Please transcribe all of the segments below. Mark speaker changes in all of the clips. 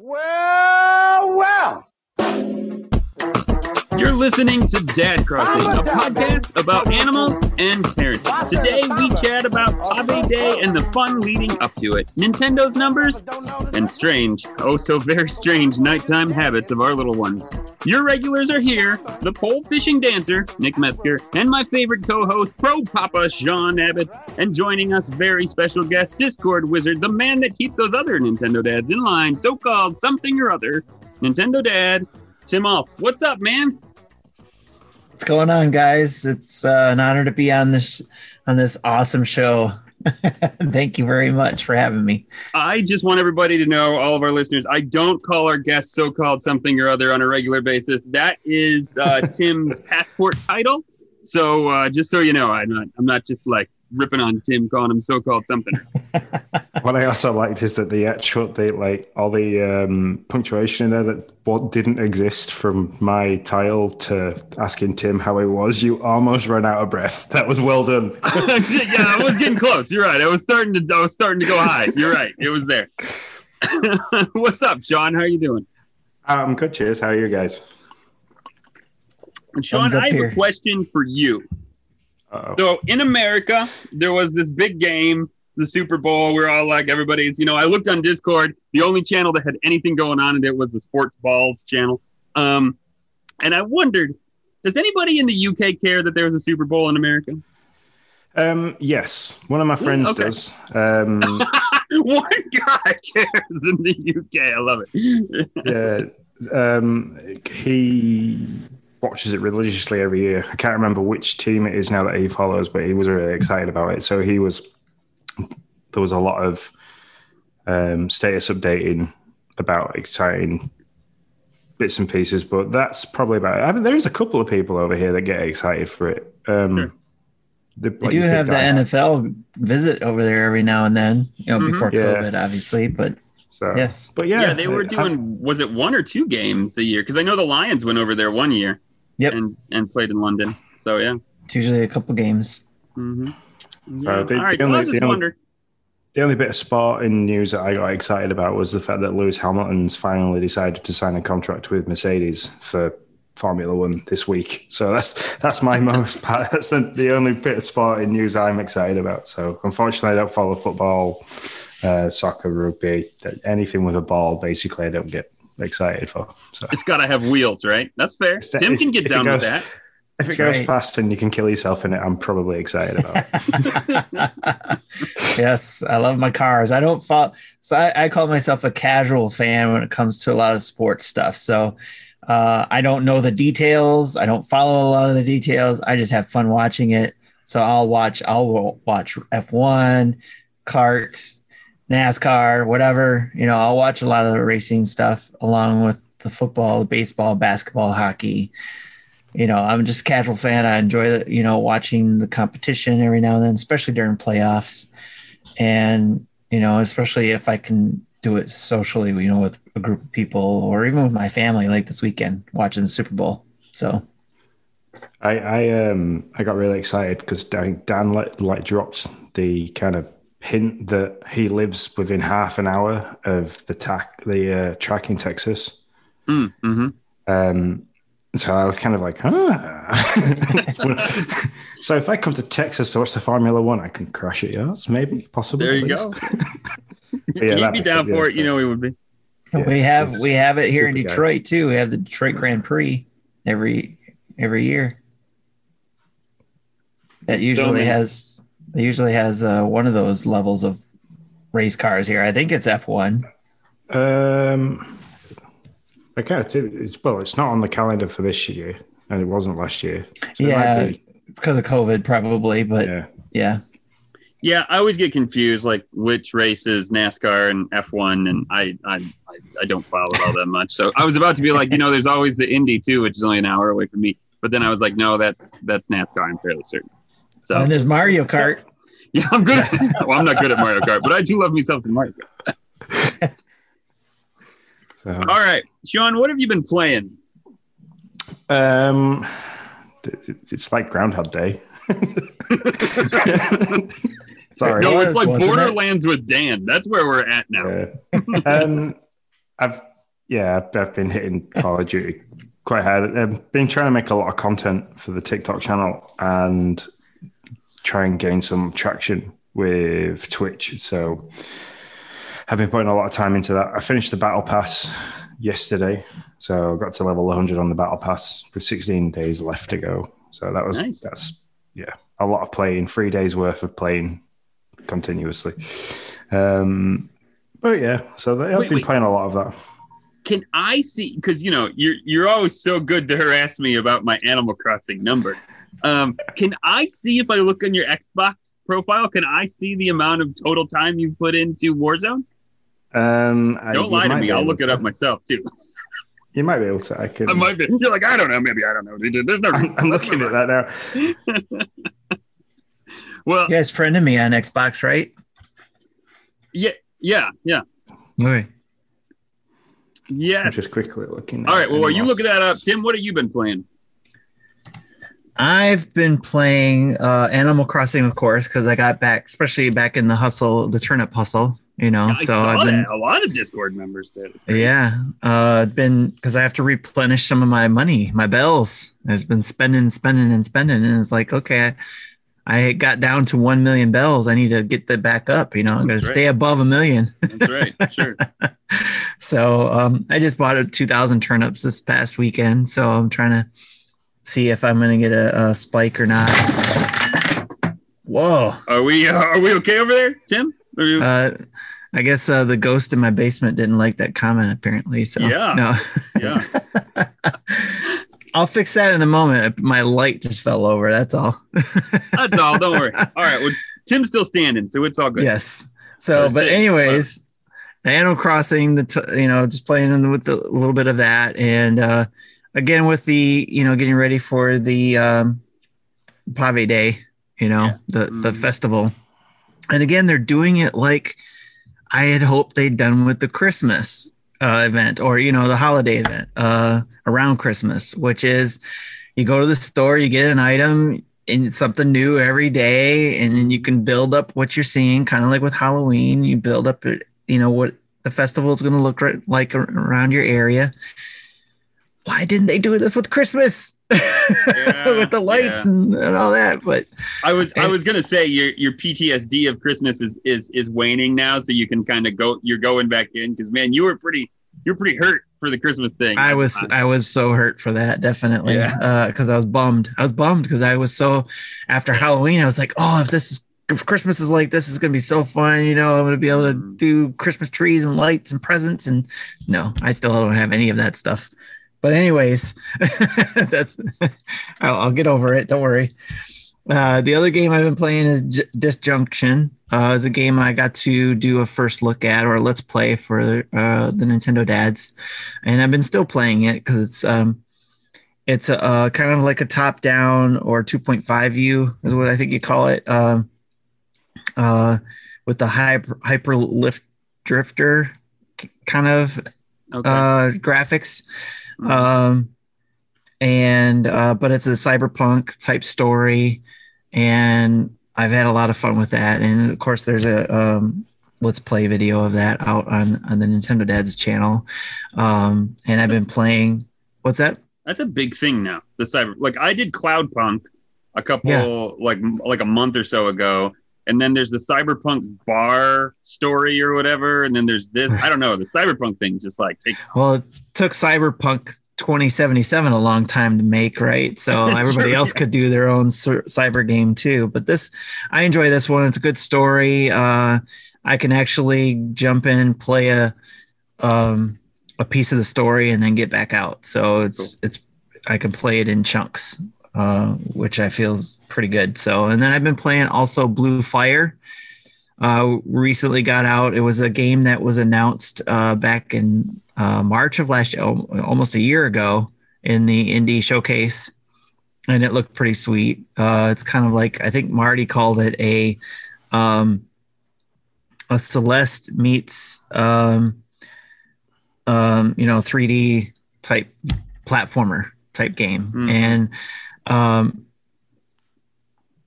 Speaker 1: Well,
Speaker 2: listening to Dad Crossing, a podcast about animals and parenting. Today we chat about Pave Day and the fun leading up to it, Nintendo's numbers, and strange, oh so very strange nighttime habits of our little ones. Your regulars are here, the pole fishing dancer, Nick Metzger, and my favorite co-host, Pro Papa Sean Abbott, and joining us, very special guest, Discord Wizard, the man that keeps those other Nintendo dads in line, so-called something or other, Nintendo Dad, Tim Off. What's up, man?
Speaker 3: What's going on, guys? It's uh, an honor to be on this on this awesome show. Thank you very much for having me.
Speaker 2: I just want everybody to know, all of our listeners, I don't call our guests so-called something or other on a regular basis. That is uh, Tim's passport title. So uh, just so you know, I'm not I'm not just like ripping on Tim, calling him so-called something.
Speaker 4: what I also liked is that the actual, the like all the um, punctuation in there that what didn't exist from my title to asking Tim how he was. You almost ran out of breath. That was well done.
Speaker 2: yeah, I was getting close. You're right. I was starting to I was starting to go high. You're right. It was there. What's up, Sean? How are you doing?
Speaker 4: I'm good. Cheers. How are you guys?
Speaker 2: And Sean, I have here. a question for you. Uh-oh. So in America, there was this big game, the Super Bowl. We're all like, everybody's, you know, I looked on Discord. The only channel that had anything going on in it was the Sports Balls channel. Um, and I wondered, does anybody in the UK care that there's a Super Bowl in America?
Speaker 4: Um, yes, one of my friends okay. does. Um,
Speaker 2: one guy cares in the UK. I love
Speaker 4: it. yeah, um, he watches it religiously every year. I can't remember which team it is now that he follows, but he was really excited about it. So he was there was a lot of um, status updating about exciting bits and pieces, but that's probably about it. I mean, there's a couple of people over here that get excited for it. Um,
Speaker 3: sure. the, they do have the NFL visit over there every now and then, you know, mm-hmm. before yeah. COVID, obviously, but so, yes,
Speaker 4: but yeah,
Speaker 2: yeah, they were doing. I, was it one or two games a year? Because I know the Lions went over there one year.
Speaker 3: Yep.
Speaker 2: And and played in London. So yeah.
Speaker 3: It's usually a couple games.
Speaker 2: Mm-hmm. Yeah. So the, All right. The only, so I just
Speaker 4: only, the only bit of sporting news that I got excited about was the fact that Lewis Hamilton's finally decided to sign a contract with Mercedes for Formula One this week. So that's that's my most that's the only bit of sporting news I'm excited about. So unfortunately, I don't follow football, uh, soccer, rugby, anything with a ball. Basically, I don't get excited for. So
Speaker 2: it's got to have wheels, right? That's fair. Tim if, can get down goes, with that.
Speaker 4: If That's it goes fast and you can kill yourself in it, I'm probably excited about. it.
Speaker 3: yes, I love my cars. I don't follow, so I, I, call myself a casual fan when it comes to a lot of sports stuff. So uh, I don't know the details. I don't follow a lot of the details. I just have fun watching it. So I'll watch. I'll watch F1, kart, NASCAR, whatever. You know, I'll watch a lot of the racing stuff along with the football, the baseball, basketball, hockey. You know, I'm just a casual fan. I enjoy the, you know, watching the competition every now and then, especially during playoffs. And, you know, especially if I can do it socially, you know, with a group of people or even with my family, like this weekend watching the Super Bowl. So
Speaker 4: I, I um I got really excited because Dan, like dropped the kind of hint that he lives within half an hour of the tack the uh, track in Texas.
Speaker 2: Mm, hmm
Speaker 4: um, so I was kind of like, huh. so if I come to Texas to watch the Formula One, I can crash at yours, maybe, possibly.
Speaker 2: There you go. yeah, You'd be down for it. So. You know, we would be.
Speaker 3: Yeah, we have we have it here in Detroit guy. too. We have the Detroit Grand Prix every every year. That usually so has it usually has uh, one of those levels of race cars here. I think it's F1.
Speaker 4: Um, I can't. It's well, it's not on the calendar for this year, and it wasn't last year.
Speaker 3: So yeah, be... because of COVID, probably. But yeah. yeah,
Speaker 2: yeah. I always get confused, like which races NASCAR and F1, and I, I, I don't follow it all that much. So I was about to be like, you know, there's always the Indy too, which is only an hour away from me. But then I was like, no, that's that's NASCAR. I'm fairly certain. So
Speaker 3: and there's Mario Kart.
Speaker 2: Yeah, I'm good. At, well, I'm not good at Mario Kart, but I do love me something Mario Kart. so. All right, Sean, what have you been playing?
Speaker 4: Um, it's like Groundhog Day.
Speaker 2: Sorry, no, it's like Borderlands with Dan. That's where we're at now.
Speaker 4: Yeah. um, I've yeah, I've, I've been hitting Call of Duty quite hard. I've been trying to make a lot of content for the TikTok channel and try and gain some traction with Twitch. So I've been putting a lot of time into that. I finished the battle pass yesterday, so I got to level 100 on the battle pass with 16 days left to go. So that was
Speaker 2: Nice.
Speaker 4: that's yeah a lot of playing, three days worth of playing continuously. Um, but yeah, so they, I've
Speaker 2: Wait,
Speaker 4: been
Speaker 2: wait.
Speaker 4: playing a lot of that.
Speaker 2: Can I see? Because you know you're you're always so good to harass me about my Animal Crossing number. Um, can I see if I look on your Xbox profile? Can I see the amount of total time you put into Warzone?
Speaker 4: Um, I-
Speaker 2: Don't lie to me. I'll
Speaker 4: able
Speaker 2: look it up myself too.
Speaker 4: You might be able to. I could.
Speaker 2: I might be. You're like I don't know. Maybe I don't know. There's no.
Speaker 4: I'm, I'm looking at that now.
Speaker 2: Well,
Speaker 3: You guys friended me on Xbox, right?
Speaker 2: yeah, yeah, yeah,
Speaker 3: Okay.
Speaker 4: I'm just quickly looking.
Speaker 2: All right. Well, while you
Speaker 4: Animal
Speaker 2: look that up, Tim, what have you been playing?
Speaker 3: I've been playing uh, Animal Crossing, of course, because I got back, especially back in the hustle, the turnip hustle. You know,
Speaker 2: I
Speaker 3: so I've been
Speaker 2: that. A lot of Discord members did.
Speaker 3: Yeah, uh, been because I have to replenish some of my money, my bells. I've been spending, spending, and spending, and it's like, okay, I I got down to one million bells. I need to get that back up. You know, I'm gonna
Speaker 2: right.
Speaker 3: stay above a million.
Speaker 2: That's right. Sure.
Speaker 3: so um, I just bought a two thousand turnips this past weekend. So I'm trying to see if I'm gonna get a, a spike or not. Whoa.
Speaker 2: Are we uh, are we okay over there, Tim? Are you,
Speaker 3: Uh, I guess uh, the ghost in my basement didn't like that comment apparently. So
Speaker 2: Yeah.
Speaker 3: no.
Speaker 2: yeah.
Speaker 3: I'll fix that in a moment. My light just fell over. That's all.
Speaker 2: That's all. Don't worry. All right. Well, Tim's still standing, so it's all good.
Speaker 3: yes. So,
Speaker 2: First
Speaker 3: but
Speaker 2: thing,
Speaker 3: anyways, the Animal Crossing, the t- you know, just playing in with the, a little bit of that, and uh, again with the you know getting ready for the um, Pave Day, you know,
Speaker 2: Yeah.
Speaker 3: the the
Speaker 2: Mhm.
Speaker 3: festival, and again they're doing it like I had hoped they'd done with the Christmas uh, event or you know the holiday event uh, around Christmas, which is you go to the store, you get an item and something new every day, and then you can build up what you're seeing, kind of like with Halloween. You build up, you know, what the festival is going to look ri- like around your area. Why didn't they do this with Christmas? with the lights
Speaker 2: yeah.
Speaker 3: and, and all that, but
Speaker 2: I was I was gonna say your your PTSD of Christmas is is is waning now, so you can kind of go. You're going back in because man, you were pretty you're pretty hurt for the Christmas thing.
Speaker 3: I was I was so hurt for that definitely
Speaker 2: Yeah.
Speaker 3: because I was bummed. I was bummed because I was so after Halloween I was like, oh, if this is if Christmas is like this is gonna be so fun. You know, I'm gonna be able to
Speaker 2: Mhm.
Speaker 3: do Christmas trees and lights and presents and no, I still don't have any of that stuff. But anyways, that's I'll, I'll get over it. Don't worry. Uh, the other game I've been playing is J- Disjunction. Uh, is a game I got to do a first look at or let's play for uh, the Nintendo dads, and I've been still playing it because it's um, it's a, uh, kind of like a top down or 2.5 view is what I think you call it. Um, uh, with the hyper Hyper Light Drifter kind of
Speaker 2: okay.
Speaker 3: uh, graphics.
Speaker 2: Mhm.
Speaker 3: Um, and uh, but it's a cyberpunk type story, and I've had a lot of fun with that. And of course, there's a um, let's play video of that out on on the Nintendo Dad's channel. Um, and I've been playing. What's that?
Speaker 2: That's a big thing now. The cyber like I did Cloudpunk a couple
Speaker 3: Yeah.
Speaker 2: like like a month or so ago. And then there's the cyberpunk bar story or whatever. And then there's this. I don't know. The cyberpunk thing's just like take
Speaker 3: Well, it took Cyberpunk 2077 a long time to make, right? So everybody else
Speaker 2: yeah.
Speaker 3: could do their own cyber game too. But this, I enjoy this one. It's a good story. Uh, I can actually jump in, play a um, a piece of the story, and then get back out. So it's it's I can play it in chunks, uh, which I feel is pretty good. So and then I've been playing also Blue Fire uh, recently got out. It was a game that was announced uh, back in uh, March of last year, almost a year ago, in the indie showcase, and it looked pretty sweet. Uh, it's kind of like I think Marty called it a um, a Celeste meets um, um, you know 3D type platformer type game,
Speaker 2: Mhm.
Speaker 3: and um,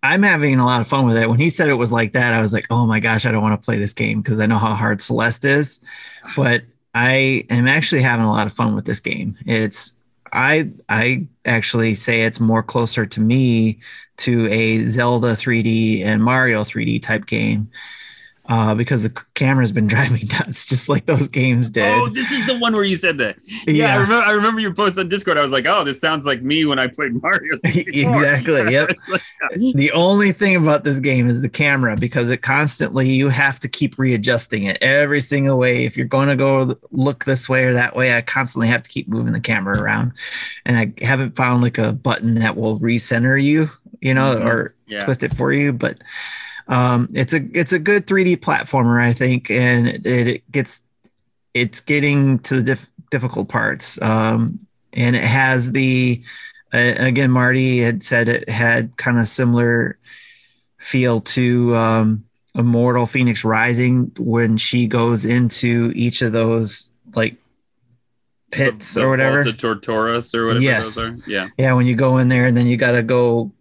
Speaker 3: I'm having a lot of fun with it. When he said it was like that, I was like, oh my gosh, I don't want to play this game because I know how hard Celeste is. But I am actually having a lot of fun with this game. It's I I actually say it's more closer to me to a Zelda 3D and Mario 3D type game uh, because the camera's been driving me nuts, just like those games did.
Speaker 2: Oh, this is the one where you said that. Yeah, yeah. I remember. I remember your post on Discord. I was like, "Oh, this sounds like me when I played Mario."
Speaker 3: exactly. Yep. the only thing about this game is the camera because it constantly you have to keep readjusting it every single way. If you're going to go look this way or that way, I constantly have to keep moving the camera around, and I haven't found like a button that will recenter you, you know, mm-hmm. or yeah. twist it for you, but um, it's a it's a good 3D platformer, I think, and it, it gets it's getting to the diff- difficult parts, um, and it has the uh, again Marty had said it had kind of similar feel to um, Immortal Fenyx Rising when she goes into each of those like pits the, the or whatever.
Speaker 2: The Tartaros or whatever yes. those are. Yeah.
Speaker 3: Yeah, when you go in there and then you got to go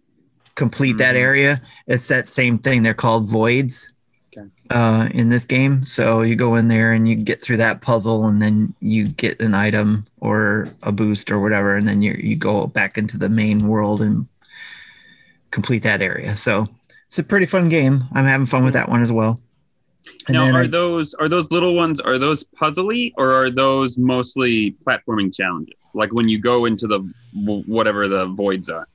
Speaker 3: complete mm-hmm. that area. It's that same thing. They're called voids okay. uh, in this game. So you go in there and you get through that puzzle, and then you get an item or a boost or whatever, and then you you go back into the main world and complete that area. So it's a pretty fun game. I'm having fun with that one as well.
Speaker 2: And now, are I, those are those little ones? Are those puzzly, or are those mostly platforming challenges? Like when you go into the whatever the voids are.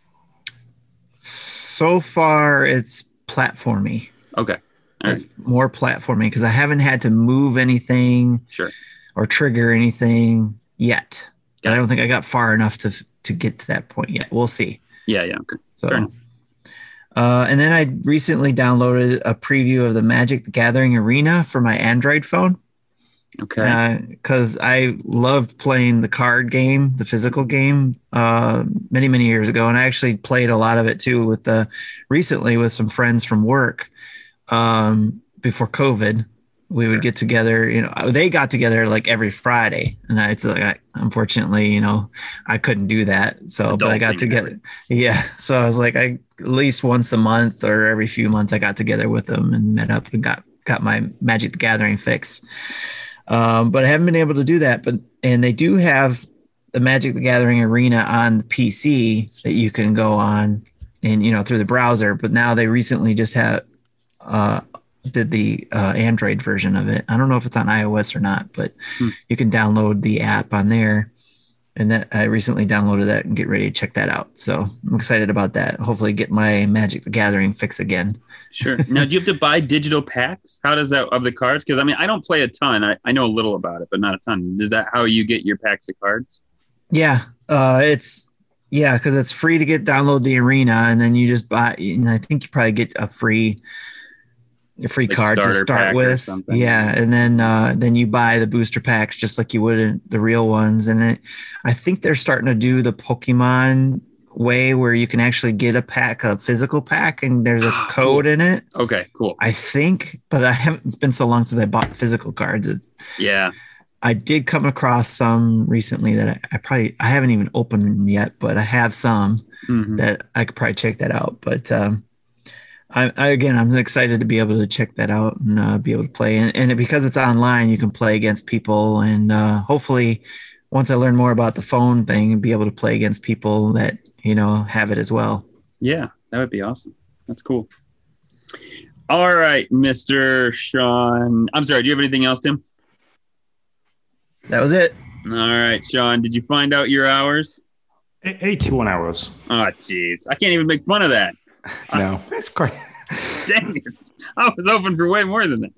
Speaker 3: So far, it's platformy.
Speaker 2: Okay.
Speaker 3: All it's right. more platforming because I haven't had to move anything.
Speaker 2: Sure.
Speaker 3: Or trigger anything yet. Gotcha. I don't think I got far enough to to get to that point yet. We'll see.
Speaker 2: Yeah, yeah. Okay.
Speaker 3: So, uh, and then I recently downloaded a preview of the Magic the Gathering Arena for my Android phone.
Speaker 2: Okay.
Speaker 3: Because uh, I loved playing the card game, the physical game, uh, many many years ago, and I actually played a lot of it too with the recently with some friends from work. Um, before COVID, we would get together. You know, they got together like every Friday, and I, it's like I, unfortunately, you know, I couldn't do that. So, Adult but I got together. Yeah, so I was like, I at least once a month or every few months, I got together with them and met up and got got my Magic the Gathering fix. Um, but I haven't been able to do that. But and they do have the Magic the Gathering arena on the PC that you can go on and you know through the browser. But now they recently just had uh, did the uh, Android version of it. I don't know if it's on iOS or not, but hmm. you can download the app on there. And that I recently downloaded that and get ready to check that out. So I'm excited about that. Hopefully, get my Magic the Gathering fix again.
Speaker 2: Sure. Now, do you have to buy digital packs? How does that of the cards? Because I mean, I don't play a ton. I, I know a little about it, but not a ton. Is that how you get your packs of cards?
Speaker 3: Yeah, uh, it's yeah, because it's free to get download the arena, and then you just buy. And I think you probably get a free a free like card to start with. Yeah, and then uh, then you buy the booster packs just like you would the real ones. And it, I think they're starting to do the Pokemon way where you can actually get a pack, a physical pack, and there's a ah, code
Speaker 2: cool.
Speaker 3: in it.
Speaker 2: Okay, cool.
Speaker 3: I think, but I haven't. It's been so long since I bought physical cards. It's,
Speaker 2: yeah.
Speaker 3: I did come across some recently that I, I probably I haven't even opened yet, but I have some mm-hmm. that I could probably check that out. But um, I, I, again, I'm excited to be able to check that out and uh, be able to play. And, and because it's online, you can play against people, and uh, hopefully, once I learn more about the phone thing, and be able to play against people that you know, have it as well.
Speaker 2: Yeah, that would be awesome. That's cool. All right, Mr. Sean. I'm sorry, do you have anything else, Tim?
Speaker 3: That was it.
Speaker 2: All right, Sean, did you find out your hours?
Speaker 4: 81 hours.
Speaker 2: Oh, jeez. I can't even make fun of that.
Speaker 4: No, that's great.
Speaker 2: Dang it. I was hoping for way more than that.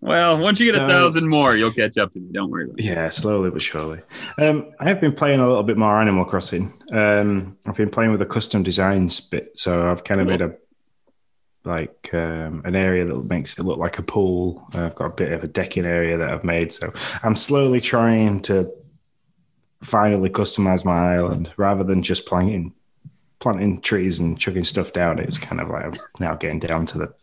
Speaker 2: Well, once you get a no, thousand more, you'll catch up to me. Don't worry about
Speaker 4: it. Yeah, slowly but surely. Um, I have been playing a little bit more Animal Crossing. Um, I've been playing with the custom designs bit, so I've kind of cool. made a like um, an area that makes it look like a pool. I've got a bit of a decking area that I've made, so I'm slowly trying to finally customize my island rather than just planting planting trees and chucking stuff down. It's kind of like I'm now getting down to the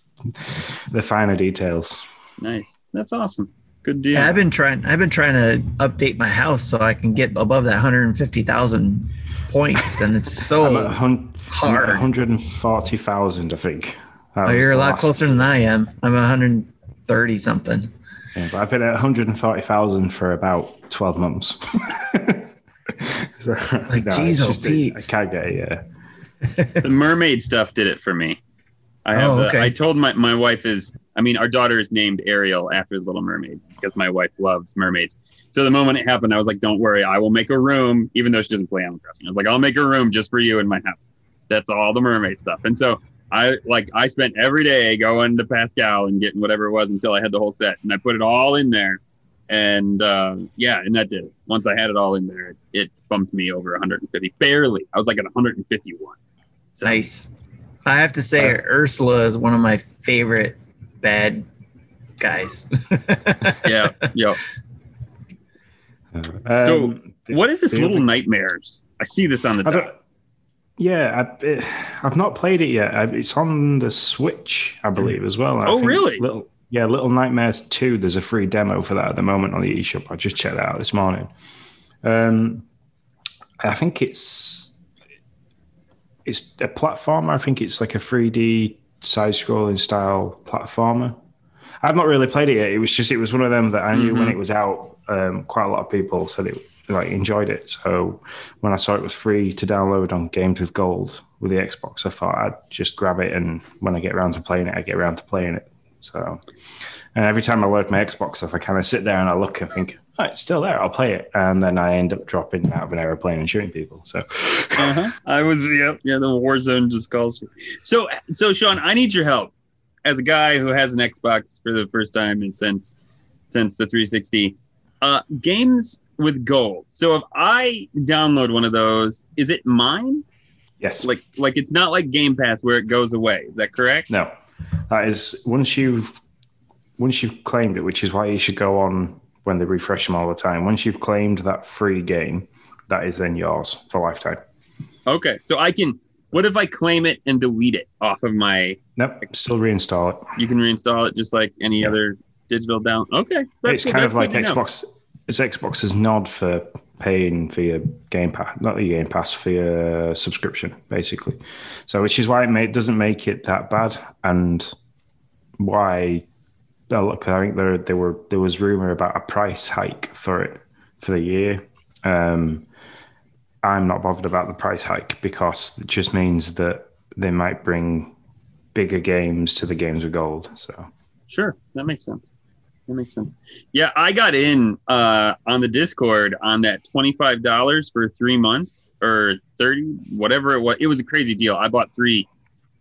Speaker 4: the finer details.
Speaker 2: Nice. That's awesome. Good deal.
Speaker 3: Yeah, I've been trying. I've been trying to update my house so I can get above that 150,000 points, and it's so hun- hard.
Speaker 4: 140,000, I think.
Speaker 3: oh, you're a lot last... closer than I am. I'm 130 something.
Speaker 4: Yeah, but I've been at 140,000 for about 12 months.
Speaker 3: so, like, no, geez,
Speaker 4: I can't get it,
Speaker 2: yeah. the mermaid stuff did it for me. I have. Oh, okay. the, I told my my wife is. I mean, our daughter is named Ariel after the Little Mermaid because my wife loves mermaids. So the moment it happened, I was like, "Don't worry, I will make a room." Even though she doesn't play Animal Crossing, I was like, "I'll make a room just for you in my house." That's all the mermaid stuff. And so I like I spent every day going to Pascal and getting whatever it was until I had the whole set, and I put it all in there. And uh, yeah, and that did it. Once I had it all in there, it, it bumped me over 150, barely. I was like at 151.
Speaker 3: So, nice. I have to say, uh, Ursula is one of my favorite bad guys.
Speaker 2: yeah, yeah. Um, so, what is this little nightmares? I see this on the. Top.
Speaker 4: Yeah, I, have not played it yet. It's on the Switch, I believe, as well. I
Speaker 2: oh, really?
Speaker 4: Little, yeah, Little Nightmares 2. There's a free demo for that at the moment on the eShop. I just checked that out this morning. Um, I think it's it's a platformer. I think it's like a 3D side-scrolling style platformer. I've not really played it yet. It was just it was one of them that I knew mm-hmm. when it was out. Um, quite a lot of people said it like enjoyed it. So when I saw it was free to download on Games with Gold with the Xbox, I thought I'd just grab it, and when I get around to playing it, I get around to playing it. So, and every time I load my Xbox up, I kind of sit there and I look and think, oh, it's still there. I'll play it, and then I end up dropping out of an airplane and shooting people. So,
Speaker 2: uh-huh. I was yeah yeah the war zone just calls. For. So so Sean, I need your help as a guy who has an Xbox for the first time and since since the 360. Uh, games with gold. So if I download one of those, is it mine?
Speaker 4: Yes.
Speaker 2: Like like it's not like Game Pass where it goes away. Is that correct?
Speaker 4: No. That is once you've once you've claimed it, which is why you should go on when they refresh them all the time. Once you've claimed that free game, that is then yours for lifetime.
Speaker 2: Okay. So I can what if I claim it and delete it off of my
Speaker 4: Nope, still reinstall it.
Speaker 2: You can reinstall it just like any yeah. other digital down. Okay.
Speaker 4: That's it's kind of like Xbox know it's Xbox's nod for paying for your Game Pass, not the Game Pass, for your subscription, basically. So, which is why it may, doesn't make it that bad, and why. Look, I think there there were there was rumor about a price hike for it for the year. Um, I'm not bothered about the price hike because it just means that they might bring bigger games to the games with gold. So,
Speaker 2: sure, that makes sense that makes sense. Yeah, I got in uh, on the Discord on that twenty five dollars for three months or thirty, whatever it was. It was a crazy deal. I bought three.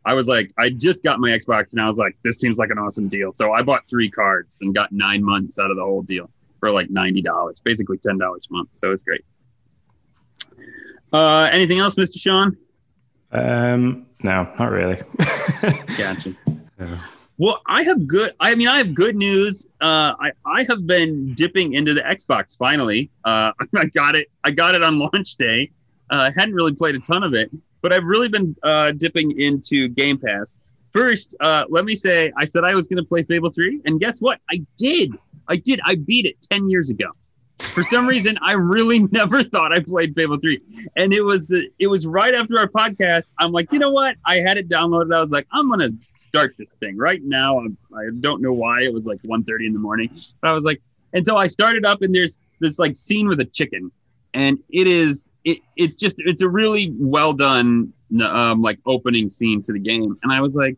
Speaker 2: I was like, I just got my Xbox, and I was like, this seems like an awesome deal. So I bought three cards and got nine months out of the whole deal for like ninety dollars, basically ten dollars a month. So it's great. Uh, anything else, Mister Sean?
Speaker 4: Um, no, not really.
Speaker 2: gotcha. Yeah. Well, I have good. I mean, I have good news. Uh, I I have been dipping into the Xbox finally. Uh, I got it. I got it on launch day. Uh, I hadn't really played a ton of it, but I've really been uh, dipping into Game Pass. First, uh, let me say, I said I was going to play Fable Three, and guess what? I did. I did. I beat it ten years ago. For some reason, I really never thought I played Fable 3. And it was the it was right after our podcast. I'm like, you know what? I had it downloaded. I was like, I'm gonna start this thing right now. I'm, I do not know why it was like 1:30 in the morning, but I was like, and so I started up, and there's this like scene with a chicken, and it is it it's just it's a really well done um, like opening scene to the game, and I was like,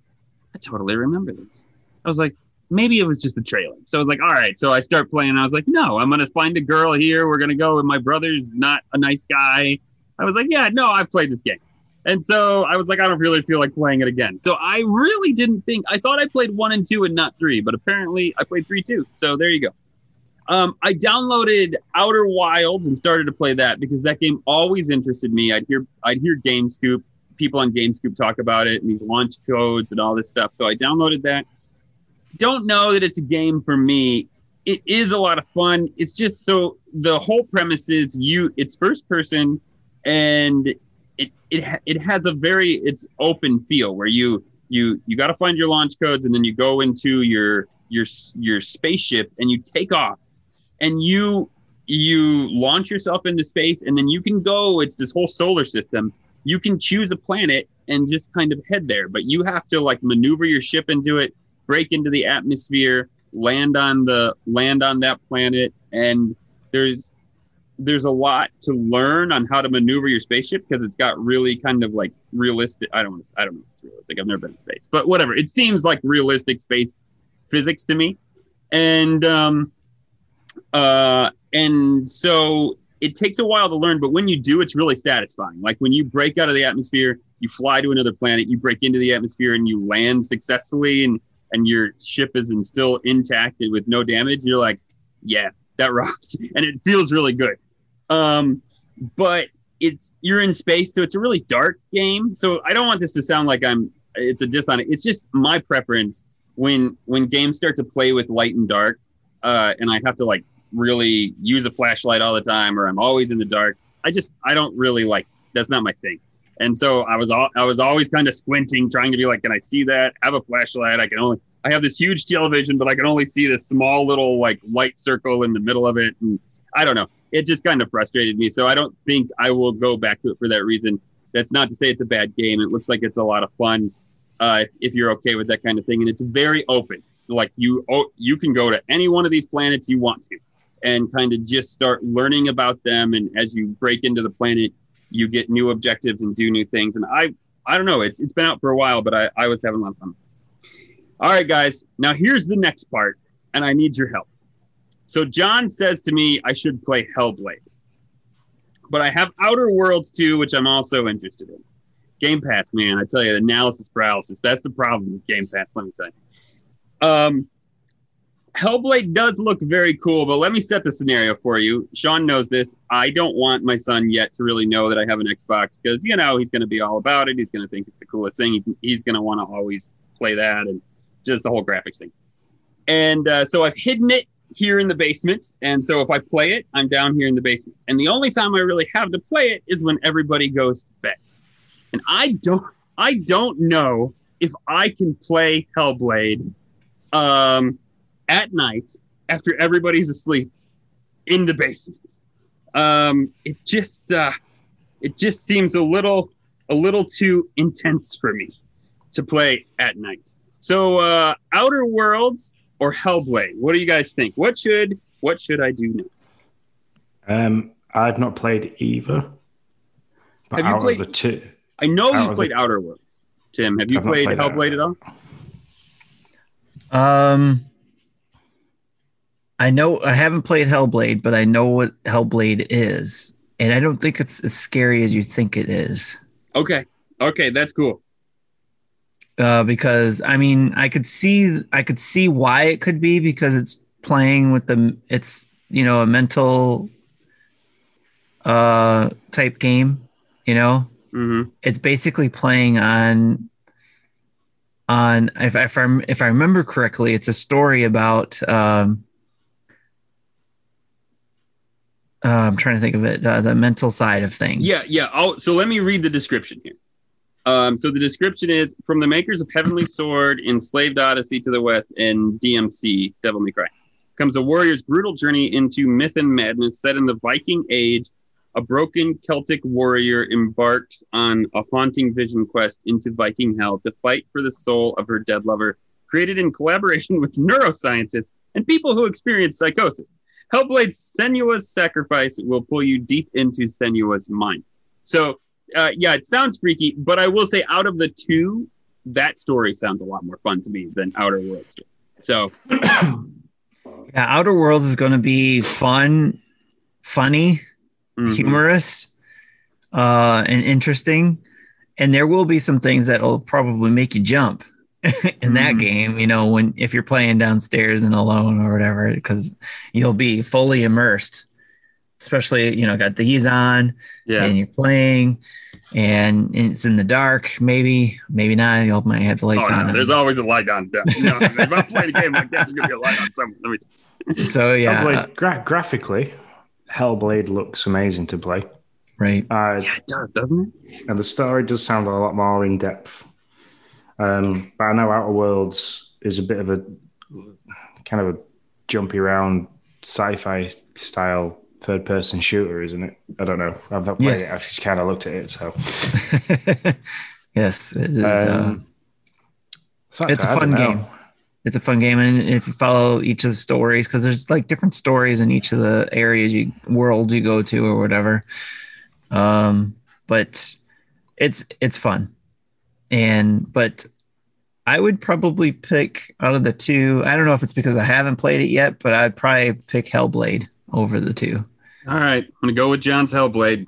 Speaker 2: I totally remember this. I was like, maybe it was just the trailer. So I was like, all right. So I start playing. I was like, no, I'm gonna find a girl here. We're gonna go. And my brother's not a nice guy. I was like, yeah, no, I've played this game. And so I was like, I don't really feel like playing it again. So I really didn't think. I thought I played one and two and not three, but apparently I played three too. So there you go. Um, I downloaded Outer Wilds and started to play that because that game always interested me. I'd hear I'd hear GameScoop people on GameScoop talk about it and these launch codes and all this stuff. So I downloaded that don't know that it's a game for me. It is a lot of fun. It's just so the whole premise is you. It's first person, and it it it has a very it's open feel where you you you got to find your launch codes and then you go into your your your spaceship and you take off and you you launch yourself into space and then you can go it's this whole solar system you can choose a planet and just kind of head there but you have to like maneuver your ship into it break into the atmosphere, land on the land on that planet, and there's there's a lot to learn on how to maneuver your spaceship because it's got really kind of like realistic. I don't. I don't know if it's realistic. I've never been in space, but whatever. It seems like realistic space physics to me, and um, uh, and so it takes a while to learn. But when you do, it's really satisfying. Like when you break out of the atmosphere, you fly to another planet, you break into the atmosphere, and you land successfully, and and your ship is in, still intact and with no damage. You're like, yeah, that rocks, and it feels really good. Um, but it's you're in space, so it's a really dark game. So I don't want this to sound like I'm it's a diss on it. It's just my preference when when games start to play with light and dark, uh, and I have to like really use a flashlight all the time, or I'm always in the dark. I just I don't really like that's not my thing. And so I was all, I was always kind of squinting, trying to be like, can I see that? I have a flashlight. I can only I have this huge television, but I can only see this small little like light circle in the middle of it, and I don't know it just kind of frustrated me. So I don't think I will go back to it for that reason. That's not to say it's a bad game. It looks like it's a lot of fun uh, if you're okay with that kind of thing, and it's very open. Like you, oh, you can go to any one of these planets you want to, and kind of just start learning about them. And as you break into the planet, you get new objectives and do new things. And I, I don't know. It's it's been out for a while, but I, I was having a lot of fun. All right, guys. Now here's the next part, and I need your help. So John says to me, I should play Hellblade. But I have Outer Worlds too, which I'm also interested in. Game Pass, man, I tell you, analysis paralysis. That's the problem with Game Pass, let me tell you. Um, Hellblade does look very cool, but let me set the scenario for you. Sean knows this. I don't want my son yet to really know that I have an Xbox because, you know, he's going to be all about it. He's going to think it's the coolest thing. He's, he's going to want to always play that and just the whole graphics thing. And uh, so I've hidden it here in the basement. And so if I play it, I'm down here in the basement. And the only time I really have to play it is when everybody goes to bed. And I don't I don't know if I can play Hellblade um, at night after everybody's asleep in the basement. Um, it just uh, it just seems a little a little too intense for me to play at night. So uh, Outer Worlds or Hellblade? What do you guys think? What should what should I do next?
Speaker 4: Um, I've not played either.
Speaker 2: But have you played the two? I know you played the, Outer Worlds. Tim, have you played, played, Hellblade at all?
Speaker 3: Um, I know I haven't played Hellblade, but I know what Hellblade is, and I don't think it's as scary as you think it is.
Speaker 2: Okay, okay, that's cool
Speaker 3: uh, because I mean I could see I could see why it could be because it's playing with the it's you know a mental uh type game you know
Speaker 2: mm-hmm.
Speaker 3: it's basically playing on on if, if I if I remember correctly it's a story about um uh, I'm trying to think of it uh, the mental side of things
Speaker 2: yeah yeah I'll, so let me read the description here um, so the description is from the makers of Heavenly Sword, Enslaved Odyssey to the West, and DMC, Devil May Cry, comes a warrior's brutal journey into myth and madness set in the Viking Age. A broken Celtic warrior embarks on a haunting vision quest into Viking hell to fight for the soul of her dead lover, created in collaboration with neuroscientists and people who experience psychosis. Hellblade's Senua's sacrifice will pull you deep into Senua's mind. So uh, yeah, it sounds freaky, but I will say, out of the two, that story sounds a lot more fun to me than Outer Worlds. So,
Speaker 3: yeah, Outer Worlds is going to be fun, funny, mm-hmm. humorous, uh, and interesting. And there will be some things that will probably make you jump in mm-hmm. that game. You know, when if you're playing downstairs and alone or whatever, because you'll be fully immersed especially you know got these on yeah. and you're playing and it's in the dark maybe maybe not you might have the lights oh, on
Speaker 2: no, there's always a light on you know, if i'm playing a game like that there's gonna be a light on somewhere
Speaker 3: so yeah
Speaker 4: Hellblade, gra- graphically hellblade looks amazing to play
Speaker 3: right
Speaker 2: uh, yeah it does doesn't
Speaker 4: it and the story does sound a lot more in depth um but i know outer worlds is a bit of a kind of a jumpy around sci-fi style third person shooter, isn't it? I don't know. I've not played yes. it. I've just kind of looked at it. So,
Speaker 3: yes, it is. Um, uh, it's a fun game. It's a fun game, and if you follow each of the stories, because there's like different stories in each of the areas you worlds you go to or whatever. Um, but it's it's fun, and but I would probably pick out of the two. I don't know if it's because I haven't played it yet, but I'd probably pick Hellblade over the two.
Speaker 2: All right, I'm gonna go with John's Hellblade.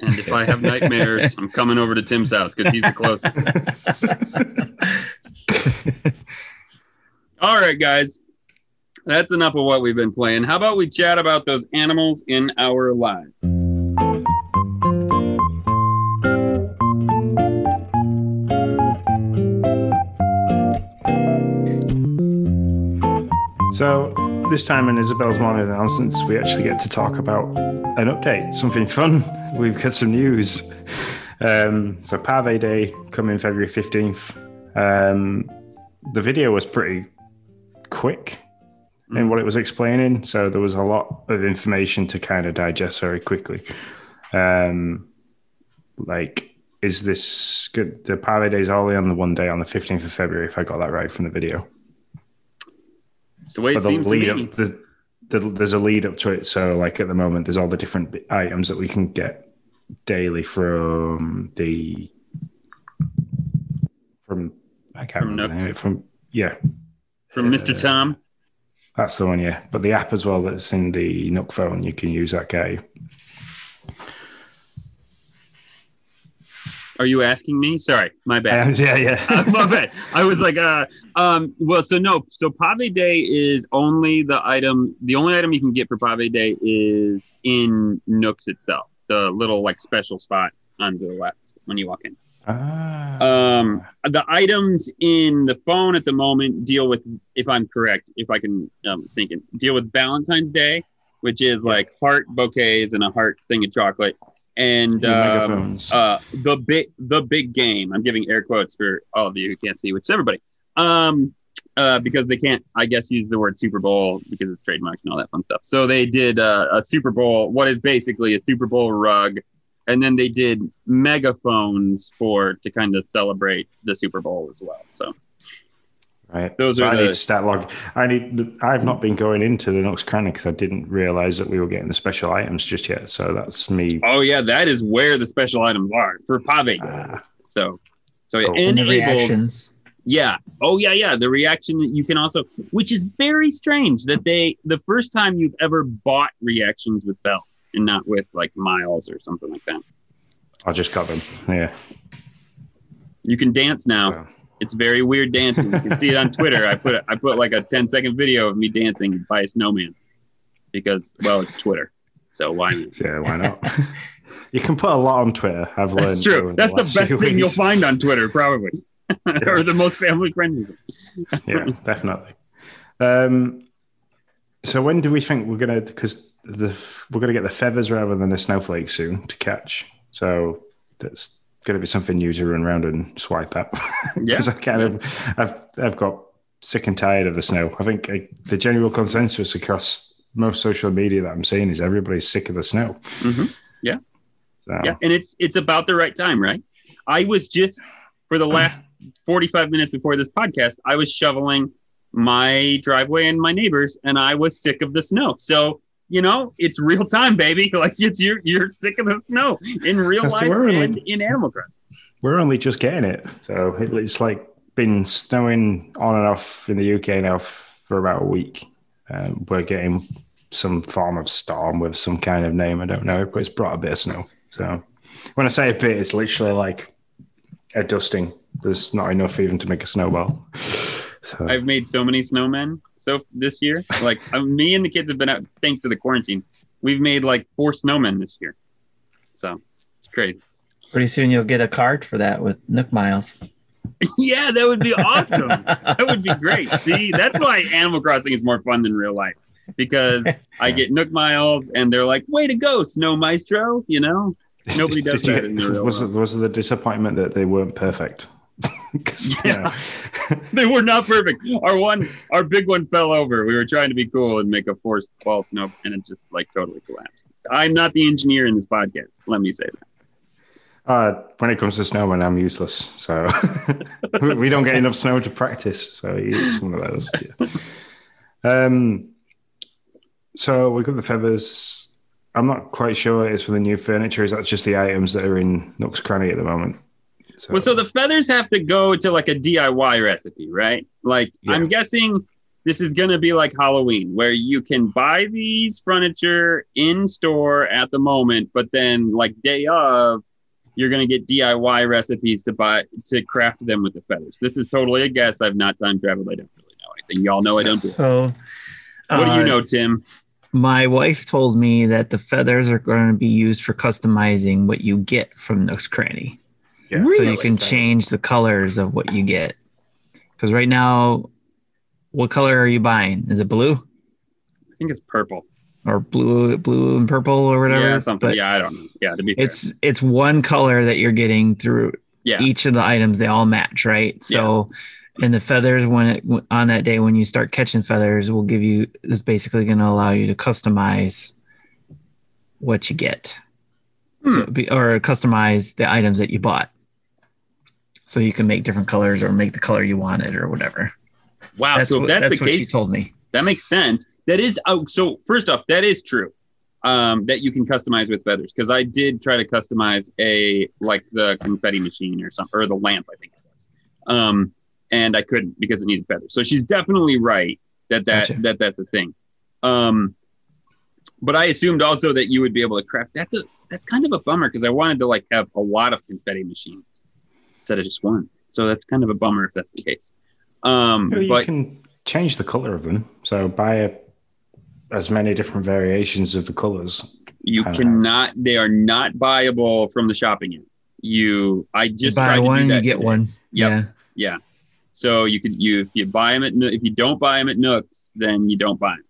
Speaker 2: And if I have nightmares, I'm coming over to Tim's house because he's the closest. All right, guys. That's enough of what we've been playing. How about we chat about those animals in our lives?
Speaker 4: So this time in Isabelle's morning announcements, we actually get to talk about an update, something fun. We've got some news. Um, so Pave Day coming February 15th. Um, the video was pretty quick in what it was explaining. So there was a lot of information to kind of digest very quickly. Um, like, is this good? The Pave Day is only on the one day on the 15th of February, if I got that right from the video.
Speaker 2: It's the way it
Speaker 4: the
Speaker 2: seems to me.
Speaker 4: up, there's, the, there's a lead up to it. So, like at the moment, there's all the different items that we can get daily from the from I can't
Speaker 2: From
Speaker 4: remember from yeah,
Speaker 2: From Mr. Tom.
Speaker 4: that's the one. Yeah, but the app as well that's in the Nook phone, you can use that guy.
Speaker 2: Are you asking me? Sorry, my bad.
Speaker 4: Yeah, yeah.
Speaker 2: my bad. I was like, uh, um, well, so no, so Pave Day is only the item. The only item you can get for Pave Day is in Nooks itself, the little like special spot on the left when you walk in.
Speaker 4: Ah.
Speaker 2: Um, the items in the phone at the moment deal with, if I'm correct, if I can um, think it, deal with Valentine's Day, which is like heart bouquets and a heart thing of chocolate, and um, uh, the big the big game. I'm giving air quotes for all of you who can't see, which is everybody. Um, uh, because they can't, I guess, use the word Super Bowl because it's trademarked and all that fun stuff. So they did uh, a Super Bowl, what is basically a Super Bowl rug, and then they did megaphones for to kind of celebrate the Super Bowl as well. So
Speaker 4: Right.
Speaker 2: Those
Speaker 4: so
Speaker 2: are
Speaker 4: I
Speaker 2: the-
Speaker 4: need to start log. I need. I've not been going into the Nooks Cranny because I didn't realize that we were getting the special items just yet. So that's me.
Speaker 2: Oh yeah, that is where the special items are for Pave Day.
Speaker 4: Ah.
Speaker 2: So, so it
Speaker 4: Cool.
Speaker 3: And the
Speaker 2: enables.
Speaker 3: reactions.
Speaker 2: Yeah. Oh yeah, yeah. The reaction that you can also, which is very strange that they the first time you've ever bought reactions with bells and not with like miles or something like that.
Speaker 4: I'll just got them. Yeah.
Speaker 2: You can dance now. It's very weird dancing. You can see it on Twitter. I put I put like a 10 second video of me dancing by a snowman because well, it's Twitter. So why not?
Speaker 4: yeah. Why not? you can put a lot on Twitter. I've learned.
Speaker 2: That's true. That's the
Speaker 4: last
Speaker 2: best thing you'll find on Twitter, probably. or the most family friendly.
Speaker 4: yeah, definitely. Um, so when do we think we're gonna? Because the we're gonna get the feathers rather than the snowflakes soon to catch. So that's gonna be something new to run around and swipe at.
Speaker 2: Yeah.
Speaker 4: Because I kind of, I've I've got sick and tired of the snow. I think uh, the general consensus across most social media that I'm seeing is everybody's sick of the snow.
Speaker 2: Mhm. Yeah.
Speaker 4: So,
Speaker 2: Yeah, and it's it's about the right time, right? I was just for the last 45 minutes before this podcast, I was shoveling my driveway and my neighbors, and I was sick of the snow. So you know, it's real time, baby. Like it's you're you're sick of the snow in real life
Speaker 4: we're
Speaker 2: and in Animal Crossing.
Speaker 4: We're only just getting it. So it's like been snowing on and off in the UK now for about a week. Um, we're getting some form of storm with some kind of name. I don't know, but it's brought a bit of snow. So when I say a bit, it's literally like a dusting. There's not enough even to make a snowball. So
Speaker 2: I've made so many snowmen so this year. Like uh, me and the kids have been out thanks to the quarantine. We've made like four snowmen this year. So it's great.
Speaker 3: Pretty soon you'll get a card for that with Nook Miles.
Speaker 2: yeah, that would be awesome. that would be great. See, that's why Animal Crossing is more fun than real life because I get Nook Miles and they're like, "Way to go, Snow Maestro!" You know, nobody does
Speaker 4: Did you
Speaker 2: that
Speaker 4: get-
Speaker 2: in the real
Speaker 4: was,
Speaker 2: world.
Speaker 4: was the disappointment that they weren't perfect?
Speaker 2: Yeah. they were not perfect. Our one, our big one fell over. We were trying to be cool and make a forced fall snow, and it just like totally collapsed. I'm not the engineer in this podcast. Let me say that.
Speaker 4: Uh, when it comes to snowmen, I'm useless. So we don't get enough snow to practice. So it's one of those. Yeah. Um, so we've got the feathers. I'm not quite sure it's for the new furniture. Is that just the items that are in Nook's Cranny at the moment?
Speaker 2: So, well, so the feathers have to go to like a DIY recipe, right? Like yeah. I'm guessing this is going to be like Halloween, where you can buy these furniture in store at the moment, but then like day of, you're going to get DIY recipes to buy to craft them with the feathers. This is totally a guess. I've not time traveled. I don't really know anything. Y'all know I don't. Do
Speaker 3: so,
Speaker 2: what do you uh, know, Tim?
Speaker 3: My wife told me that the feathers are going to be used for customizing what you get from Nook's Cranny. Yeah. Really? So you can change the colors of what you get. Because right now, what color are you buying? Is it blue?
Speaker 2: I think it's purple.
Speaker 3: Or blue, blue and purple, or whatever.
Speaker 2: Yeah, something. But yeah, I don't know. Yeah, to be
Speaker 3: fair. it's it's one color that you're getting through. Yeah. Each of the items, they all match, right? So, yeah. and the feathers, when it on that day when you start catching feathers, will give you. Is basically going to allow you to customize what you get, hmm. so, or customize the items that you bought so you can make different colors or make the color you wanted or whatever.
Speaker 2: Wow. That's so what, that's, that's, the what case.
Speaker 3: She told me
Speaker 2: that makes sense. That is oh, so. First off, that is true. Um, that you can customize with feathers because I did try to customize a like the confetti machine or something or the lamp I think it was, um, and I couldn't because it needed feathers. So she's definitely right that that gotcha. that that's a thing. Um, but I assumed also that you would be able to craft. That's a that's kind of a bummer because I wanted to like have a lot of confetti machines instead of just one. So that's kind of a bummer if that's the case. Um,
Speaker 4: well, you
Speaker 2: but,
Speaker 4: can change the color of them. So buy a, as many different variations of the colors.
Speaker 2: You cannot. They are not buyable from the shopping end. You, I just
Speaker 3: you buy one, you get today. one.
Speaker 2: Yep. Yeah, yeah. So you could you if you buy them at if you don't buy them at Nooks, then you don't buy them.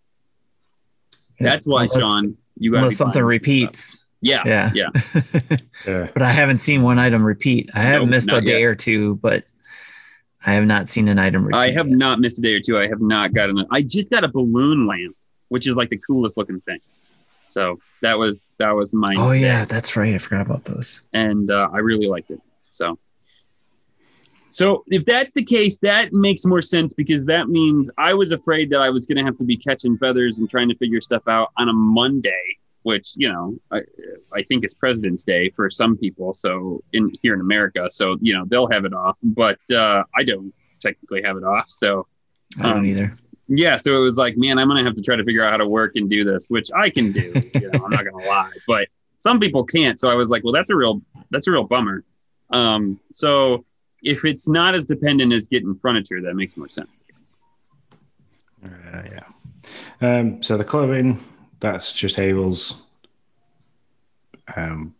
Speaker 2: Yeah. That's why, unless, Sean, you got
Speaker 3: something repeats.
Speaker 2: Yeah.
Speaker 3: Yeah. Yeah. yeah. But I haven't seen one item repeat. I have nope, missed a day yet. or two, but I have not seen an item repeat.
Speaker 2: I have yet. not missed a day or two. I have not gotten I just got a balloon lamp, which is like the coolest looking thing. So that was that was my
Speaker 3: Oh yeah, that's right. I forgot about those.
Speaker 2: And uh, I really liked it. So so if that's the case, that makes more sense because that means I was afraid that I was going to have to be catching feathers and trying to figure stuff out on a Monday which you know I, I think is President's Day for some people. So in here in America, so you know they'll have it off, but uh, I don't technically have it off. So
Speaker 3: I don't um, either.
Speaker 2: Yeah, so it was like, man, I'm gonna have to try to figure out how to work and do this, which I can do. you know, I'm not gonna lie, but some people can't. So I was like, well, that's a real that's a real bummer. Um, so if it's not as dependent as getting furniture, that makes more sense.
Speaker 4: Uh, yeah. Um, so the clothing that's just Able's. Um,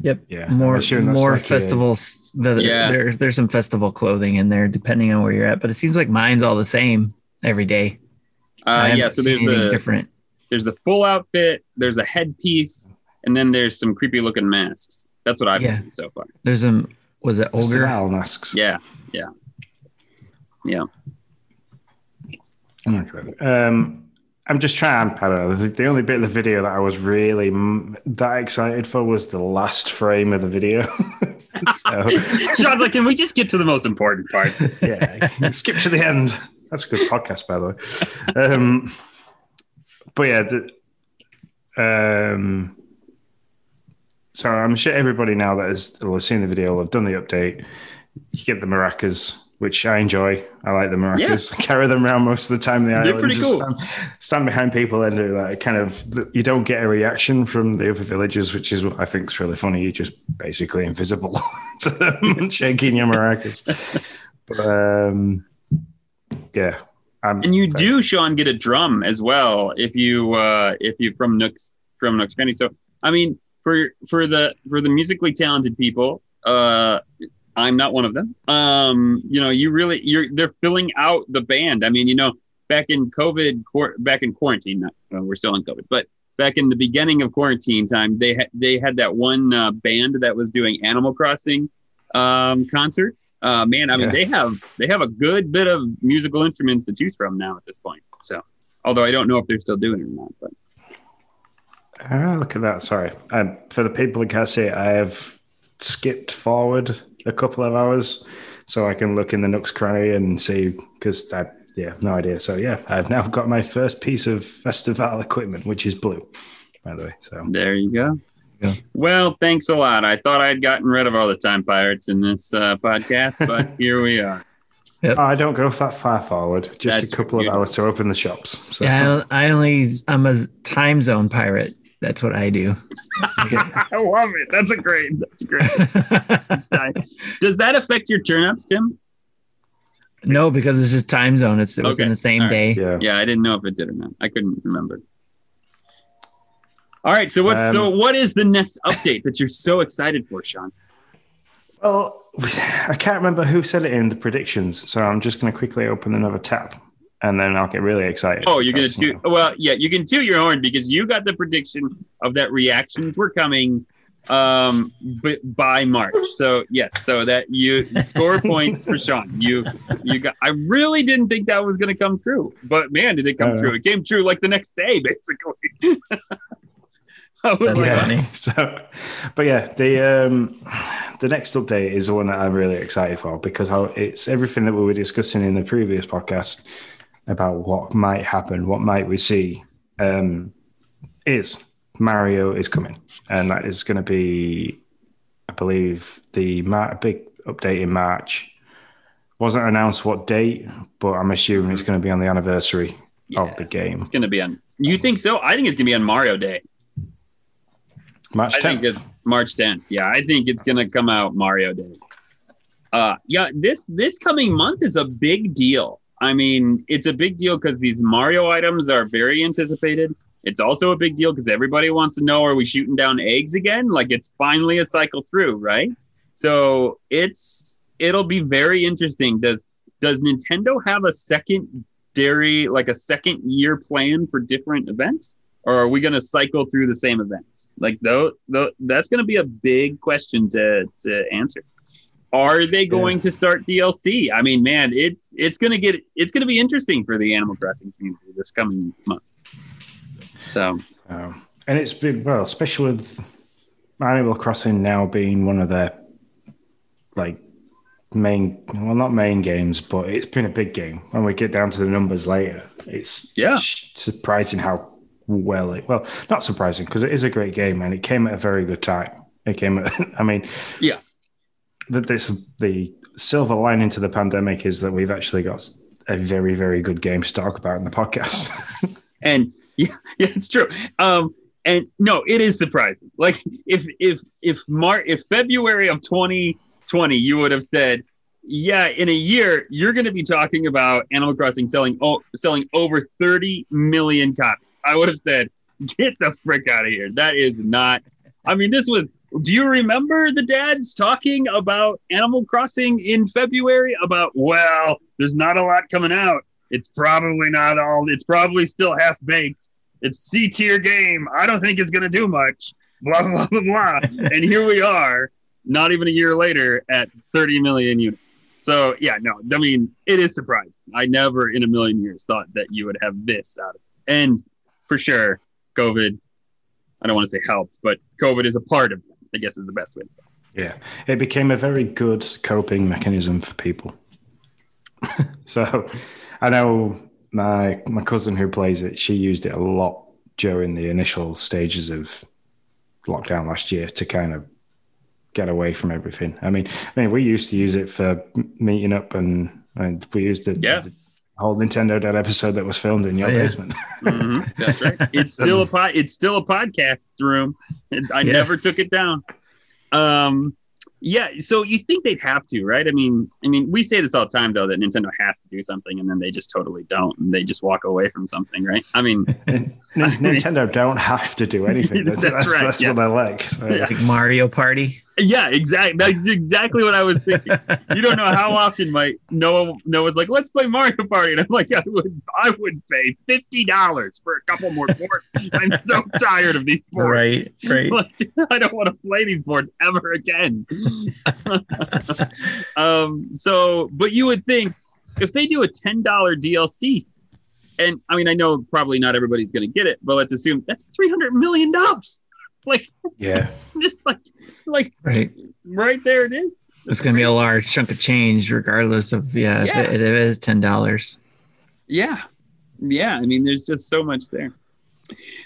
Speaker 3: yep. Yeah. More more like festivals. A, yeah. There, there's some festival clothing in there, depending on where you're at. But it seems like mine's all the same every day.
Speaker 2: Uh, yeah. So there's the different. There's the full outfit. There's a headpiece, and then there's some creepy looking masks. That's what I've yeah. seen so far.
Speaker 3: There's some. Was it ogre
Speaker 4: masks?
Speaker 2: Yeah. Yeah. Yeah.
Speaker 4: Um, I'm just trying. I don't know. The, the, only bit of the video that I was really m- that excited for was the last frame of the video.
Speaker 2: so. Sean's like, can we just get to the most important part?
Speaker 4: yeah, skip to the end. That's a good podcast, by the way. Um, but yeah, the, um, so I'm sure everybody now that has, will have seen the video will have done the update. You get the maracas which I enjoy. I like the maracas. Yeah. I carry them around most of the time. The They're island. pretty cool. Stand, stand, behind people and do like kind of. You don't get a reaction from the other villagers, which is what I think is really funny. You're just basically invisible to them shaking your maracas. but um, yeah,
Speaker 2: I'm, and you do, Sean, get a drum as well if you uh, if you from Nooks from Nooks Cranny. So I mean, for for the for the musically talented people, uh, I'm not one of them. Um, you know, you really you're they're filling out the band. I mean, you know, back in COVID, back in quarantine, not, well, we're still in COVID, but back in the beginning of quarantine time, they had they had that one uh, band that was doing Animal Crossing um, concerts. Uh, man, I mean, yeah. they have they have a good bit of musical instruments to choose from now at this point. So, although I don't know if they're still doing it or not, but.
Speaker 4: Ah, look at that. Sorry. Um, for the people who can't see it, I have skipped forward a couple of hours so I can look in the Nooks Cranny and see because I yeah no idea. So yeah, I've now got my first piece of festival equipment, which is blue, by the way. So
Speaker 2: There you go.
Speaker 4: Yeah.
Speaker 2: Well, thanks a lot. I thought I'd gotten rid of all the time pirates in this uh, podcast, but here we are.
Speaker 4: I don't go that far forward. Just
Speaker 2: That's
Speaker 4: a couple of hours to open the shops. So
Speaker 3: Yeah, I, I only I'm a time zone pirate. That's what I do.
Speaker 2: I love it. That's a great. That's great. Does that affect your turnips, Tim?
Speaker 3: no, because it's just time zone. It's
Speaker 2: Okay,
Speaker 3: within the same
Speaker 2: all right.
Speaker 3: day.
Speaker 4: yeah.
Speaker 2: Yeah, I didn't know if it did or not. I couldn't remember. All right, so what's
Speaker 4: Um,
Speaker 2: so what is the next update that you're so excited for, Sean?
Speaker 4: Well, I can't remember who said it in the predictions, so I'm just going to quickly open another tab, and then I'll get really excited.
Speaker 2: Oh, you're gonna do. Well, yeah, you can toot your horn because you got the prediction of that reactions were coming um b- by March. So yes, so that you score points for Sean. You you got. I really didn't think that was gonna come true, but man, did it come
Speaker 4: Uh,
Speaker 2: true? It came true like the next day, basically. I
Speaker 3: That's
Speaker 2: like,
Speaker 3: funny.
Speaker 4: So, but yeah, the um, the next update is the one that I'm really excited for because how it's everything that we were discussing in the previous podcast about what might happen, what might we see. Um, is Mario is coming, and that is going to be, I believe, the Mar- big update in March. Wasn't announced what date, but I'm assuming it's going to be on the anniversary
Speaker 2: Yeah.
Speaker 4: of the game,
Speaker 2: it's gonna be on. You think so? I think it's gonna be on Mario Day.
Speaker 4: March
Speaker 2: I think
Speaker 4: 10th.
Speaker 2: it's March 10th. Yeah, I think it's gonna come out Mario Day. Uh, yeah, this this coming month is a big deal. I mean, it's a big deal because these Mario items are very anticipated. It's also a big deal because everybody wants to know: Are we shooting down eggs again? Like it's finally a cycle through, right? So it's it'll be very interesting. Does does Nintendo have a secondary, like a second year plan for different events? or are we to cycle through the same events? Like though, though that's to be a big question to to answer. Are they going to start DLC? I mean, man, it's it's going to get it's going to be interesting for the Animal Crossing community this coming month. So
Speaker 4: Um, and it's been well, especially with Animal Crossing now being one of their like main, well, not main games, but it's been a big game. When we get down to the numbers later, it's
Speaker 2: Yeah.
Speaker 4: surprising how well it. Well, not surprising because it is a great game and it came at a very good time. It came. At, I mean,
Speaker 2: Yeah.
Speaker 4: That this the silver lining to the pandemic is that we've actually got a very very good game to talk about in the podcast.
Speaker 2: and yeah, yeah, it's true. Um, and no, it is surprising. Like if if if Mar if February of 2020, you would have said, yeah, in a year you're going to be talking about Animal Crossing selling selling over 30 million copies. I would have said, get the frick out of here. That is not. I mean, this was. Do you remember the dads talking about Animal Crossing in February? About well, there's not a lot coming out. It's probably not all. It's probably still half baked. It's C tier game. I don't think it's gonna do much. Blah blah blah blah. and here we are, not even a year later, at 30 million units. So yeah, no, I mean it is surprising. I never in a million years thought that you would have this out of it. And for sure, COVID. I don't want to say helped, but COVID is a part of it. I guess is the best way to say. it.
Speaker 4: Yeah, it became a very good coping mechanism for people. so, I know my my cousin who plays it. She used it a lot during the initial stages of lockdown last year to kind of get away from everything. I mean, I mean, we used to use it for meeting up, and, and we used it
Speaker 2: Yeah.
Speaker 4: the whole Nintendo Dead episode that was filmed in your
Speaker 3: Oh, yeah.
Speaker 4: basement.
Speaker 2: Mhm, that's right. It's still a pod. It's still a podcast room. And I
Speaker 3: Yes.
Speaker 2: never took it down. Um, yeah. So you think they'd have to, right? I mean, I mean, we say this all the time though that Nintendo has to do something, and then they just totally don't, and they just walk away from something, right? I mean,
Speaker 4: N- Nintendo don't have to do anything. That's,
Speaker 2: That's
Speaker 4: that's,
Speaker 2: right,
Speaker 4: that's
Speaker 2: yeah.
Speaker 4: what they're like. So,
Speaker 2: Yeah.
Speaker 3: Like Mario Party.
Speaker 2: Yeah, exactly. That's exactly what I was thinking. You don't know how often my Noah Noah's like, let's play Mario Party, and I'm like, I would I would pay fifty dollars for a couple more ports. I'm so tired of these ports.
Speaker 3: Right, right.
Speaker 2: Like, I don't want to play these boards ever again. um, so, but you would think if they do a ten dollar DLC, and I mean, I know probably not everybody's going to get it, but let's assume that's three hundred million dollars. Like,
Speaker 4: yeah.
Speaker 2: just like, like
Speaker 3: Right.
Speaker 2: right there it is.
Speaker 3: It's going to be a large chunk of change, regardless of yeah,
Speaker 2: Yeah.
Speaker 3: If it, it is ten dollars.
Speaker 2: Yeah. Yeah. I mean, there's just so much there.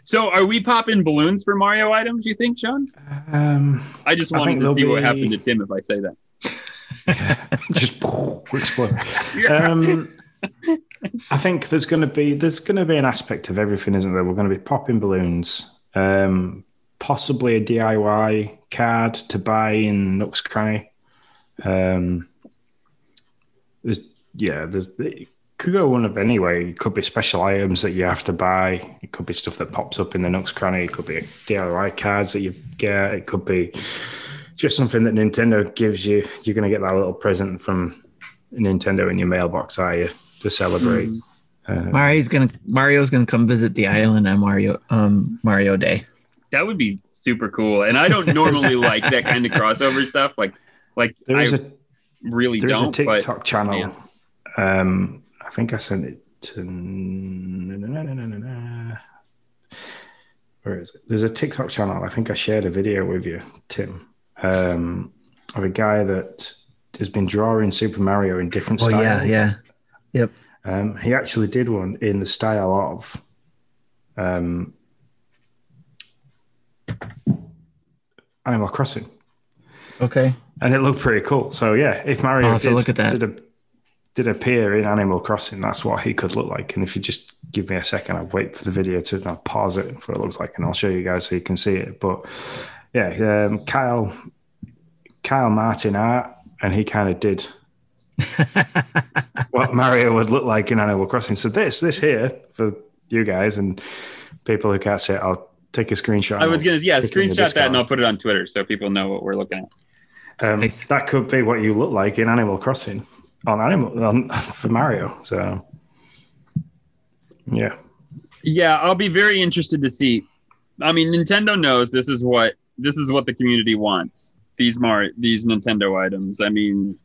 Speaker 2: So are we popping balloons for Mario items, you think, Sean?
Speaker 4: Um,
Speaker 2: I just wanted
Speaker 4: think
Speaker 2: to see
Speaker 4: there'll
Speaker 2: what happened to Tim if I say that.
Speaker 4: just explode. Um, I think there's going to be there's going to be an aspect of everything, isn't there? We're going to be popping balloons, um, possibly a DIY card to buy in Nooks Cranny. Um, there's yeah, there's it could go one of any way. It could be special items that you have to buy. It could be stuff that pops up in the Nooks Cranny. It could be DIY cards that you get. It could be just something that Nintendo gives you. You're going to get that little present from Nintendo in your mailbox, are you, to celebrate? Uh,
Speaker 3: Mario's gonna Mario's gonna come visit the island on Mario um Mario Day.
Speaker 2: That would be super cool. And I don't normally like that kind of crossover stuff. Like, like
Speaker 4: there
Speaker 2: I
Speaker 4: a
Speaker 2: really
Speaker 4: there is a
Speaker 2: don't. but there's a
Speaker 4: TikTok channel. Um, I think I sent it to. Where is it? There's a TikTok channel. I think I shared a video with you, Tim, um, of a guy that has been drawing Super Mario in different
Speaker 3: Oh
Speaker 4: styles.
Speaker 3: yeah, yeah. Yep.
Speaker 4: Um, he actually did one in the style of um, Animal Crossing,
Speaker 3: Okay.
Speaker 4: and it looked pretty cool. So yeah, if Mario
Speaker 3: I'll have to
Speaker 4: did,
Speaker 3: look at that.
Speaker 4: did, a, did appear in Animal Crossing, that's what he could look like. And if you just give me a second, I'll wait for the video to I'll pause it for what it looks like, and I'll show you guys so you can see it. But yeah, um, Kyle Kyle Martin art, and he kind of did what Mario would look like in Animal Crossing. So this, this here for you guys and people who can't see it, I'll take a screenshot.
Speaker 2: I was gonna, yeah,
Speaker 4: Stick it in the
Speaker 2: screenshot that and I'll put it on Twitter so people know what we're looking at.
Speaker 4: Um,
Speaker 3: Nice.
Speaker 4: That could be what you look like in Animal Crossing on Animal on, for Mario. So yeah,
Speaker 2: Yeah, I'll be very interested to see. I mean, Nintendo knows this is what this is what the community wants. These Mar these Nintendo items. I mean,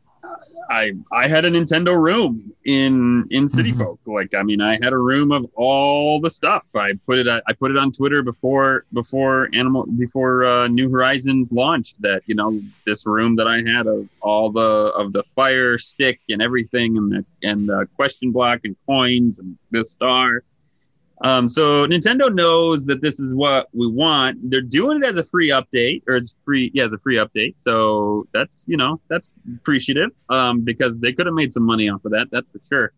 Speaker 2: I I had a Nintendo room in in City
Speaker 3: Mhm.
Speaker 2: Folk. Like, I mean, I had a room of all the stuff. I put it I put it on Twitter before before Animal before uh, New Horizons launched. That you know this room that I had of all the of the fire stick and everything and the and the question block and coins and the star. Um, so Nintendo knows that this is what we want. They're doing it as a free update, or it's free, yeah, as a free update. So that's you know that's appreciative um, because they could have made some money off of that. That's for sure.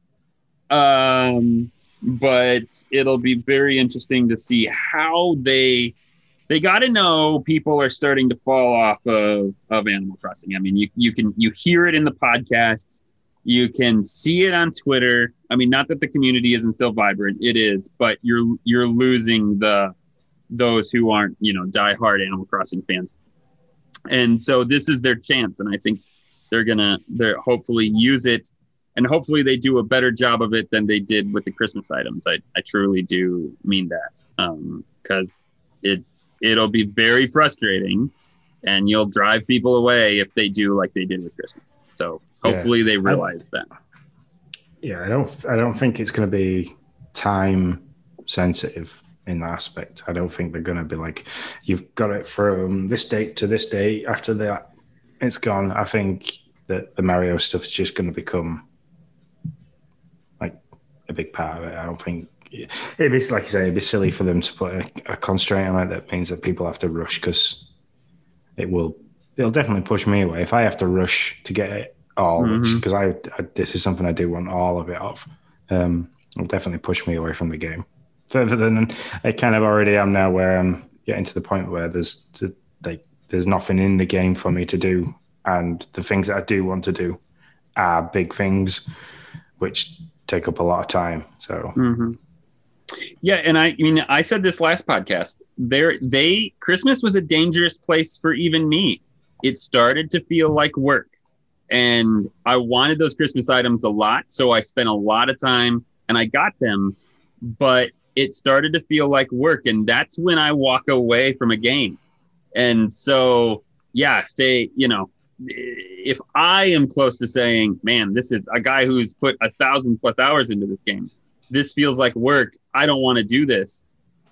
Speaker 2: Um, but it'll be very interesting to see how they they got to know people are starting to fall off of of Animal Crossing. I mean, you you can you hear it in the podcasts. You can see it on Twitter. I mean, not that the community isn't still vibrant; it is, but you're you're losing the those who aren't, you know, diehard Animal Crossing fans. And so this is their chance, and I think they're gonna they're hopefully use it, and hopefully they do a better job of it than they did with the Christmas items. I, I truly do mean that um, because it it'll be very frustrating, and you'll drive people away if they do like they did with Christmas. So
Speaker 4: Yeah.
Speaker 2: hopefully they realize that.
Speaker 4: yeah. I don't, I don't think it's going to be time sensitive in that aspect. I don't think they're going to be like, you've got it from this date to this date. After that, it's gone. I think that the Mario stuff is just going to become like a big part of it. I don't think it'd be like you say, it'd be silly for them to put a, a constraint on it that means that people have to rush because it will. It'll definitely push me away if I have to rush to get it all because I, I this is something I do want all of it of. Um, it'll definitely push me away from the game further than I kind of already am now, where I'm getting to the point where there's like there's nothing in the game for me to do, and the things that I do want to do are big things, which take up a lot of time. So
Speaker 2: hmm Yeah, and I, I mean, I said this last podcast. There, they Christmas was a dangerous place for even me. It started to feel like work, and I wanted those Christmas items a lot, so I spent a lot of time, and I got them, but it started to feel like work, and that's when I walk away from a game. And so, yeah, if they, you know, if I am close to saying, man, this is a guy who's put a thousand plus hours into this game this feels like work. I don't want to do this.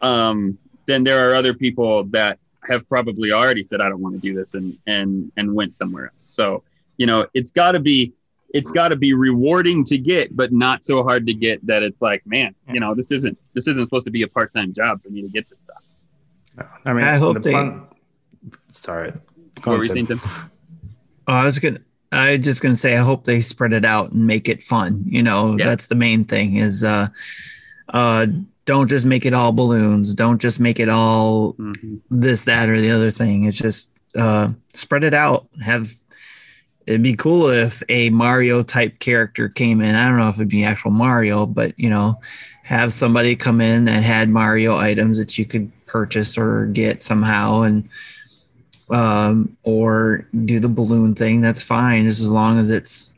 Speaker 2: Um, then there are other people that have probably already said I don't want to do this and and and went somewhere else. So you know, it's got to be it's got to be rewarding to get, but not so hard to get that it's like, man, you know, this isn't this isn't supposed to be a part time job for me to get this stuff.
Speaker 4: I mean,
Speaker 3: I hope
Speaker 4: the
Speaker 3: they-
Speaker 4: plan- Sorry. Go
Speaker 2: What
Speaker 4: on,
Speaker 2: were you saying, Tim?
Speaker 3: Oh, I was gonna. I just gonna say I hope they spread it out and make it fun. You know,
Speaker 2: Yeah.
Speaker 3: that's the main thing. Is uh, uh, don't just make it all balloons. Don't just make it all
Speaker 2: Mhm.
Speaker 3: this, that, or the other thing. It's just uh, spread it out. Have it'd be cool if a Mario type character came in. I don't know if it'd be actual Mario, but you know, have somebody come in that had Mario items that you could purchase or get somehow, and um, or do the balloon thing. That's fine, just as long as it's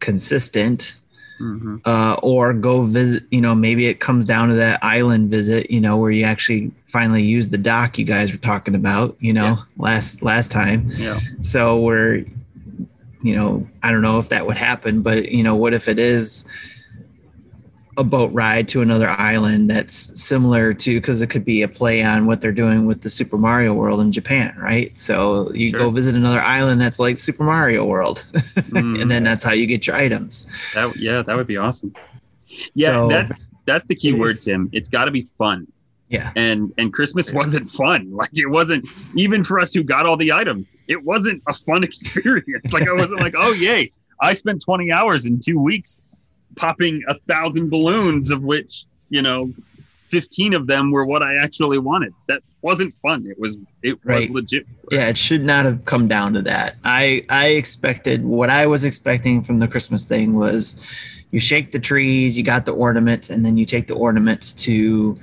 Speaker 3: consistent
Speaker 2: Mhm.
Speaker 3: uh, or go visit. You know, maybe it comes down to that island visit. You know, where you actually finally use the dock you guys were talking about. You know,
Speaker 2: Yeah.
Speaker 3: last last time.
Speaker 2: Yeah.
Speaker 3: So we're, you know, I don't know if that would happen, but you know, what if it is a boat ride to another island that's similar to because it could be a play on what they're doing with the Super Mario World in Japan, right? So you
Speaker 2: Sure.
Speaker 3: go visit another island that's like Super Mario World,
Speaker 2: Mhm.
Speaker 3: and then that's how you get your items.
Speaker 2: That yeah, that would be awesome. Yeah,
Speaker 3: So-
Speaker 2: that's that's the key word, Tim. It's got to be fun.
Speaker 3: Yeah.
Speaker 2: And and Christmas wasn't fun. Like it wasn't even for us who got all the items. It wasn't a fun experience. Like I wasn't like, oh yay, I spent 20 hours in two weeks popping a thousand balloons, of which you know, 15 of them were what I actually wanted. That wasn't fun. It was it
Speaker 3: Right.
Speaker 2: was legit.
Speaker 3: Yeah, it should not have come down to that. I I expected what I was expecting from the Christmas thing was you shake the trees, you got the ornaments, and then you take the ornaments to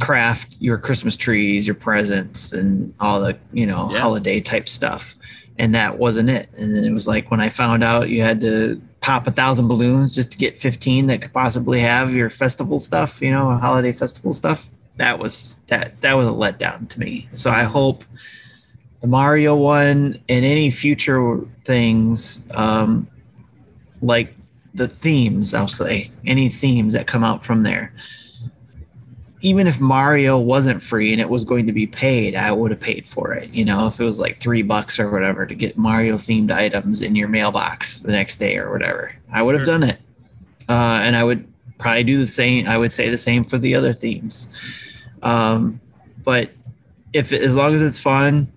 Speaker 3: craft your Christmas trees, your presents, and all the you know
Speaker 2: Yeah.
Speaker 3: holiday type stuff. And that wasn't it. And then it was like when I found out you had to pop a thousand balloons just to get fifteen that could possibly have your festival stuff, you know, holiday festival stuff. That was that that was a letdown to me. So I hope the Mario one and any future things, um, like the themes, I'll say, any themes that come out from there. Even if Mario wasn't free and it was going to be paid, I would have paid for it. You know, if it was like three bucks or whatever to get Mario themed items in your mailbox the next day or whatever, I would have
Speaker 2: Sure.
Speaker 3: done it. Uh, and I would probably do the same. I would say the same for the other themes. Um, but if as long as it's fun,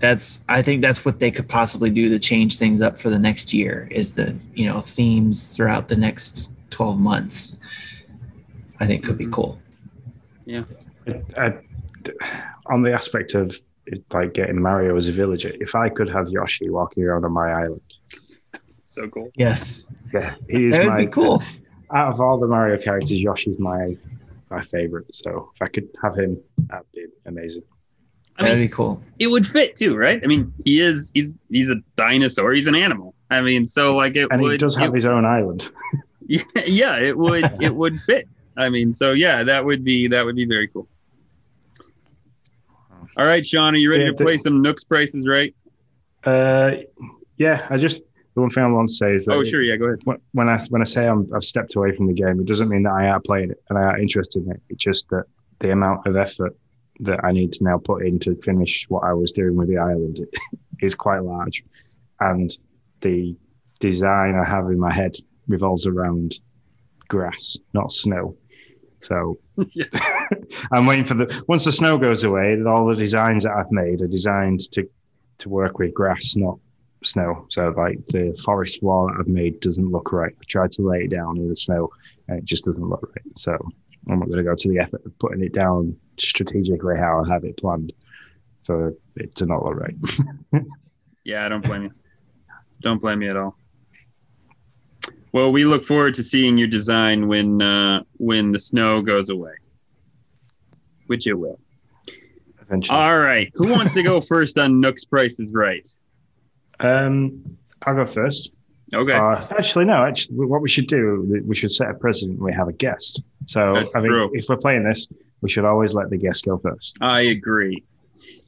Speaker 3: that's I think that's what they could possibly do to change things up for the next year is the you know themes throughout the next twelve months. I think could be
Speaker 2: Mhm.
Speaker 3: cool.
Speaker 4: I, on the aspect of like getting Mario as a villager, if I could have Yoshi walking around on my island,
Speaker 2: So cool.
Speaker 3: Yes,
Speaker 4: yeah, he is
Speaker 3: that would
Speaker 4: my
Speaker 3: be cool.
Speaker 4: Out of all the Mario characters, Yoshi's my my favorite. So if I could have him, that'd be amazing.
Speaker 2: I
Speaker 3: That'd be cool.
Speaker 2: it would fit too, right? I mean, he is he's he's a dinosaur. He's an animal. I mean, so like it
Speaker 4: And
Speaker 2: would
Speaker 4: he does have
Speaker 2: it-
Speaker 4: his own island.
Speaker 2: yeah, yeah, it would it would fit. I mean, so yeah, that would be that would be very cool. All right, Sean, are you ready
Speaker 4: Yeah,
Speaker 2: to
Speaker 4: the-
Speaker 2: play some Nooks prices right?
Speaker 4: Uh, yeah, I just the one thing I want to say is that
Speaker 2: Oh, sure, yeah, go ahead.
Speaker 4: when- when I when I say I'm, I've stepped away from the game, it doesn't mean that I am playing it and I am interested in it. It's just that the amount of effort that I need to now put in to finish what I was doing with the island is quite large, and the design I have in my head revolves around grass, not snow. So
Speaker 2: Yeah.
Speaker 4: I'm waiting for the once the snow goes away, all the designs that I've made are designed to to work with grass, not snow. So like the forest wall that I've made doesn't look right. I tried to lay it down in the snow and it just doesn't look right. So I'm not going to go to the effort of putting it down strategically how I have it planned for it to not look right.
Speaker 2: Yeah, I don't blame you. Don't blame me at all. Well, we look forward to seeing your design when uh, when the snow goes away, which it will.
Speaker 4: Eventually.
Speaker 2: All right, who wants to go first on Nook's Price is Right?
Speaker 4: um, I'll go first.
Speaker 2: Okay,
Speaker 4: Uh, actually, no. Actually, what we should do, we should set a precedent. We have a guest. So
Speaker 2: That's
Speaker 4: I mean,
Speaker 2: true.
Speaker 4: if we're playing this, we should always let the guest go first.
Speaker 2: I agree.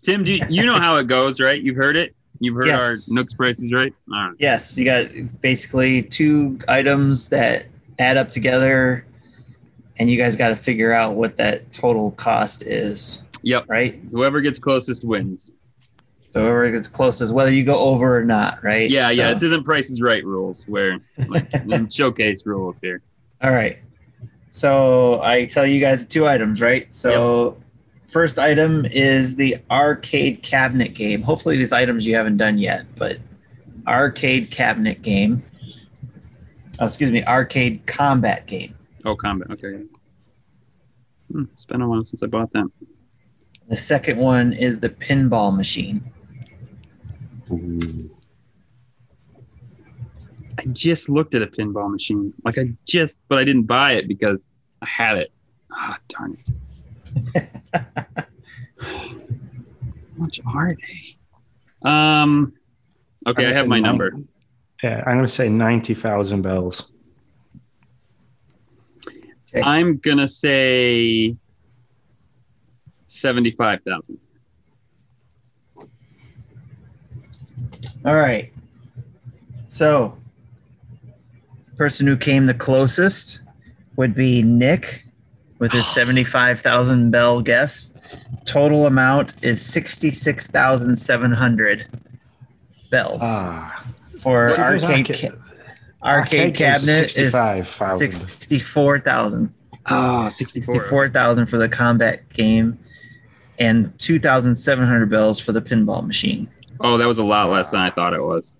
Speaker 2: Tim, do you, you know how it goes, right? You've heard it. You've heard
Speaker 3: Yes.
Speaker 2: our Nook's prices, Right. All right.
Speaker 3: Yes, you got basically two items that add up together, and you guys got to figure out what that total cost is.
Speaker 2: Yep.
Speaker 3: right?
Speaker 2: Whoever gets closest wins.
Speaker 3: So whoever gets closest, whether you go over or not, right?
Speaker 2: Yeah, yeah.
Speaker 3: So-
Speaker 2: This isn't Price is Right rules where like, showcase rules here.
Speaker 3: All right. So I tell you guys two items, right? So first item is the arcade cabinet game. Hopefully these items you haven't done yet, but arcade cabinet game. Oh, excuse me, arcade combat game.
Speaker 2: Oh, combat. Okay. Hmm, it's been a while since I bought that.
Speaker 3: The second one is the pinball machine.
Speaker 4: Ooh.
Speaker 2: I just looked at a pinball machine. Like I just, but I didn't buy it because I had it. Ah, darn it. How much are they? Um. Okay, I have my
Speaker 4: saying
Speaker 2: number.
Speaker 4: Yeah, I'm going to say 90,000 bells.
Speaker 2: I'm gonna say seventy-five thousand.
Speaker 3: All right. So, person who came the closest would be Nick with his 75,000 bell guess. Total amount is 66,700 bells
Speaker 4: Ah,
Speaker 3: for
Speaker 4: See,
Speaker 3: arcade
Speaker 4: arcade-
Speaker 3: ca- arcade
Speaker 4: arcade games
Speaker 3: cabinet is 64,000.
Speaker 2: Oh, 64.
Speaker 3: 64,000 for the combat game and 2,700 bells for the pinball machine.
Speaker 2: Oh, that was a lot less than I thought it was.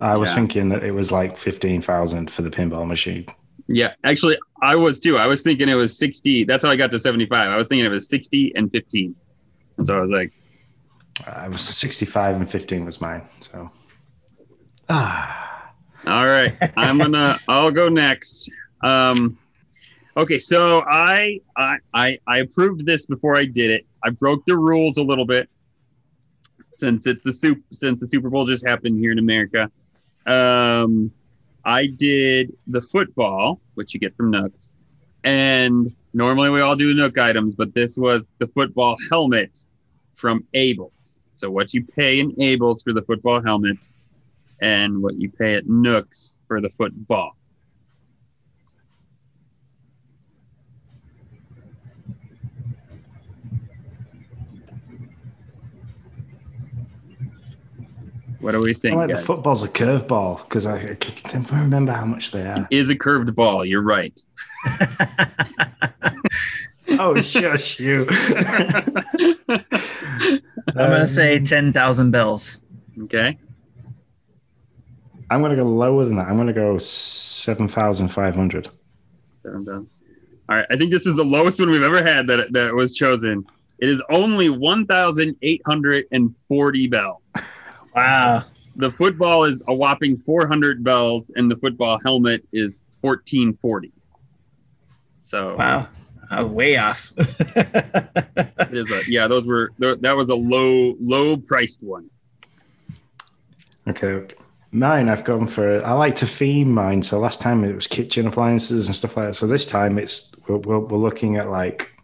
Speaker 4: I was
Speaker 2: Yeah.
Speaker 4: thinking that it was like 15,000 for the pinball machine.
Speaker 2: Yeah, actually, I was too. I was thinking it was 60. That's how I got to 75. I was thinking it was 60 and 15. And so I was like,
Speaker 4: I was 65 and 15 was mine. So, ah,
Speaker 2: all right, I'm gonna, I'll go next. Um, okay, so I, I, I, I approved this before I did it. I broke the rules a little bit since it's the soup, since the Super Bowl just happened here in America. Um, I did the football, which you get from Nooks, and normally we all do Nook items, but this was the football helmet from Able's. So what you pay in Able's for the football helmet, and what you pay at Nooks for the football. What do we
Speaker 4: I
Speaker 2: think?
Speaker 4: like the football's a curveball because I, I can't remember how much they are.
Speaker 2: Is a curved ball. You're right.
Speaker 4: oh, shush you.
Speaker 3: I'm going to um, say 10,000 bells.
Speaker 2: okay.
Speaker 4: I'm going to go lower than that. I'm going to go 7,500.
Speaker 2: Seven thousand. All right. I think this is the lowest one we've ever had that that was chosen. It is only one thousand eight hundred and forty bells.
Speaker 3: Wow.
Speaker 2: The football is a whopping four hundred bells, and the football helmet is fourteen forty. So
Speaker 3: Wow. Uh, way off.
Speaker 2: it is a yeah. Those were that was a low low priced one.
Speaker 4: Okay. okay. Mine, I've gone for. I like to theme mine. So last time it was kitchen appliances and stuff like that. So this time it's we're, we're, we're looking at like,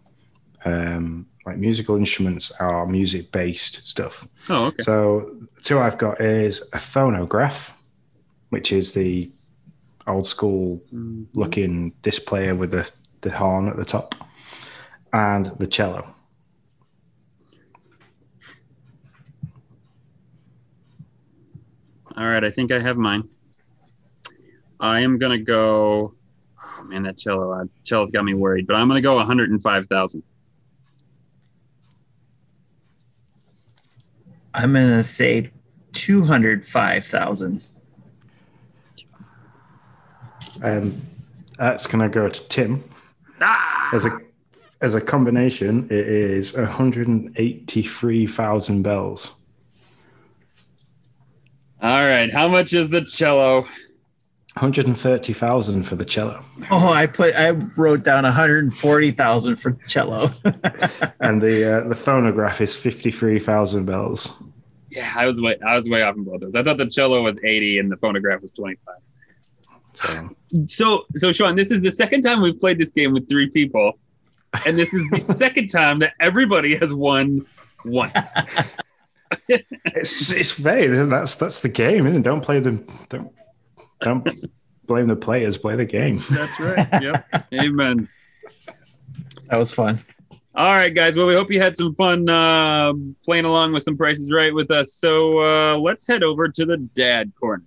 Speaker 4: um, like musical instruments or music based stuff.
Speaker 2: Oh okay.
Speaker 4: So the two I've got is a phonograph, which is the old school
Speaker 2: mm-hmm.
Speaker 4: looking display with the, the horn at the top, and the cello.
Speaker 2: All right, I think I have mine. I am gonna go. Oh man, that cello, uh, cello's got me worried. But I'm gonna go 105,000.
Speaker 3: I'm going to say 205,000.
Speaker 4: Um, that's going to go to Tim.
Speaker 2: Ah!
Speaker 4: As a as a combination, it is 183,000 bells.
Speaker 2: All right. How much is the cello?
Speaker 4: 130,000 for the cello.
Speaker 3: Oh, I put I wrote down 140,000 for cello.
Speaker 4: And the uh, the phonograph is 53,000 bells.
Speaker 2: Yeah, I was way I was way off in both those. I thought the cello was 80 and the phonograph was 25.
Speaker 4: So
Speaker 2: So so Sean, this is the second time we've played this game with three people. And this is the second time that everybody has won once.
Speaker 4: it's it's very that's that's the game, isn't it? Don't play them. don't don't blame the players, play the game.
Speaker 2: That's right. Yep. Amen.
Speaker 3: that was fun.
Speaker 2: All right, guys. Well, we hope you had some fun uh, playing along with some prices right with us. So uh, let's head over to the dad corner.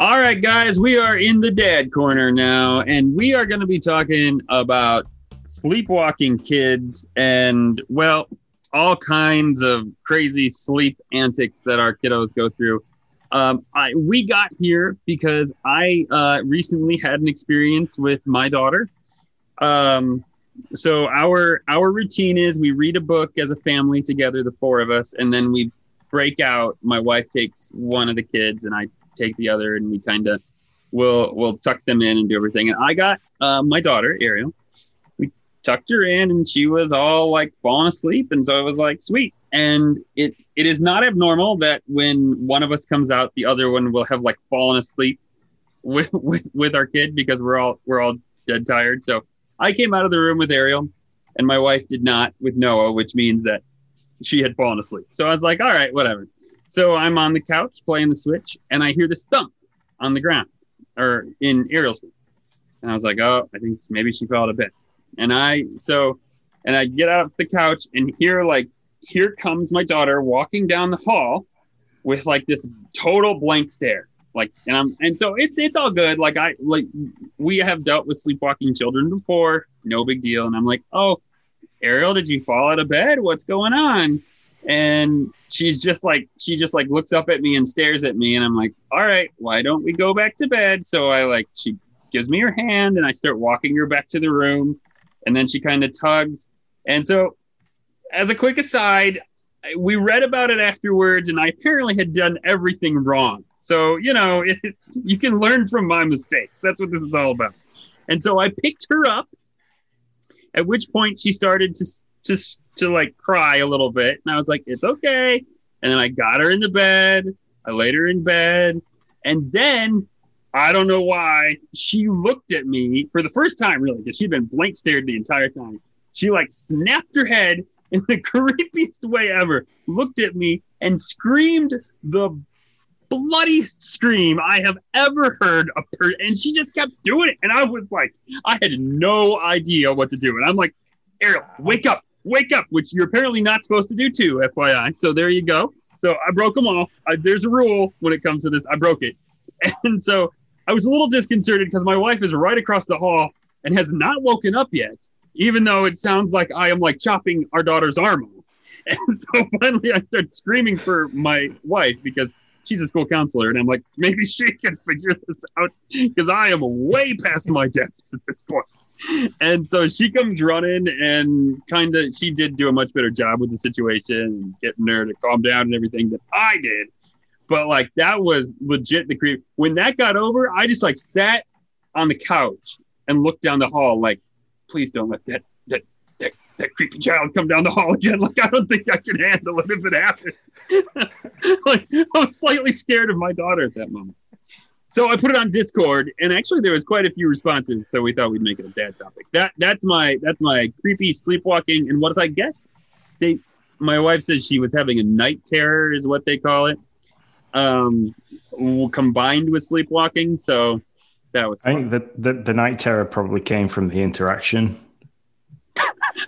Speaker 2: All right, guys, we are in the dad corner now, and we are going to be talking about sleepwalking kids and, well, all kinds of crazy sleep antics that our kiddos go through. Um, I, we got here because I uh, recently had an experience with my daughter. Um, so our our routine is we read a book as a family together, the four of us, and then we break out. My wife takes one of the kids, and I take the other, and we kind of will will tuck them in and do everything. And I got uh, my daughter Ariel. We tucked her in, and she was all like falling asleep, and so it was like sweet. And it it is not abnormal that when one of us comes out, the other one will have like fallen asleep with with with our kid because we're all we're all dead tired. So I came out of the room with Ariel, and my wife did not with Noah, which means that she had fallen asleep. So I was like, all right, whatever. So I'm on the couch playing the Switch, and I hear this thump on the ground or in Ariel's room. And I was like, oh, I think maybe she fell out of bed. And I, so, and I get out of the couch and hear like, here comes my daughter walking down the hall with like this total blank stare. Like, and I'm, and so it's, it's all good. Like, I, like, we have dealt with sleepwalking children before, no big deal. And I'm like, oh, Ariel, did you fall out of bed? What's going on? And she's just like, she just like looks up at me and stares at me. And I'm like, all right, why don't we go back to bed? So I like, she gives me her hand and I start walking her back to the room. And then she kind of tugs. And so, as a quick aside, we read about it afterwards, and I apparently had done everything wrong. So, you know, it, you can learn from my mistakes. That's what this is all about. And so I picked her up, at which point she started to, to, to like cry a little bit. And I was like, it's okay. And then I got her in the bed. I laid her in bed. And then I don't know why she looked at me for the first time, really, because she'd been blank stared the entire time. She like snapped her head in the creepiest way ever, looked at me and screamed the bloodiest scream I have ever heard a per and she just kept doing it. And I was like, I had no idea what to do. And I'm like, Ariel, wake up, wake up, which you're apparently not supposed to do too, FYI. So there you go. So I broke them all. I, there's a rule when it comes to this. I broke it. And so I was a little disconcerted because my wife is right across the hall and has not woken up yet, even though it sounds like I am like chopping our daughter's arm off. And so finally I started screaming for my wife because she's a school counselor. And I'm like, maybe she can figure this out because I am way past my depths at this point. And so she comes running and kind of, she did do a much better job with the situation, getting her to calm down and everything that I did. But like, that was legit the creep. When that got over, I just like sat on the couch and looked down the hall, like, please don't let that, that creepy child come down the hall again. Like, I don't think I can handle it if it happens. like, I was slightly scared of my daughter at that moment. So I put it on Discord, and actually there was quite a few responses. So we thought we'd make it a dad topic. That that's my that's my creepy sleepwalking. And what I guess they, my wife says she was having a night terror, is what they call it, um, combined with sleepwalking. So that was.
Speaker 4: I think that the, the night terror probably came from the interaction.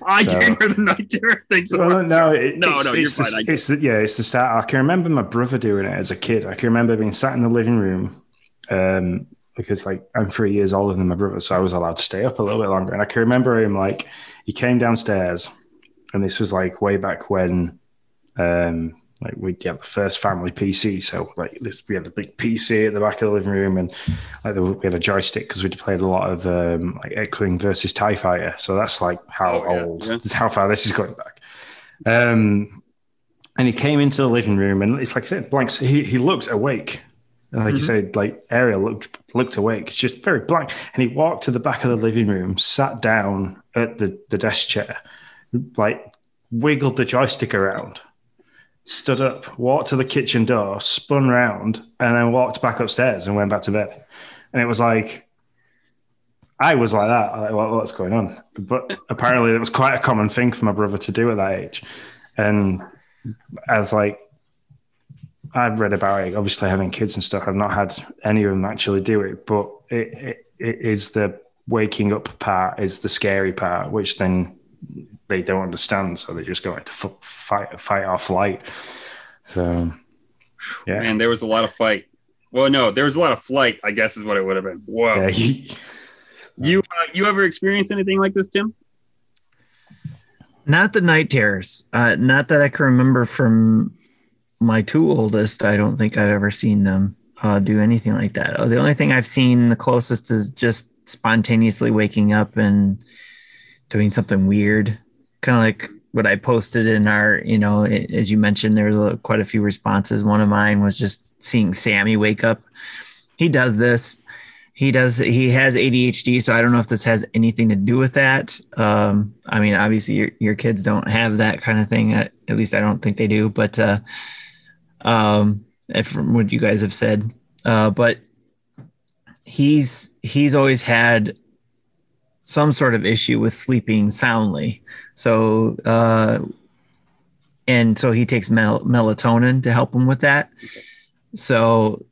Speaker 2: I so, gave her the night terror thing. So
Speaker 4: well, no, it,
Speaker 2: no,
Speaker 4: it's,
Speaker 2: no,
Speaker 4: it's
Speaker 2: you're
Speaker 4: the,
Speaker 2: fine.
Speaker 4: It's the, yeah, it's the start. I can remember my brother doing it as a kid. I can remember being sat in the living room um, because, like, I'm three years older than my brother, so I was allowed to stay up a little bit longer. And I can remember him like he came downstairs, and this was like way back when um, like we had the first family PC, so like this, we had the big PC at the back of the living room, and like we had a joystick because we played a lot of um, like X-wing versus Tie Fighter. So that's like how
Speaker 2: Oh, yeah,
Speaker 4: old,
Speaker 2: yeah.
Speaker 4: how far this is going back. Um, and he came into the living room, and it's like I said, blank. He he looked awake, and like you said, like Ariel looked looked awake. It's just very blank. And he walked to the back of the living room, sat down at the the desk chair, like wiggled the joystick around stood up, walked to the kitchen door, spun round, and then walked back upstairs and went back to bed. And it was like, I was like that. Like, what, what's going on? But apparently, it was quite a common thing for my brother to do at that age. And I was like, I've read about it. Obviously, having kids and stuff, I've not had any of them actually do it, but it, it, it is the waking up part is the scary part, which then they don't understand, so they just go into fight, fight or flight. So,
Speaker 2: yeah, and there was a lot of fight. Well, no, there was a lot of flight. I guess is what it would have been. Whoa. Yeah, he, you uh, you ever experienced anything like this, Tim?
Speaker 3: Not the night terrors. Uh, not that I can remember from my two oldest. I don't think I've ever seen them uh, do anything like that. Oh, the only thing I've seen the closest is just spontaneously waking up and doing something weird, kind of like what I posted in our, you know, as you mentioned, there was a, quite a few responses. One of mine was just seeing Sammy wake up. He does this. He does he has adhd so i don't know if this has anything to do with that. Um, i mean obviously your, your kids don't have that kind of thing. At, at least i don't think they do but uh, um, from what you guys have said. Uh, but he's he's always had some sort of issue with sleeping soundly so uh, and so he takes mel- melatonin to help him with that. So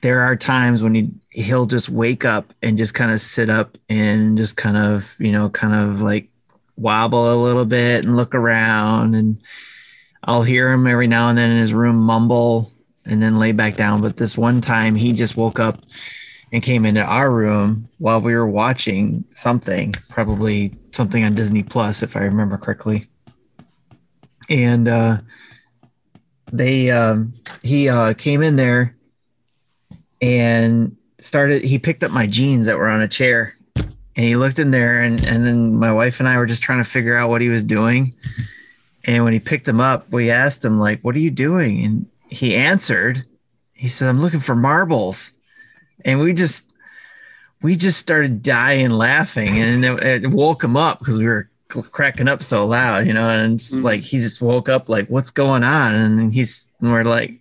Speaker 3: there are times when he he'll just wake up and just kind of sit up and just kind of you know kind of like wobble a little bit and look around. And I'll hear him every now and then in his room mumble and then lay back down. But this one time he just woke up and came into our room while we were watching something probably something on Disney Plus if I remember correctly and uh they um he uh came in there and started he picked up my jeans that were on a chair and he looked in there and and then my wife and I were just trying to figure out what he was doing. And when he picked them up, we asked him like, "What are you doing?" And he answered, he said, "I'm looking for marbles." And we just we just started dying laughing and it, it woke him up because we were cracking up so loud, you know, and mm-hmm. like he just woke up like, "What's going on?" And he's and we're like,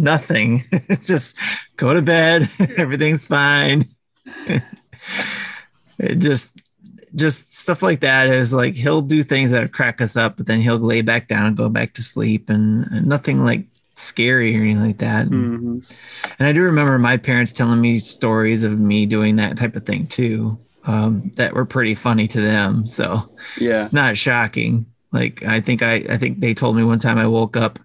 Speaker 3: nothing. just go to bed. Everything's fine. it just just stuff like that is like he'll do things that crack us up, but then he'll lay back down and go back to sleep and, and nothing like scary or anything like that. Mm-hmm. And I do remember my parents telling me stories of me doing that type of thing too. Um, that were pretty funny to them. So yeah, it's not shocking. Like I think I, I think they told me one time I woke up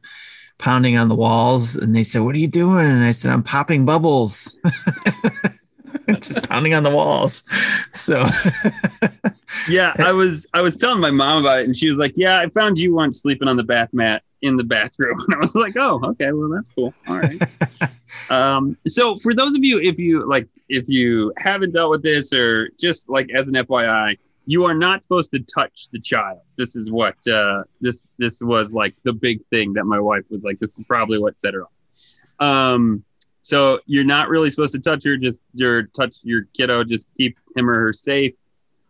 Speaker 3: pounding on the walls and they said, What are you doing? And I said, I'm popping bubbles. just pounding on the walls. So
Speaker 2: Yeah, I was I was telling my mom about it and she was like, Yeah, I found you once sleeping on the bath mat in the bathroom. And I was like, Oh, okay, well that's cool. All right. um, so for those of you if you like if you haven't dealt with this or just like as an FYI, you are not supposed to touch the child. This is what uh, this this was like the big thing that my wife was like. This is probably what set her off. Um, so you're not really supposed to touch her. Just your touch your kiddo. Just keep him or her safe.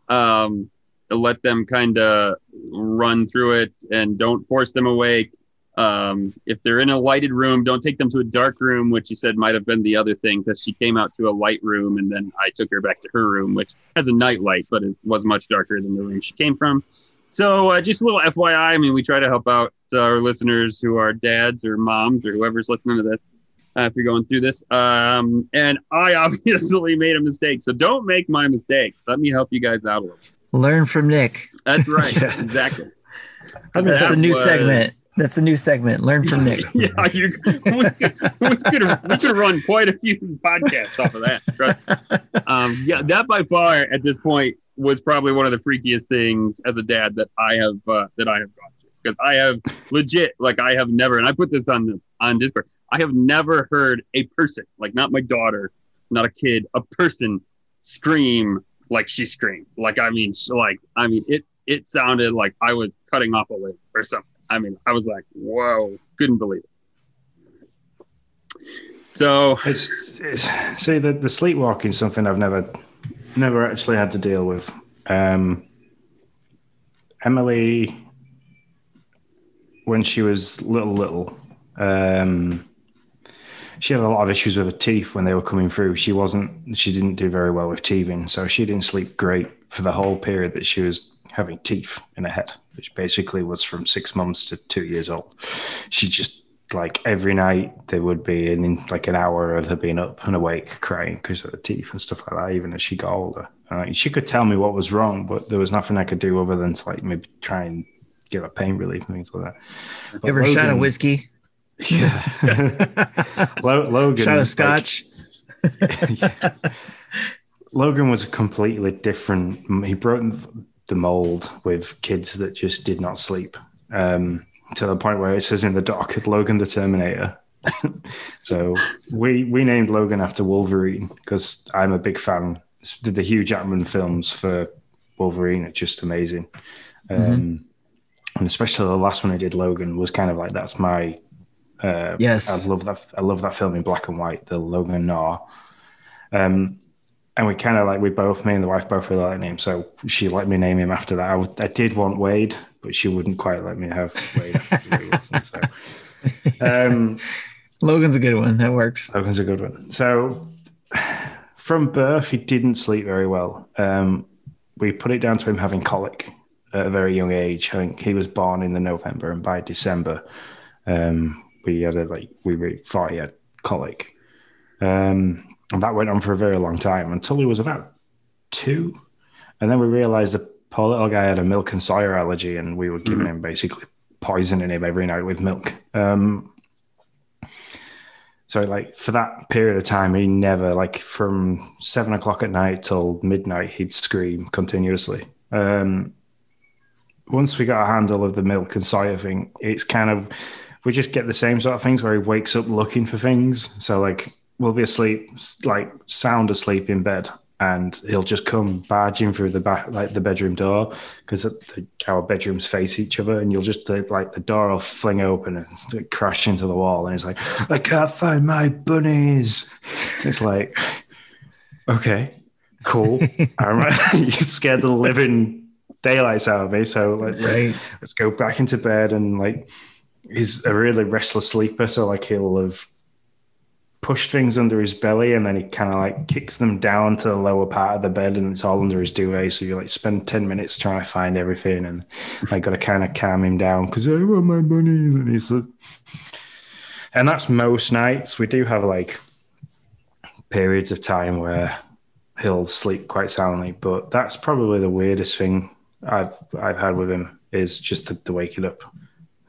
Speaker 2: Um, let them kind of run through it and don't force them awake. Um, if they're in a lighted room, don't take them to a dark room, which you said might have been the other thing because she came out to a light room and then I took her back to her room, which has a night light, but it was much darker than the room she came from. So, uh, just a little FYI. I mean, we try to help out our listeners who are dads or moms or whoever's listening to this uh, if you're going through this. Um, and I obviously made a mistake. So, don't make my mistake. Let me help you guys out a little.
Speaker 3: Learn from Nick.
Speaker 2: That's right. exactly.
Speaker 3: That's that a new was... segment. That's a new segment. Learn from Nick.
Speaker 2: yeah, you, we, could, we, could, we could run quite a few podcasts off of that. Trust. Um, yeah, that by far at this point was probably one of the freakiest things as a dad that I have uh, that I have gone through because I have legit like I have never and I put this on on Discord. I have never heard a person like not my daughter, not a kid, a person scream like she screamed. Like I mean, like I mean it it sounded like I was cutting off a limb or something. I mean, I was like, whoa, couldn't believe it. So
Speaker 4: it's, it's see the the sleepwalking something I've never never actually had to deal with. Um, Emily, when she was little, little, um, she had a lot of issues with her teeth when they were coming through. She wasn't, she didn't do very well with teething, so she didn't sleep great for the whole period that she was having teeth in her head, which basically was from six months to two years old. She just like every night there would be an like an hour of her being up and awake crying because of her teeth and stuff like that even as she got older. Uh, she could tell me what was wrong but there was nothing i could do other than to like maybe try and give her pain relief and things like that.
Speaker 3: But ever Logan, shot a whiskey?
Speaker 4: Yeah. Logan
Speaker 3: shot a scotch
Speaker 4: like, yeah. logan was completely different he broke the mold with kids that just did not sleep um, to the point where it says in the doc, Logan the Terminator. so we we named Logan after Wolverine because I'm a big fan. Did the Hugh Jackman films for Wolverine? are just amazing. Um, mm-hmm. and especially the last one I did, Logan, was kind of like that's my. Uh,
Speaker 3: yes,
Speaker 4: I love that. I love that film in black and white, the Logan Noir. Um, and we kind of like we both, me and the wife, both really like name, so she let me name him after that. I, I did want Wade, but she wouldn't quite let me have Wade after Wilson. So, um,
Speaker 3: Logan's a good one. That works.
Speaker 4: Logan's a good one. So, from birth, he didn't sleep very well. Um, we put it down to him having colic at a very young age. I think he was born in the November, and by December, um, we had a, like we thought he had colic. Um, and that went on for a very long time until he was about two. And then we realized the poor little guy had a milk and soya allergy, and we were giving mm-hmm. him basically poisoning him every night with milk. Um, so, like, for that period of time, he never, like, from seven o'clock at night till midnight, he'd scream continuously. Um, once we got a handle of the milk and soya thing, it's kind of, we just get the same sort of things where he wakes up looking for things. So, like, we'll be asleep, like sound asleep in bed, and he'll just come barging through the back, like the bedroom door, because our bedrooms face each other, and you'll just like the door will fling open and crash into the wall, and he's like, "I can't find my bunnies." It's like, okay, cool. you scared the living daylights out of me, so like, right. let's, let's go back into bed and like. He's a really restless sleeper, so like he'll have pushed things under his belly and then he kind of like kicks them down to the lower part of the bed and it's all under his duvet. So you like spend 10 minutes trying to find everything and I got to kind of calm him down because I want my bunnies. And he's like, and that's most nights. We do have like periods of time where he'll sleep quite soundly, but that's probably the weirdest thing I've I've had with him is just the, the waking up.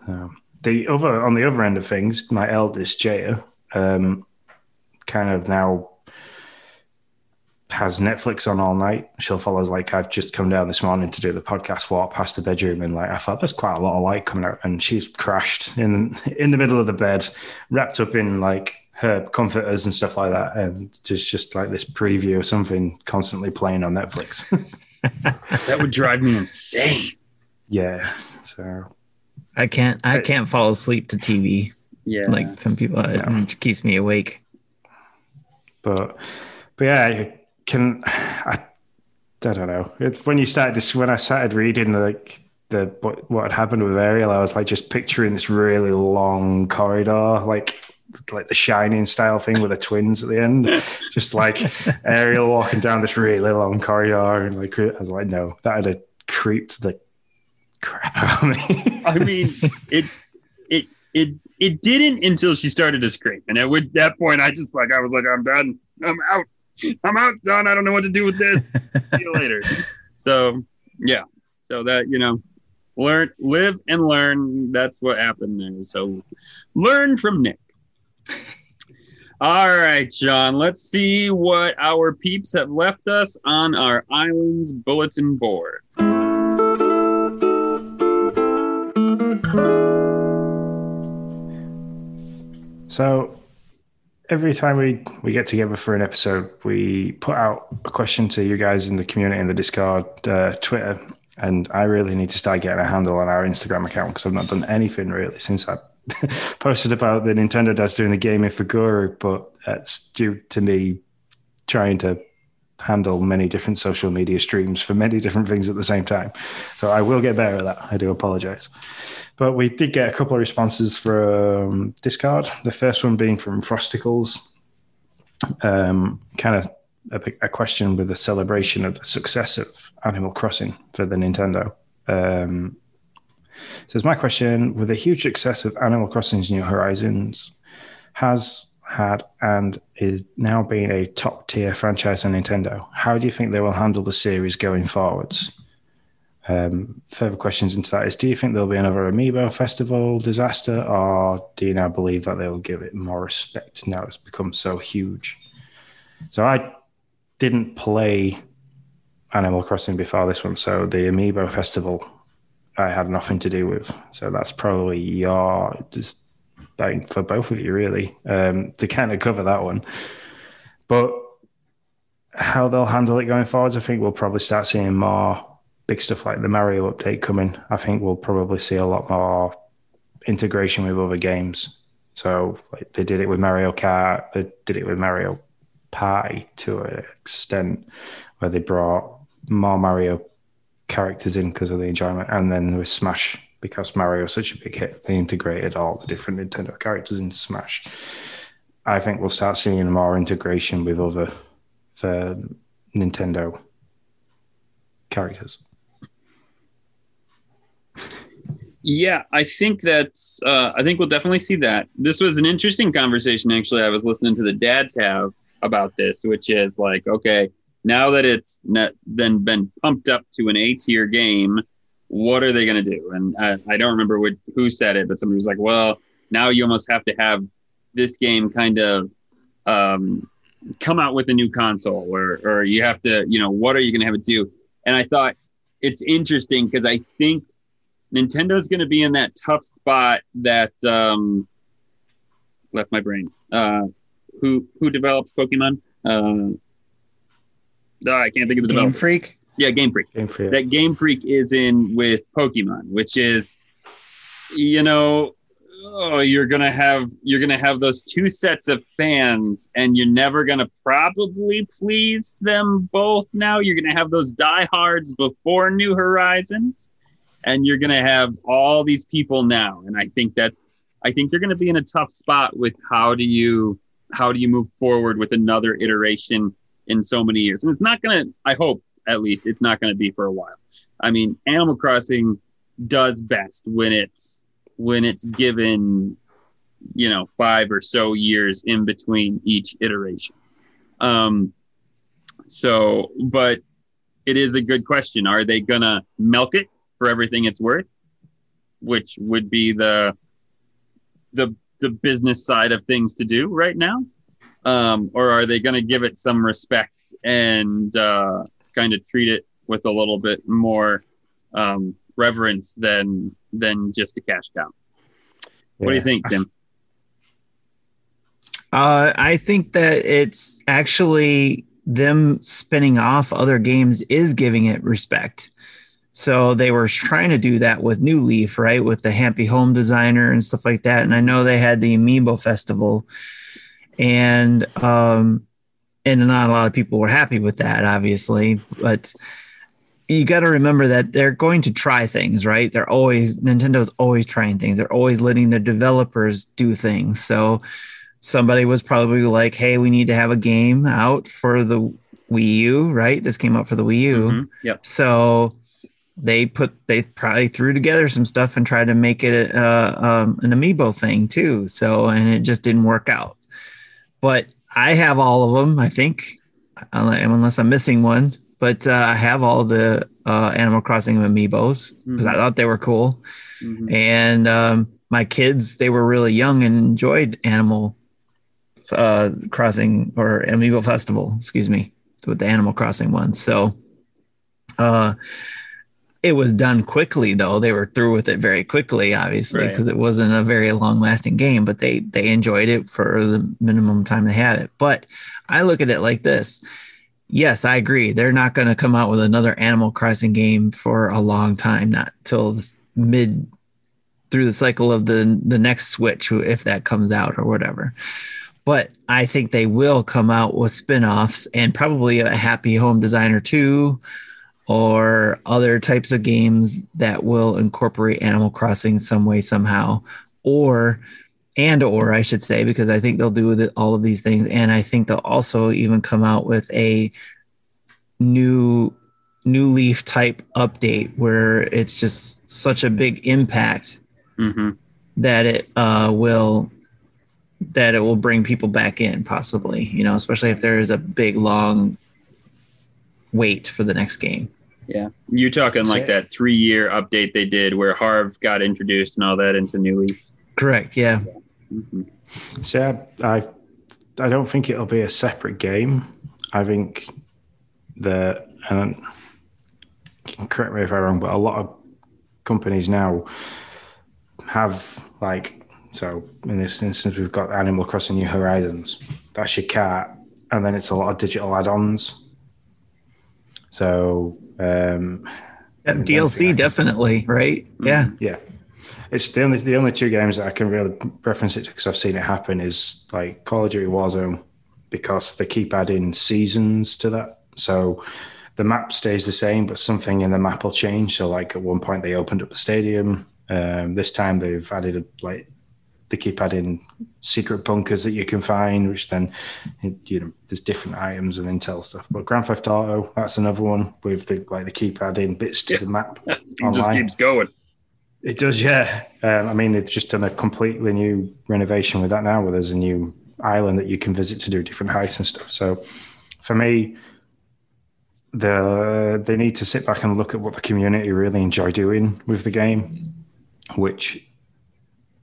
Speaker 4: Um, the other on the other end of things, my eldest Jaya, um, kind of now has Netflix on all night. She'll follow like I've just come down this morning to do the podcast, walk past the bedroom, and like I thought there's quite a lot of light coming out, and she's crashed in in the middle of the bed, wrapped up in like her comforters and stuff like that, and just just like this preview of something constantly playing on Netflix.
Speaker 2: that would drive me insane.
Speaker 4: Yeah, so
Speaker 3: I can't I can't fall asleep to TV.
Speaker 2: Yeah,
Speaker 3: like some people, it keeps me awake.
Speaker 4: But but yeah, can I, I don't know. It's when you started this when I started reading like the what what had happened with Ariel, I was like just picturing this really long corridor, like like the shining style thing with the twins at the end. just like Ariel walking down this really long corridor and like I was like, no, that had creeped the crap out of
Speaker 2: me. I mean, it it it it didn't until she started to scream, and at that point, I just like I was like, I'm done. I'm out. I'm out, done. I don't know what to do with this. See you later. So yeah, so that you know, learn, live, and learn. That's what happened there. So learn from Nick. All right, John. Let's see what our peeps have left us on our island's bulletin board.
Speaker 4: So every time we, we get together for an episode, we put out a question to you guys in the community in the Discord, uh, Twitter, and I really need to start getting a handle on our Instagram account because I've not done anything really since I posted about the Nintendo Dads doing the gaming for Guru, but that's due to me trying to handle many different social media streams for many different things at the same time. So I will get better at that. I do apologize. But we did get a couple of responses from Discord. The first one being from Frosticles, um, kind of a, a, question with a celebration of the success of Animal Crossing for the Nintendo. Um, So, my question with the huge success of Animal Crossing's New Horizons, has had and is now being a top tier franchise on Nintendo. How do you think they will handle the series going forwards? Um, further questions into that is Do you think there'll be another Amiibo festival disaster, or do you now believe that they will give it more respect now it's become so huge? So, I didn't play Animal Crossing before this one, so the Amiibo festival I had nothing to do with. So, that's probably your just for both of you, really, um, to kind of cover that one. But how they'll handle it going forwards, I think we'll probably start seeing more big stuff like the Mario update coming. I think we'll probably see a lot more integration with other games. So like they did it with Mario Kart, they did it with Mario Party to an extent where they brought more Mario characters in because of the enjoyment, and then with Smash because Mario is such a big hit, they integrated all the different Nintendo characters into Smash. I think we'll start seeing more integration with other for Nintendo characters.
Speaker 2: Yeah, I think that's. Uh, I think we'll definitely see that. This was an interesting conversation. Actually, I was listening to the dads have about this, which is like, okay, now that it's then been pumped up to an A tier game, what are they going to do? And I, I don't remember what, who said it, but somebody was like, well, now you almost have to have this game kind of um, come out with a new console or, or you have to, you know, what are you going to have it do? And I thought it's interesting because I think Nintendo's going to be in that tough spot that um, left my brain. Uh, who who develops Pokemon? Uh, oh, I can't think of the
Speaker 3: Game
Speaker 2: developer.
Speaker 3: Freak.
Speaker 2: Yeah, Game Freak.
Speaker 4: Game Freak.
Speaker 2: That Game Freak is in with Pokemon, which is, you know, oh, you're gonna have you're gonna have those two sets of fans, and you're never gonna probably please them both. Now you're gonna have those diehards before New Horizons, and you're gonna have all these people now. And I think that's I think they're gonna be in a tough spot with how do you how do you move forward with another iteration in so many years, and it's not gonna. I hope at least it's not going to be for a while. I mean, Animal Crossing does best when it's when it's given you know five or so years in between each iteration. Um, so, but it is a good question. Are they gonna milk it for everything it's worth, which would be the the the business side of things to do right now, um, or are they going to give it some respect and uh, kind of treat it with a little bit more um, reverence than than just a cash cow. What do you think, Tim?
Speaker 3: Uh, I think that it's actually them spinning off other games is giving it respect. So they were trying to do that with New Leaf, right? With the Happy Home Designer and stuff like that. And I know they had the Amiibo Festival, and um, and not a lot of people were happy with that, obviously. But you got to remember that they're going to try things, right? They're always Nintendo's always trying things. They're always letting their developers do things. So somebody was probably like, "Hey, we need to have a game out for the Wii U, right? This came out for the Wii U.
Speaker 2: Mm-hmm. Yep.
Speaker 3: So they put they probably threw together some stuff and tried to make it uh, um, an amiibo thing too. So and it just didn't work out. But I have all of them, I think, unless I'm missing one. But uh, I have all the uh, Animal Crossing amiibos because mm-hmm. I thought they were cool. Mm-hmm. And um, my kids, they were really young and enjoyed Animal uh, Crossing or Amiibo Festival, excuse me, with the Animal Crossing one. So, uh, it was done quickly though. They were through with it very quickly obviously because right. it wasn't a very long lasting game but they they enjoyed it for the minimum time they had it. But i look at it like this. Yes i agree. They're not going to come out with another animal crossing game for a long time not till mid through the cycle of the the next switch if that comes out or whatever. But i think they will come out with spin-offs and probably a happy home designer 2 or other types of games that will incorporate Animal Crossing some way somehow, or and or I should say, because I think they'll do all of these things, and I think they'll also even come out with a new new leaf type update where it's just such a big impact
Speaker 2: hmm
Speaker 3: that it uh, will that it will bring people back in possibly you know especially if there is a big long wait for the next game
Speaker 2: Yeah. You're talking like
Speaker 4: So-
Speaker 2: that three year update they did where Harv got introduced and all that into New Leaf.
Speaker 3: correct yeah
Speaker 2: hmm
Speaker 4: So I, I, I don't think it'll be a separate game. I think that, and correct me if I'm wrong, but a lot of companies now have like, so in this instance, we've got Animal Crossing New Horizons. That's your cat. and then it's a lot of digital add-ons. So um,
Speaker 3: dlc definitely right yeah
Speaker 4: yeah, it's the only the only two games that I can really reference it because I've seen it happen is like Call of Duty Warzone because they keep adding seasons to that. So the map stays the same, but something in the map will change. So like at one point they opened up a stadium. Um, this time they've added a, like they keep adding secret bunkers that you can find, which then you know there's different items and intel stuff. But Grand Theft Auto, that's another one with the like they keep adding bits to
Speaker 2: Yeah.
Speaker 4: the map.
Speaker 2: It just keeps going.
Speaker 4: It does, yeah. Um, I mean, they've just done a completely new renovation with that now, where there's a new island that you can visit to do different heists and stuff. So, for me, the they need to sit back and look at what the community really enjoy doing with the game, which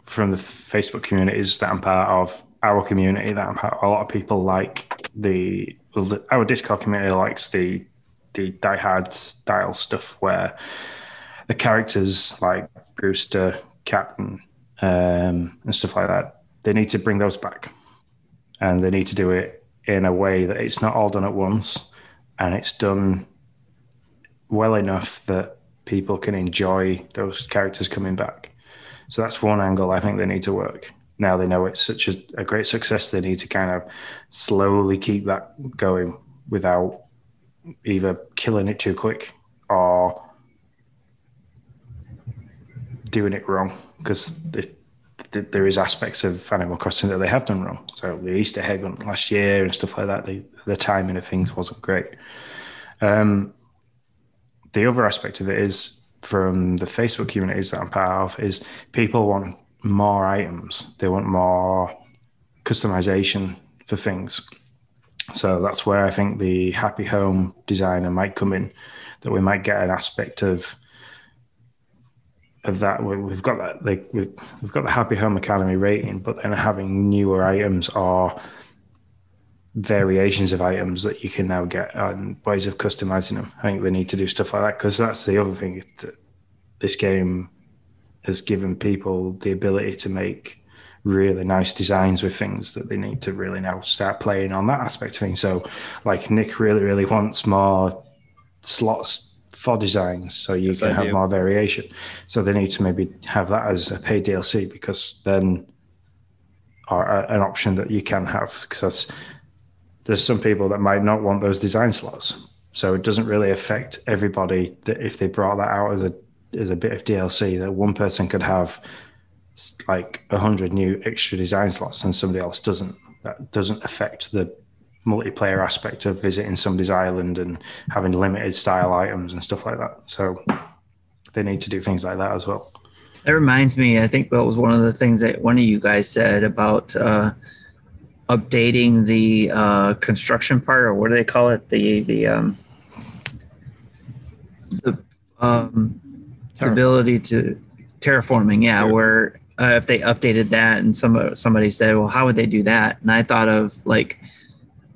Speaker 4: from the Facebook communities that I'm part of, our community that I'm part of, a lot of people like the our Discord community likes the the diehard style stuff where the characters like Brewster, Captain, um, and stuff like that, they need to bring those back. And they need to do it in a way that it's not all done at once and it's done well enough that people can enjoy those characters coming back. So that's one angle I think they need to work. Now they know it's such a, a great success, they need to kind of slowly keep that going without either killing it too quick or doing it wrong because the, the, there is aspects of Animal Crossing that they have done wrong. So the Easter egg hunt last year and stuff like that, the, the timing of things wasn't great. Um, the other aspect of it is from the Facebook communities that I'm part of is people want more items. They want more customization for things. So that's where I think the happy home designer might come in. That we might get an aspect of of that. We- We've got that like we've we've got the Happy Home Academy rating, but then having newer items or variations of items that you can now get and ways of customizing them. I think they need to do stuff like that because that's the other thing that this game has given people the ability to make really nice designs with things that they need to really now start playing on that aspect of things. So, like Nick really, really wants more slots for designs so you
Speaker 2: Yes,
Speaker 4: can
Speaker 2: I
Speaker 4: have
Speaker 2: do.
Speaker 4: more variation. So they need to maybe have that as a paid DLC because then, or uh, an option that you can have because there's some people that might not want those design slots. So it doesn't really affect everybody that if they brought that out as a as a bit of DLC that one person could have like a hundred new extra design slots and somebody else doesn't. That doesn't affect the multiplayer aspect of visiting somebody's island and having limited style items and stuff like that. So they need to do things like that as well.
Speaker 3: That reminds me, I think that was one of the things that one of you guys said about uh, updating the uh, construction part, or what do they call it? The the um, the, um, ability to terraforming. Yeah,
Speaker 2: Yeah.
Speaker 3: where uh, if they updated that, and some somebody said, "Well, how would they do that?" And I thought of like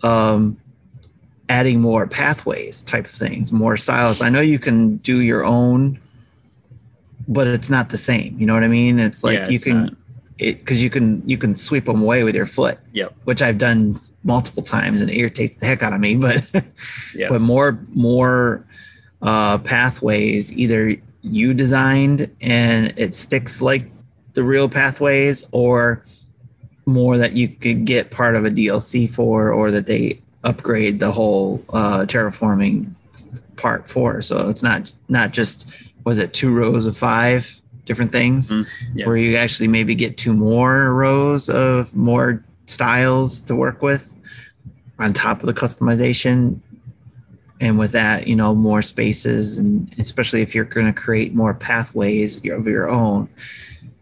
Speaker 3: um, adding more pathways type of things, more styles. I know you can do your own but it's not the same. You know what I mean? It's like
Speaker 2: Yeah,
Speaker 3: you
Speaker 2: it's
Speaker 3: can
Speaker 2: not.
Speaker 3: It because you can you can sweep them away with your foot.
Speaker 2: Yep.
Speaker 3: Which I've done multiple times and it irritates the heck out of me. But
Speaker 2: Yes.
Speaker 3: but more more uh, pathways either you designed and it sticks like the real pathways, or more that you could get part of a DLC for, or that they upgrade the whole uh, terraforming part for. So it's not not just was it two rows of five different things
Speaker 2: Mm, yeah.
Speaker 3: where you actually maybe get two more rows of more styles to work with on top of the customization and with that, you know, more spaces, and especially if you're going to create more pathways of your own,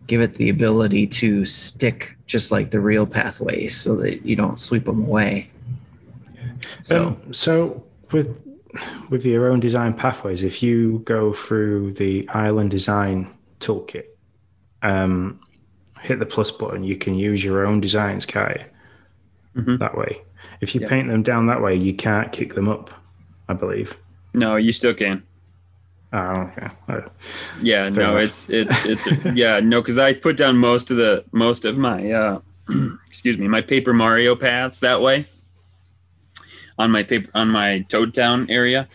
Speaker 3: give it the ability to stick just like the real pathways, so that you don't sweep them away.
Speaker 4: So, um, so with with your own design pathways, if you go through the island design toolkit, um, hit the plus button, you can use your own designs, Kai. Mm-hmm. That way, if you yep. paint them down that way, you can't kick them up. I believe.
Speaker 2: No, you still can.
Speaker 4: Oh, okay. Uh,
Speaker 2: yeah, no, enough. it's it's it's yeah, no, because I put down most of the most of my uh, excuse me, my Paper Mario paths that way on my paper on my Toad Town area.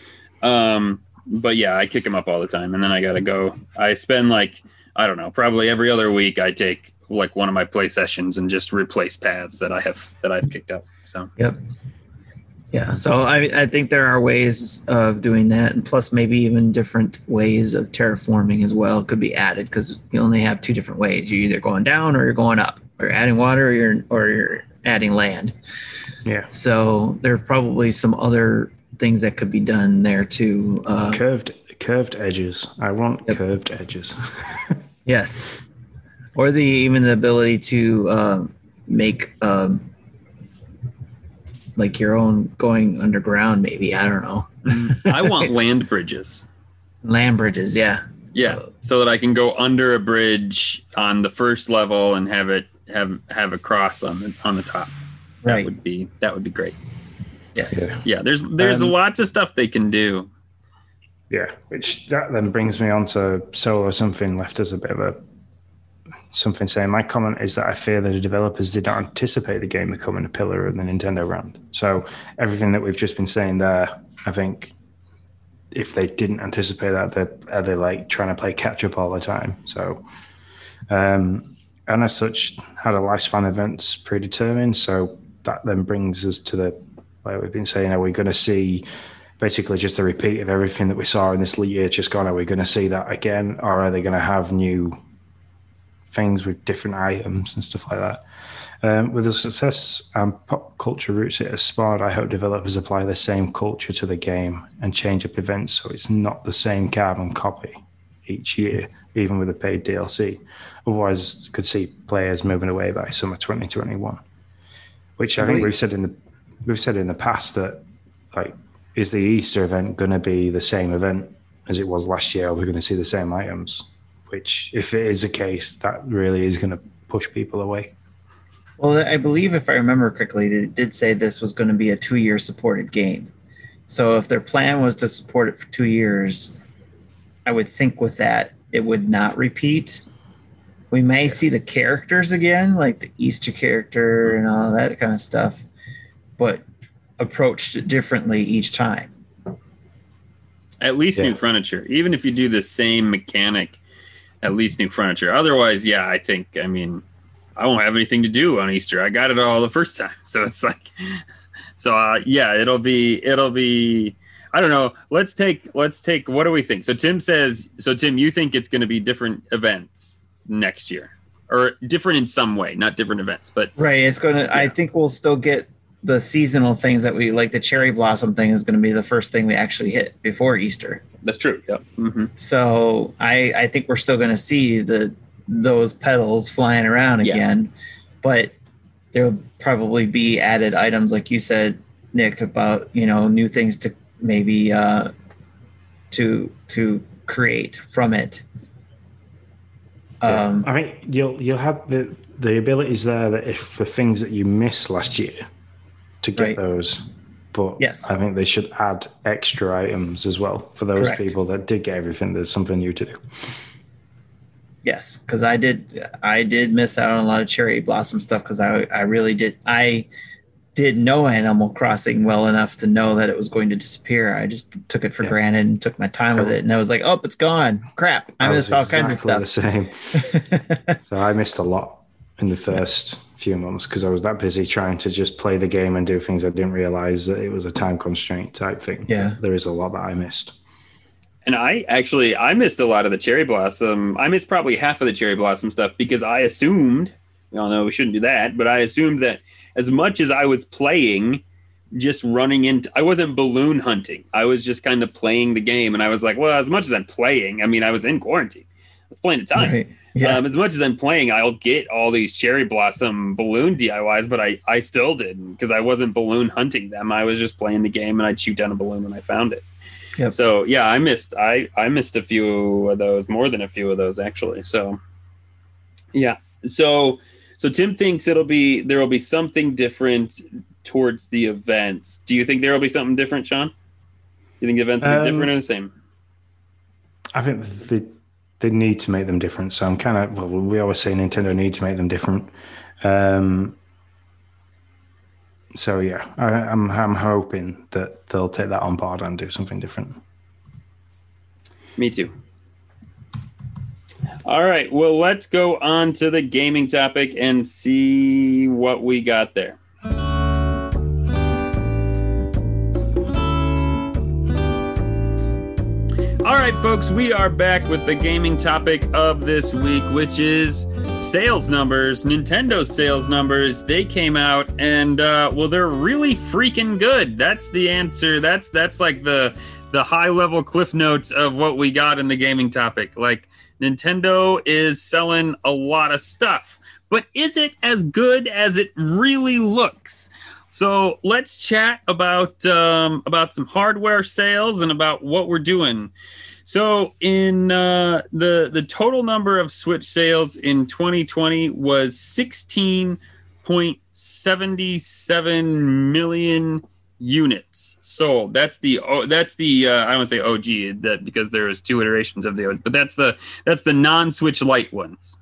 Speaker 2: Um, but yeah, I kick them up all the time, and then I gotta go. I spend like I don't know, probably every other week. I take like one of my play sessions and just replace paths that I have that I've kicked up. So
Speaker 3: yep. Yeah, so I, I think there are ways of doing that, and plus maybe even different ways of terraforming as well could be added because you only have two different ways. You're either going down or you're going up, or you're adding water or you're or you're adding land.
Speaker 4: Yeah.
Speaker 3: So there are probably some other things that could be done there too.
Speaker 4: Uh, curved curved edges. I want yep. curved edges.
Speaker 3: yes, or the even the ability to uh, make. Um, like your own going underground maybe i don't know
Speaker 2: i want land bridges
Speaker 3: land bridges yeah
Speaker 2: yeah so, so, that i can go under a bridge on the first level and have it have have a cross on the on the top that would be that would be great
Speaker 3: yes
Speaker 2: yeah, yeah there's there's um, lots of stuff they can do
Speaker 4: yeah which that then brings me on to solo something left as a bit of a something saying my comment is that I fear that the developers did not anticipate the game becoming a pillar of the Nintendo brand. So everything that we've just been saying there, I think if they didn't anticipate that, they're, they like trying to play catch up all the time. So, um, and as such, had a lifespan events predetermined. So that then brings us to the like we've been saying, are we going to see basically just a repeat of everything that we saw in this year just gone? Are we going to see that again, or are they going to have new things with different items and stuff like that. Um, with the success and pop culture roots it has spawned, I hope developers apply the same culture to the game and change up events so it's not the same carbon copy each year, even with a paid DLC. Otherwise, could see players moving away by summer 2021. Which I think we've said in the we've said in the past that like is the Easter event going to be the same event as it was last year? Are we going to see the same items? which, if it is the case, that really is going to push people away.
Speaker 3: Well, I believe if I remember correctly, they did say this was going to be a two year supported game. So if their plan was to support it for two years, I would think with that, it would not repeat. We may see the characters again, like the Easter character and all that kind of stuff, but approached differently each time.
Speaker 2: At least yeah. new furniture. Even if you do the same mechanic, at least new furniture. Otherwise, yeah, I think I mean I won't have anything to do on Easter. I got it all the first time, so it's like, so uh, yeah, it'll be it'll be. I don't know. Let's take let's take. What do we think? So Tim says. So Tim, you think it's going to be different events next year, or different in some way, not different events, but
Speaker 3: right. It's going to. Yeah. I think we'll still get the seasonal things that we like the cherry blossom thing is going to be the first thing we actually hit before Easter.
Speaker 2: That's true. Yeah. Mm-hmm.
Speaker 3: So I I think we're still going to see the those petals flying around yeah. again, but there'll probably be added items like you said, Nick, about you know new things to maybe uh, to to create from it.
Speaker 4: Um, I think you'll you'll have the the abilities there that if the things that you missed last year to get right. those. But yes. I think they should add extra items as well for those Correct. people that did get everything. There's something new to do.
Speaker 3: Yes, because I did I did miss out on a lot of cherry blossom stuff because I I really did I did know Animal Crossing well enough to know that it was going to disappear. I just took it for yeah. granted and took my time with it, and I was like, "Oh, it's gone! Crap! I, I missed all exactly kinds of
Speaker 4: stuff." The same. so I missed a lot in the first few months because I was that busy trying to just play the game and do things. I didn't realize that it was a time constraint type thing.
Speaker 3: Yeah,
Speaker 4: there is a lot that I missed.
Speaker 2: And I actually I missed a lot of the cherry blossom. I missed probably half of the cherry blossom stuff because I assumed, we all know we shouldn't do that, but I assumed that as much as I was playing just running into I wasn't balloon hunting. I was just kind of playing the game and I was like, well, as much as I'm playing, I mean, I was in quarantine. I was playing a ton. Right. Yeah. Um, as much as I'm playing, I'll get all these cherry blossom balloon DIYs, but I, I still didn't because I wasn't balloon hunting them. I was just playing the game and I'd shoot down a balloon when I found it. Yep. So yeah, I missed I I missed a few of those, more than a few of those actually. So yeah. So so Tim thinks it'll be there will be something different towards the events. Do you think there will be something different, Sean? You think the events will be um, different or the same?
Speaker 4: I think the they need to make them different. So I'm kind of well, we always say Nintendo need to make them different. Um, so yeah, I, I'm I'm hoping that they'll take that on board and do something different.
Speaker 2: Me too. All right, well, let's go on to the gaming topic and see what we got there. Right, folks, we are back with the gaming topic of this week, which is sales numbers. Nintendo sales numbers. They came out, and uh, well, they're really freaking good. That's the answer. That's that's like the the high level cliff notes of what we got in the gaming topic. Like Nintendo is selling a lot of stuff, but is it as good as it really looks? So let's chat about um, about some hardware sales and about what we're doing. So in uh, the the total number of Switch sales in 2020 was 16.77 million units sold. That's the oh, that's the uh, I don't say OG that because there was two iterations of the but that's the that's the non-Switch Lite ones.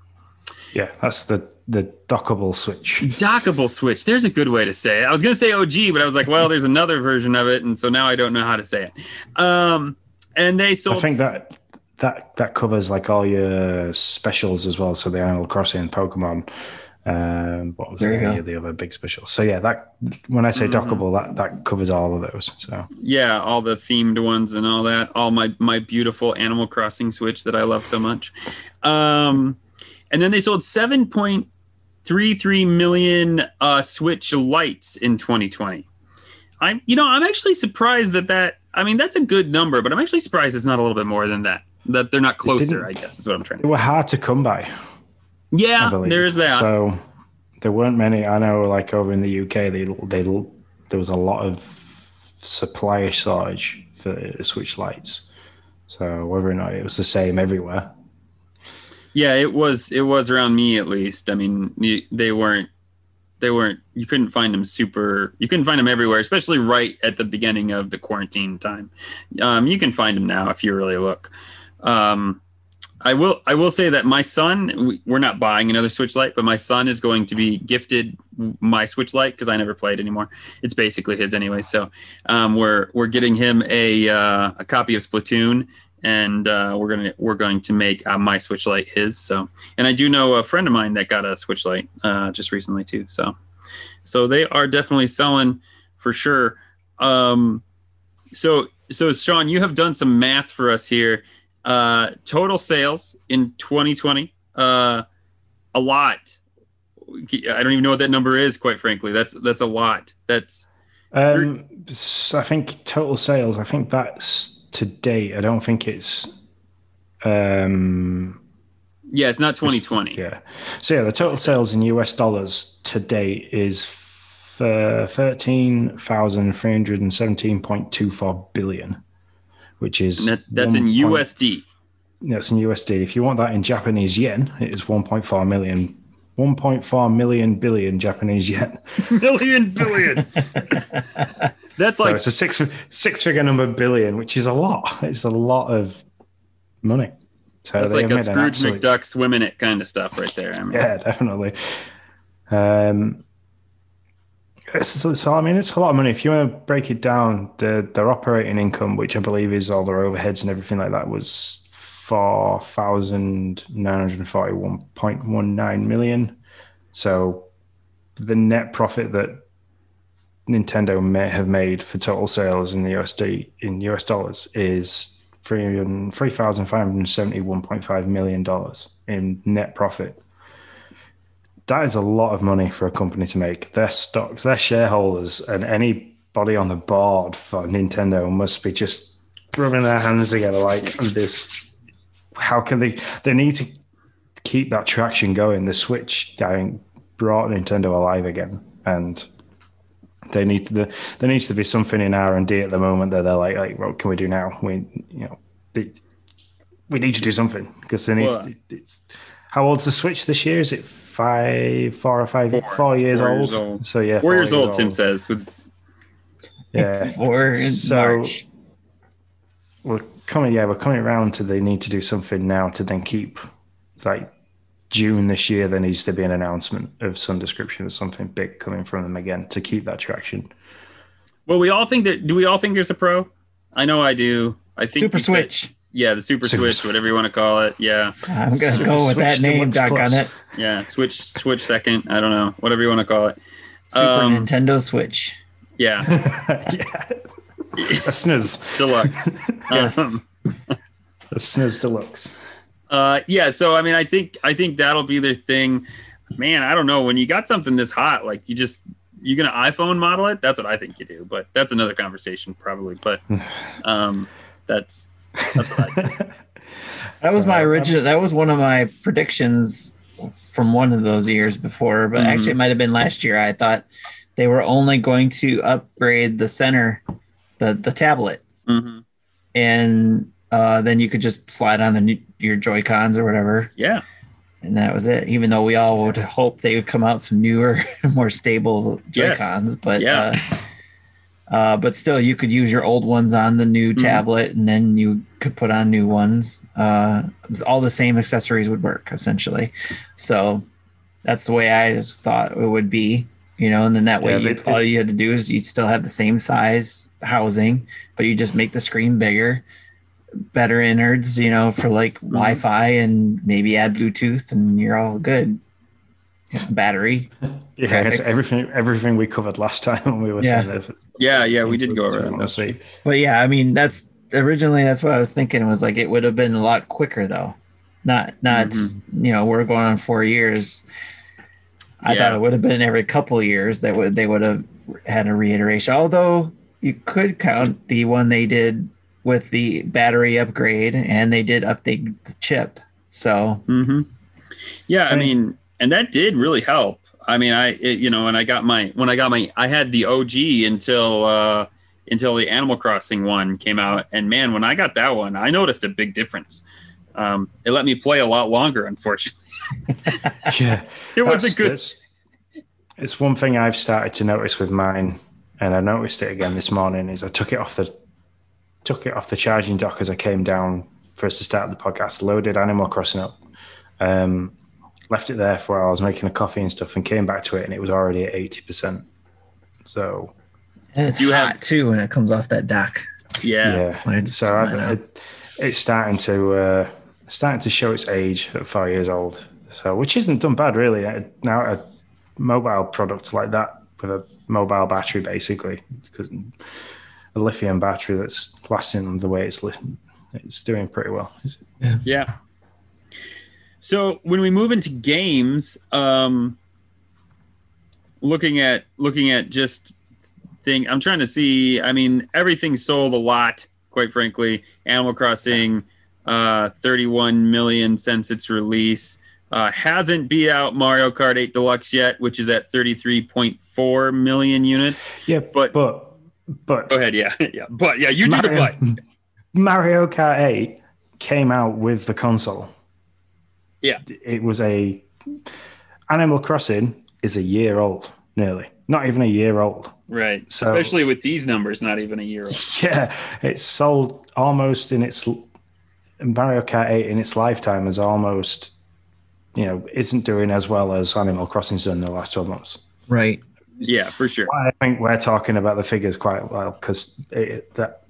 Speaker 4: Yeah, that's the the dockable switch.
Speaker 2: Dockable switch. There's a good way to say it. I was gonna say OG, but I was like, well, there's another version of it, and so now I don't know how to say it. Um, and they sold.
Speaker 4: I think that that that covers like all your specials as well. So the Animal Crossing, Pokemon. Um, what was any of the other big specials? So yeah, that when I say mm-hmm. dockable, that that covers all of those. So
Speaker 2: yeah, all the themed ones and all that. All my my beautiful Animal Crossing Switch that I love so much. Um, and then they sold seven point three three million uh, Switch Lites in 2020. I'm, you know, I'm actually surprised that that. I mean, that's a good number, but I'm actually surprised it's not a little bit more than that. That they're not closer. I guess is what I'm trying to.
Speaker 4: They say. were hard to come by.
Speaker 2: Yeah, there's that.
Speaker 4: So there weren't many. I know, like over in the UK, they they there was a lot of supply shortage for Switch Lites. So whether or not it was the same everywhere,
Speaker 2: yeah, it was. It was around me at least. I mean, they weren't. They weren't. You couldn't find them super. You couldn't find them everywhere, especially right at the beginning of the quarantine time. Um, you can find them now if you really look. Um, I will. I will say that my son. We're not buying another Switch Lite, but my son is going to be gifted my Switch Lite because I never played anymore. It's basically his anyway. So um, we're we're getting him a uh, a copy of Splatoon and uh, we're gonna we're going to make uh, my Switch Lite his. So, and I do know a friend of mine that got a Switch Lite uh, just recently too. So, so they are definitely selling for sure. Um, so so Sean, you have done some math for us here. Uh, total sales in 2020, uh, a lot. I don't even know what that number is. Quite frankly, that's that's a lot. That's
Speaker 4: um, I think total sales. I think that's to date, I don't think it's. Um,
Speaker 2: yeah, it's not 2020.
Speaker 4: Yeah. So yeah, the total sales in US dollars to date is thirteen thousand three hundred and seventeen point two four billion, which is
Speaker 2: that, that's in USD.
Speaker 4: That's in USD. If you want that in Japanese yen, it is one point four million. 1.4 million billion Japanese yen.
Speaker 2: million billion. That's like
Speaker 4: so it's a six six figure number billion, which is a lot. It's a lot of money.
Speaker 2: So it's like a Scrooge absolute... McDuck swimming it kind of stuff right there. I
Speaker 4: mean. Yeah, definitely. Um, so, so, I mean, it's a lot of money. If you want to break it down, the their operating income, which I believe is all their overheads and everything like that, was four thousand nine hundred forty one point one nine million. So the net profit that Nintendo may have made for total sales in the USD in US dollars is three three thousand five hundred seventy one point five million dollars in net profit. That is a lot of money for a company to make. Their stocks, their shareholders, and any body on the board for Nintendo must be just rubbing their hands together like this. How can they? They need to keep that traction going. The Switch, I think, brought Nintendo alive again, and they need to. The, there needs to be something in R and D at the moment that they're like, like, what can we do now? We, you know, it, we need to do something because they need.
Speaker 2: Well,
Speaker 4: to, it's, how old's the Switch this year? Is it five, four or five,
Speaker 2: Four.
Speaker 4: four years,
Speaker 2: four
Speaker 4: old?
Speaker 2: years old.
Speaker 4: So yeah,
Speaker 2: Four years old, Tim says. With
Speaker 4: Yeah,
Speaker 3: Or in
Speaker 4: So-
Speaker 3: March.
Speaker 4: we're coming. Yeah, we're coming around to they need to do something now to then keep like June this year. There needs to be an announcement of some description of something big coming from them again to keep that traction.
Speaker 2: well, we all think that. Do we all think there's a pro? I know I do. I think
Speaker 3: Super
Speaker 2: you said-
Speaker 3: Switch.
Speaker 2: yeah, the Super,
Speaker 4: Super
Speaker 2: Switch,
Speaker 4: Switch.
Speaker 2: whatever you want to call it. Yeah,
Speaker 3: I'm gonna
Speaker 4: Super
Speaker 3: go with that name, Doc, on it.
Speaker 2: yeah. Switch, Switch second. I don't know. Whatever you want to call it.
Speaker 3: Super
Speaker 2: Um,
Speaker 3: Nintendo Switch.
Speaker 2: Yeah,
Speaker 4: yeah, a snooze,
Speaker 2: deluxe.
Speaker 3: Yes.
Speaker 2: Um,
Speaker 4: a snooze deluxe.
Speaker 2: Uh, yeah. So I mean, I think I think that'll be their thing. Man, I don't know. When you got something this hot, like you just you gonna iPhone model it? That's what I think you do. But that's another conversation, probably. But um, that's that's what I think.
Speaker 3: That was my original. That was one of my predictions from one of those years before, but
Speaker 2: Mhm.
Speaker 3: actually, it might have been last year. I thought they were only going to upgrade the center, the the tablet,
Speaker 2: Mhm.
Speaker 3: and uh, then you could just slide on the new, your Joy Cons or whatever,
Speaker 2: Yeah.
Speaker 3: and that was it. Even though we all would hope they would come out some newer, more stable Joy
Speaker 2: Yes.
Speaker 3: But
Speaker 2: Yeah.
Speaker 3: uh, uh, but still, you could use your old ones on the new
Speaker 2: Mhm.
Speaker 3: tablet, and then you could put on new ones. Uh, all the same accessories would work essentially. So that's the way I just thought it would be, you know. And then that way,
Speaker 4: Yeah,
Speaker 3: you,
Speaker 4: they-
Speaker 3: all you had to do is you still have the same size housing, but you just make the screen bigger, better innards, you know, for like
Speaker 2: Mhm.
Speaker 3: Wi-Fi, and maybe add Bluetooth, and you're all good. Battery.
Speaker 4: Yeah, it's
Speaker 3: Graphics.
Speaker 4: everything everything we covered last time when we were
Speaker 3: Yeah.
Speaker 4: saying that.
Speaker 2: Yeah. Yeah. We did go over
Speaker 4: So
Speaker 2: that.
Speaker 4: we'll see.
Speaker 3: But yeah, I mean that's originally that's what I was thinking was like it would have been a lot quicker though. Not not
Speaker 2: Mhm.
Speaker 3: you know, we're going on four years. I
Speaker 2: Yeah.
Speaker 3: thought it would have been every couple of years that would they would have had a reiteration. Although you could count the one they did with the battery upgrade and they did update the chip. So
Speaker 2: hmm Yeah, I
Speaker 4: I
Speaker 2: mean, and that did really help. I mean, I it, you know, when I got my when I got my I had the OG until uh until the Animal Crossing one came out, and man, when I got that one, I noticed a big difference. Um, it let me play a lot longer. Unfortunately,
Speaker 4: Yeah,
Speaker 2: it was
Speaker 4: That's-
Speaker 2: a good.
Speaker 4: It's one thing I've started to notice with mine, and I noticed it again this morning. Is I took it off the took it off the charging dock as I came down for us to start the podcast. Loaded Animal Crossing up, um, left it there for while I was making a coffee and stuff, and came back to it, and it was already at eighty percent. So
Speaker 3: and it's
Speaker 2: You
Speaker 3: hot
Speaker 2: have-
Speaker 3: too when it comes off that dock.
Speaker 2: Yeah,
Speaker 4: yeah,
Speaker 3: it's-
Speaker 4: so I, it, it's starting to uh, starting to show its age at five years old. So which isn't done bad really. Uh, Now a mobile product like that with a mobile battery basically because a lithium battery that's lasting the way it's li- it's doing pretty well. Is it?
Speaker 2: Yeah. So when we move into games, um, looking at looking at just thing, I'm trying to see. I mean, everything sold a lot. Quite frankly, Animal Crossing, uh, 31 million since its release. Uh, hasn't beat out Mario Kart 8 Deluxe yet, which is at 33.4 million units.
Speaker 4: Yeah,
Speaker 2: But-
Speaker 4: but but
Speaker 2: Go ahead, yeah, yeah, but yeah, you do the
Speaker 4: Mario,
Speaker 2: but.
Speaker 4: Mario Kart 8 came out with the console.
Speaker 2: Yeah.
Speaker 4: It was a Animal Crossing is a year old, nearly. Not even a year old.
Speaker 2: Right,
Speaker 4: So-
Speaker 2: especially with these numbers, not even a year old.
Speaker 4: Yeah, it's sold almost in its Mario Kart 8 in its lifetime is almost you know, isn't doing as well as Animal Crossing's done in the last 12 months.
Speaker 3: Right.
Speaker 2: Yeah, for sure.
Speaker 4: I think we're talking about the figures quite well because that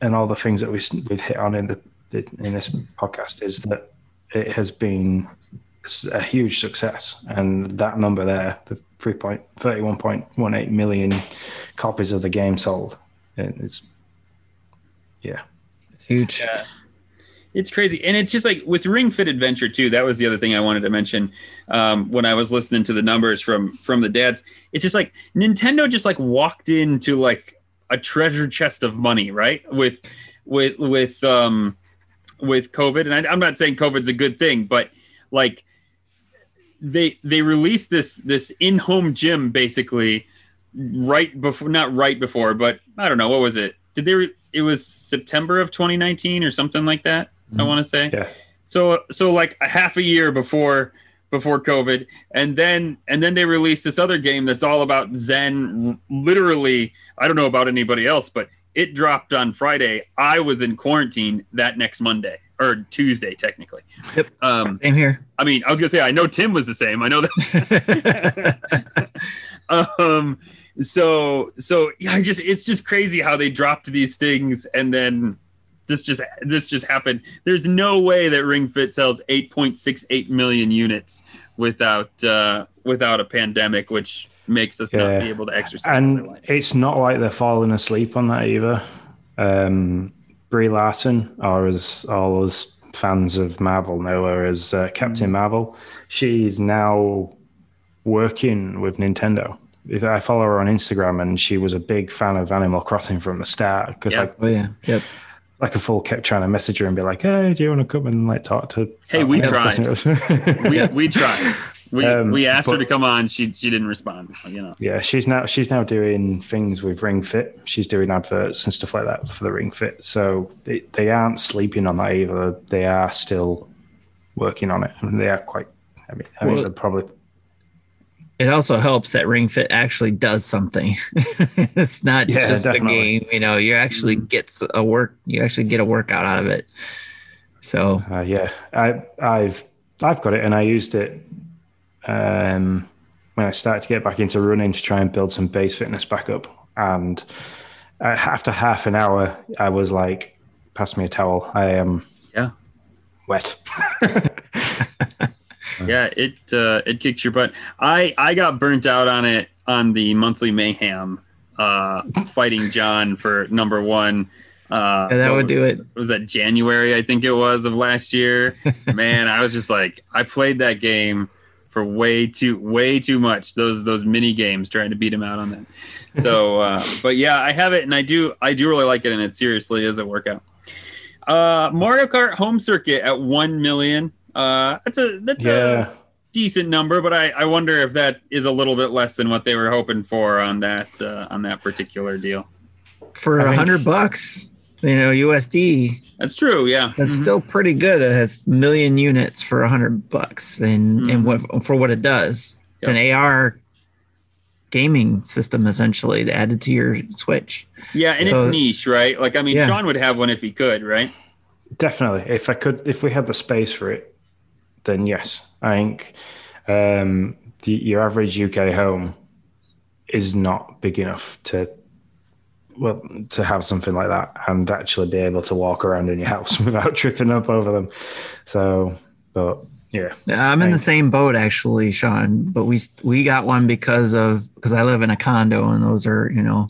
Speaker 4: and all the things that we we've hit on in the in this podcast is that it has been a huge success, and that number there, the three point thirty one point one eight million copies of the game sold, it's yeah,
Speaker 3: It's huge.
Speaker 2: Yeah. It's crazy, and it's just like with Ring Fit Adventure too. That was the other thing I wanted to mention um, when I was listening to the numbers from from the dads. It's just like Nintendo just like walked into like a treasure chest of money, right? With with with um with COVID, and I, I'm not saying COVID's a good thing, but like they they released this this in home gym basically right before, not right before, but I don't know what was it. Did they? Re- it was September of 2019 or something like that. I want to say.
Speaker 4: Yeah.
Speaker 2: So so like a half a year before before COVID, and then and then they released this other game that's all about Zen. Literally, I don't know about anybody else, but it dropped on Friday. I was in quarantine that next Monday or Tuesday, technically.
Speaker 3: Yep.
Speaker 2: Um,
Speaker 3: Same here.
Speaker 2: I mean, I was gonna say I know Tim was the same. I know that. um, so so yeah, I just it's just crazy how they dropped these things and then this just this just happened. There's no way that Ring Fit sells 8.68 million units without uh, without a pandemic, which makes us not be able to exercise.
Speaker 4: and
Speaker 2: otherwise.
Speaker 4: it's not like they're falling asleep on that either. Um, Brie Larson, or as all us fans of Marvel know her as uh, Captain Marvel, she's now working with Nintendo. If I follow her on Instagram, and she was a big fan of Animal Crossing from the start. Because
Speaker 2: Yeah.
Speaker 4: like,
Speaker 3: Oh yeah. Yep.
Speaker 4: Like a fool kept trying to message her and be like, "Hey, do you want to come and like talk to?"
Speaker 2: Hey, we tried.
Speaker 4: Crossing?"
Speaker 2: we we tried. We
Speaker 4: Um,
Speaker 2: we asked her to come on. She she didn't respond. You know.
Speaker 4: Yeah, she's now she's now doing things with Ring Fit. She's doing adverts and stuff like that for the Ring Fit. So they, they aren't sleeping on that either. They are still working on it. And they are quite. I mean, I mean, they're probably
Speaker 3: It also helps that Ring Fit actually does something. it's not
Speaker 4: Yeah,
Speaker 3: just
Speaker 4: definitely.
Speaker 3: a game. You know, you actually gets a work. You actually get a workout out of it. So
Speaker 4: uh, yeah. I I've I've got it and I used it um, when I started to get back into running to try and build some base fitness back up. And uh, after half an hour, I was like, "Pass me a towel. I am
Speaker 2: Yeah.
Speaker 4: wet."
Speaker 2: Yeah, it uh, it kicks your butt. I I got burnt out on it on the monthly mayhem, uh, fighting John for number one. Uh,
Speaker 3: yeah, that would do it.
Speaker 2: was that January I think it was of last year. Man, I was just like I played that game for way too way too much. Those those mini games trying to beat him out on that. So, uh, but yeah, I have it and I do I do really like it and it seriously is a workout. Uh, Mario Kart Home Circuit at one million. Uh, that's a that's a decent number, but I, I wonder if that is a little bit less than what they were hoping for on that uh, on that particular deal.
Speaker 3: For
Speaker 4: I
Speaker 3: a
Speaker 4: think-
Speaker 3: hundred bucks, you know, USD,
Speaker 2: That's true, yeah.
Speaker 3: that's
Speaker 2: Mhm.
Speaker 3: still pretty good. It's million units for a hundred bucks, and and what for what it does. It's an AR gaming system essentially added to your Switch.
Speaker 2: yeah, and
Speaker 3: So-
Speaker 2: it's niche, right? Like I mean,
Speaker 3: Yeah.
Speaker 2: Sean would have one if he could, right?
Speaker 4: Definitely. If I could, if we had the space for it, then yes. I think um, the, your average UK home is not big enough to, well, to have something like that and actually be able to walk around in your house without tripping up over them. So, but yeah,
Speaker 3: Yeah, I'm in the same boat actually, Sean. But we we got one because of because I live in a condo and those are you know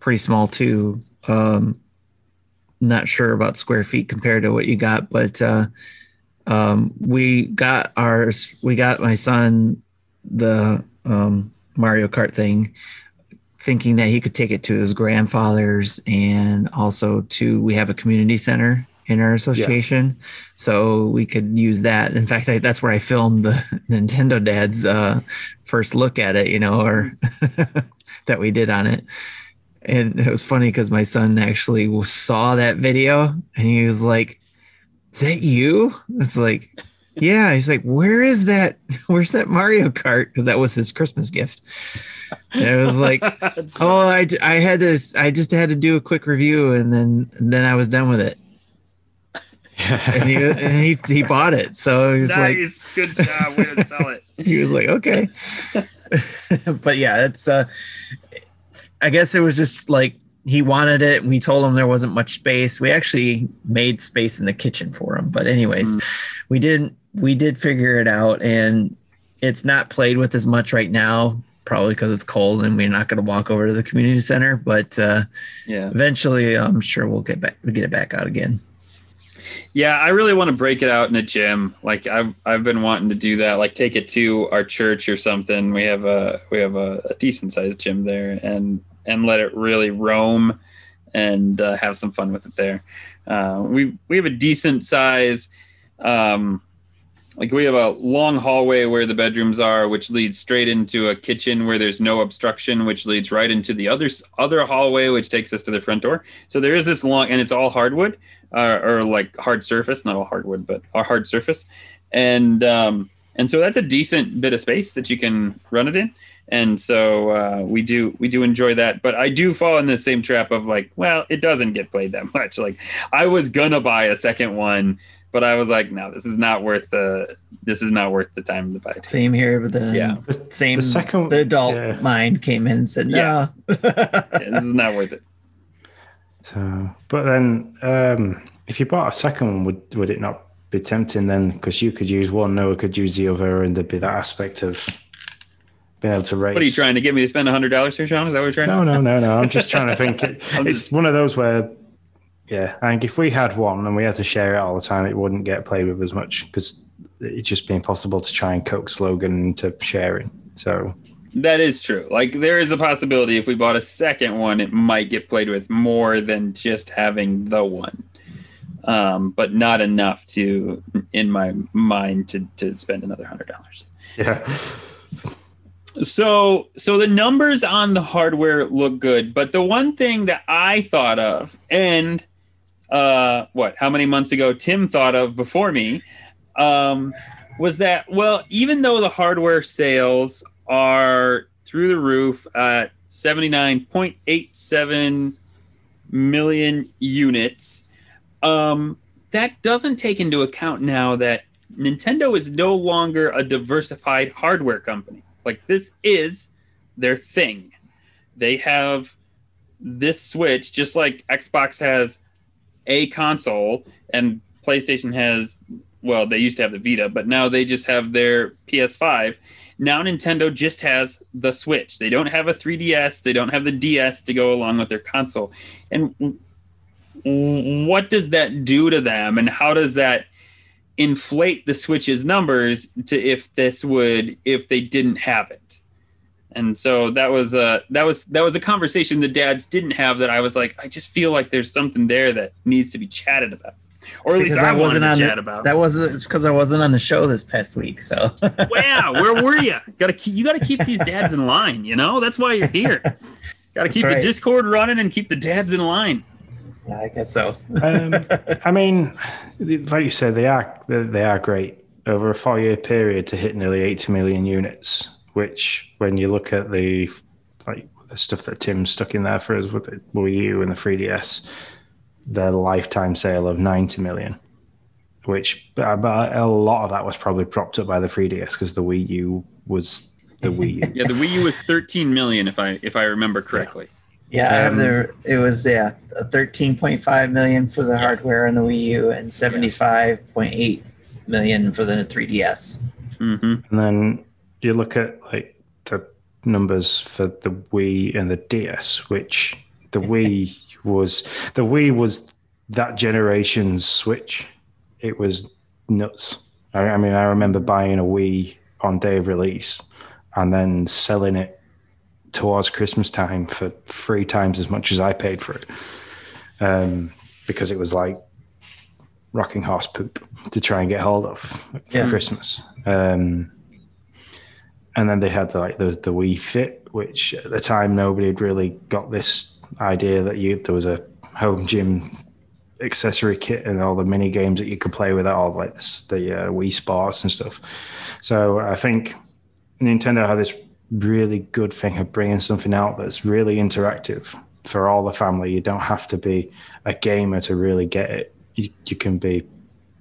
Speaker 3: pretty small too. Um, not sure about square feet compared to what you got, but uh, um, we got ours. We got my son the um, Mario Kart thing, thinking that he could take it to his grandfather's and also to we have a community center in our association so we could use that. In fact, I, that's where I filmed the Nintendo Dad's uh, first look at it, you know, or that we did on it. And it was funny because my son actually saw that video and he was like, "Is that you?" It's like, "Yeah." He's like, "Where is that? Where's that Mario Kart?" Because that was his Christmas gift. And it was like, "Oh, I, I had this, I just had to do a quick review and then and then I was done with it." and he and he, he bought it. So he was like
Speaker 2: nice, good job, way to sell it.
Speaker 3: he was like, okay. but yeah, it's uh I guess it was just like he wanted it. We told him there wasn't much space. We actually made space in the kitchen for him. But anyways,
Speaker 2: Mm.
Speaker 3: we didn't we did figure it out and it's not played with as much right now, probably because it's cold and we're not gonna walk over to the community center. But uh
Speaker 2: Yeah.
Speaker 3: eventually I'm sure we'll get back we get it back out again.
Speaker 2: Yeah, I really want to break it out in a gym. Like I've I've been wanting to do that. Like take it to our church or something. We have a we have a, a decent sized gym there, and and let it really roam, and uh, have some fun with it there. Uh, we we have a decent size. Um, like we have a long hallway where the bedrooms are which leads straight into a kitchen where there's no obstruction which leads right into the other other hallway which takes us to the front door so there is this long and it's all hardwood uh, or like hard surface not all hardwood but a hard surface and um, and so that's a decent bit of space that you can run it in and so uh, we do we do enjoy that but i do fall in the same trap of like well it doesn't get played that much like i was gonna buy a second one but I was like, no, this is not worth the this is not worth the time to buy.
Speaker 3: Same here, but then
Speaker 2: Yeah.
Speaker 3: the same
Speaker 4: the second-
Speaker 3: the adult
Speaker 4: yeah.
Speaker 3: mind came in and said, no.
Speaker 2: Yeah. Yeah, this is not worth it.
Speaker 4: So, but then, um, if you bought a second one, would would it not be tempting then? Because you could use one, Noah could use the other, and there'd be that aspect of being able to race.
Speaker 2: What are you trying to get me to spend hundred dollars here, Sean? Is that what you're trying?
Speaker 4: No, no, no, no. I'm just trying to think. It, it's
Speaker 2: just-
Speaker 4: one of those where, yeah, I think if we had one and we had to share it all the time, it wouldn't get played with as much because it'd just be impossible to try and coax Logan into sharing. So,
Speaker 2: That is true. Like there is a possibility if we bought a second one, it might get played with more than just having the one. Um, but not enough to, in my mind, to to spend another hundred dollars.
Speaker 4: yeah.
Speaker 2: So so the numbers on the hardware look good, but the one thing that I thought of, and uh, what how many months ago Tim thought of before me, um, was that well, even though the hardware sales are through the roof at seventy nine point eight seven million units, um, that doesn't take into account now that Nintendo is no longer a diversified hardware company. Like this is their thing. They have this Switch, just like Xbox has a console and PlayStation has, well, they used to have the Vita, but now they just have their PS5. Now Nintendo just has the Switch. They don't have a 3DS. They don't have the DS to go along with their console. And what does that do to them? And how does that inflate the Switch's numbers to if this would if they didn't have it? And so that was a that was that was a conversation the dads didn't have that I was like I just feel like there's something there that needs to be chatted about, or at least I
Speaker 3: I wasn't
Speaker 2: to
Speaker 3: on
Speaker 2: chat
Speaker 3: the,
Speaker 2: about.
Speaker 3: that wasn't because I wasn't on the show this past week. So
Speaker 2: wow, where were you? Got to keep you got to keep these dads in line. You know that's why you're here. Got to keep the. Discord running and keep the dads in line.
Speaker 3: Yeah, I guess so.
Speaker 4: Um, I mean, like you said, they are they they are great over a four year period to hit nearly 80 million units. Which, when you look at the like the stuff that Tim stuck in there for us with the Wii U and the 3DS, their lifetime sale of 90 million. Which about a lot of that was probably propped up by the 3DS because the Wii U was the Wii U.
Speaker 2: Yeah, the Wii U was 13 million if I if I remember correctly.
Speaker 3: Yeah, I have
Speaker 4: Um,
Speaker 3: there. It was yeah, thirteen point five million for the hardware and the Wii U, and seventy five point eight million for the 3DS.
Speaker 2: hmm
Speaker 4: And then you look at like the numbers for the Wii and the DS, which the Wii was the Wii was that generation's Switch. It was nuts. I, I mean, I remember buying a Wii on day of release and then selling it towards Christmas time for three times as much as I paid for it, um, because it was like rocking horse poop to try and get hold of for
Speaker 3: Yes.
Speaker 4: Christmas. Um, and then they had the, like the the Wii Fit, which at the time nobody had really got this idea that you there was a home gym accessory kit and all the mini games that you could play with all like the uh, Wii Sports and stuff. So I think Nintendo had this really good thing of bringing something out that's really interactive for all the family. You don't have to be a gamer to really get it. You, you can be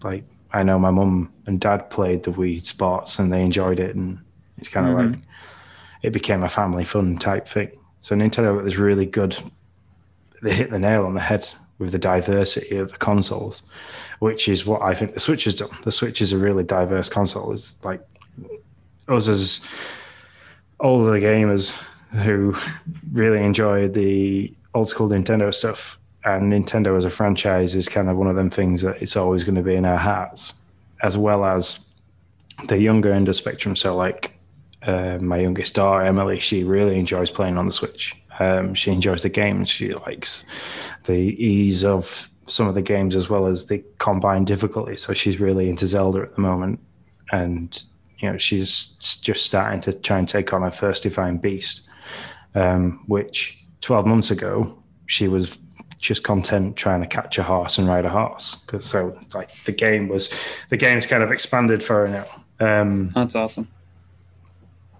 Speaker 4: like I know my mum and dad played the Wii Sports and they enjoyed it, and it's kind of
Speaker 2: Mhm.
Speaker 4: like it became a family fun type thing. So Nintendo was really good. They hit the nail on the head with the diversity of the consoles, which is what I think the Switch has done. The Switch is a really diverse console. It's like us as older gamers who really enjoy the old school Nintendo stuff and Nintendo as a franchise is kind of one of them things that it's always going to be in our hearts, as well as the younger end of spectrum. So, like uh, my youngest daughter Emily, she really enjoys playing on the Switch. Um, she enjoys the games. She likes the ease of some of the games as well as the combined difficulty. So she's really into Zelda at the moment, and you know she's just starting to try and take on her first Divine Beast, um, which 12 months ago she was just content trying to catch a horse and ride a horse because so like the game was the game's kind of expanded for her now um
Speaker 2: That's awesome.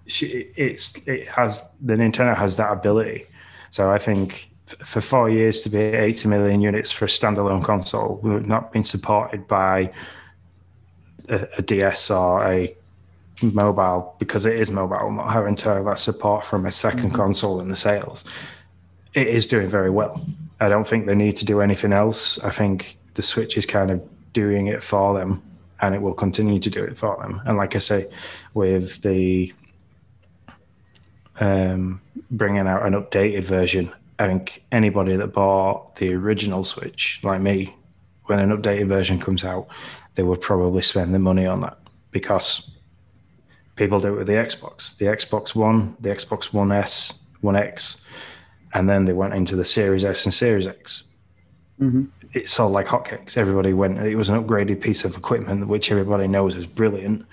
Speaker 4: she, it's it has the Nintendo has that ability. So I think for four years to be 80 million units for a standalone console, we've not been supported by a, a DS or a mobile because it is mobile, not having to have that support from a 2nd console in the sales. It is doing very well. I don't think they need to do anything else. I think the Switch is kind of doing it for them and it will continue to do it for them. And like I say, with the um, bringing out an updated version. I think anybody that bought the original Switch, like me, when an updated version comes out, they would probably spend the money on that because people do it with the Xbox, the Xbox One, the Xbox One S, One X, and then they went into the Series S and Series X. It sold like hotcakes. Everybody went. It was an upgraded piece of equipment, which everybody knows is brilliant,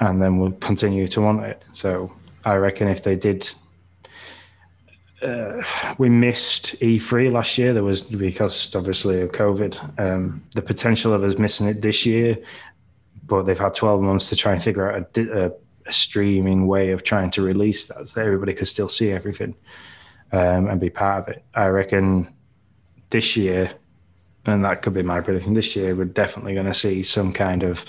Speaker 4: and then will continue to want it. So I reckon if they did, uh, we missed E3 last year. There was because obviously of COVID. Um, the potential of us missing it this year, but they've had 12 months to try and figure out a, a, a streaming way of trying to release that so that everybody could still see everything um, and be part of it. I reckon this year, and that could be my prediction. This year, we're definitely going to see some kind of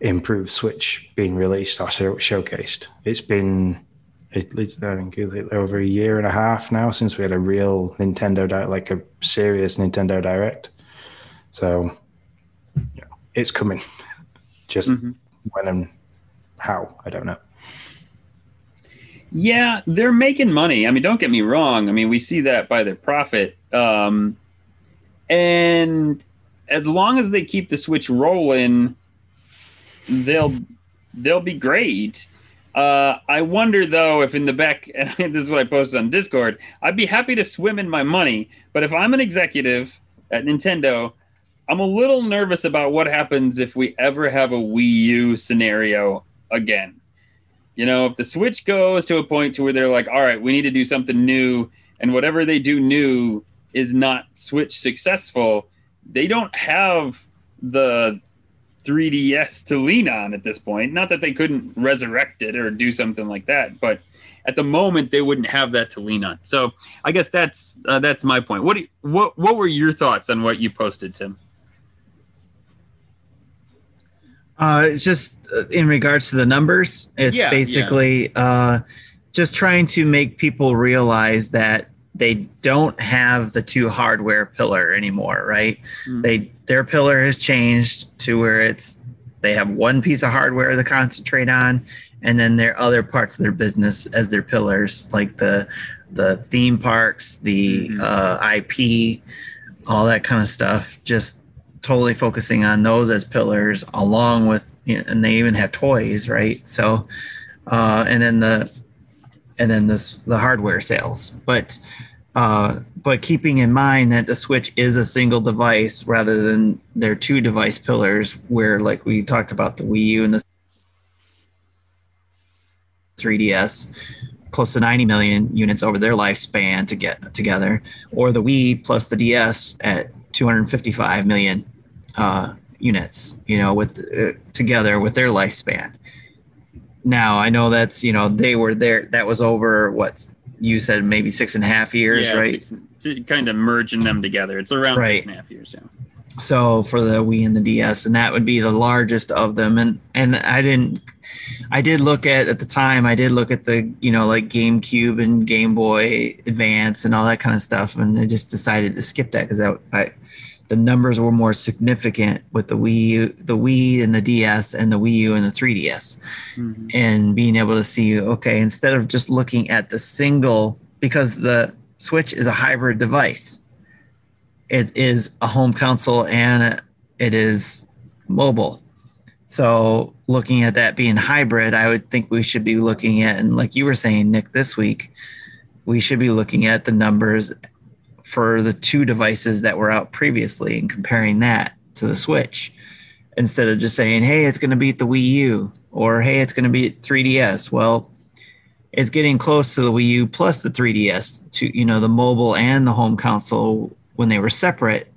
Speaker 4: improved Switch being released or show- showcased. It's been at least I think over a year and a half now since we had a real Nintendo direct, like a serious Nintendo Direct. So yeah, it's coming. Just when and how I don't know.
Speaker 2: Yeah, they're making money. I mean, don't get me wrong. I mean, we see that by their profit. Um, and as long as they keep the Switch rolling, they'll they'll be great. Uh, I wonder though if in the back, and this is what I posted on Discord. I'd be happy to swim in my money, but if I'm an executive at Nintendo, I'm a little nervous about what happens if we ever have a Wii U scenario again. You know, if the Switch goes to a point to where they're like, all right, we need to do something new, and whatever they do new is not Switch successful, they don't have the 3DS to lean on at this point. Not that they couldn't resurrect it or do something like that, but at the moment they wouldn't have that to lean on. So I guess that's uh, that's my point. What you, what what were your thoughts on what you posted, Tim?
Speaker 3: Uh, it's just uh, in regards to the numbers. It's
Speaker 2: Yeah, yeah.
Speaker 3: basically uh, just trying to make people realize that they don't have the two hardware pillar anymore, right?
Speaker 2: Mm.
Speaker 3: They their pillar has changed to where it's they have one piece of hardware to concentrate on, and then their other parts of their business as their pillars, like the the theme parks, the
Speaker 2: Mhm.
Speaker 3: uh, IP, all that kind of stuff. Just totally focusing on those as pillars along with you know, and they even have toys right? So uh and then the and then this the hardware sales. But uh but keeping in mind that the switch is a single device rather than their two device pillars where like we talked about the wii u and the 3ds close to 90 million units over their lifespan to get together or the wii plus the ds at 255 million uh, units, you know, with uh, together with their lifespan. Now I know that's you know they were there. That was over what you said, maybe six and a half years, right?
Speaker 2: six, kind of merging them together. It's around
Speaker 3: Right.
Speaker 2: six and a half years. Yeah.
Speaker 3: So for the Wii and the DS, and that would be the largest of them. And and I didn't, I did look at at the time. I did look at the you know like GameCube and Game Boy Advance and all that kind of stuff, and I just decided to skip that because I, I the numbers were more significant with the Wii, the Wii and the DS, and the Wii U and the 3DS
Speaker 2: Mhm.
Speaker 3: and being able to see okay instead of just looking at the single because the switch is a hybrid device it is a home console and it is mobile. So looking at that being hybrid, I would think we should be looking at, and like you were saying, Nick, this week, we should be looking at the numbers for the two devices that were out previously and comparing that to the Switch instead of just saying, hey, it's going to beat the Wii U or hey, it's going to beat 3DS. Well, it's getting close to the Wii U plus the 3DS to, you know, the mobile and the home console when they were separate.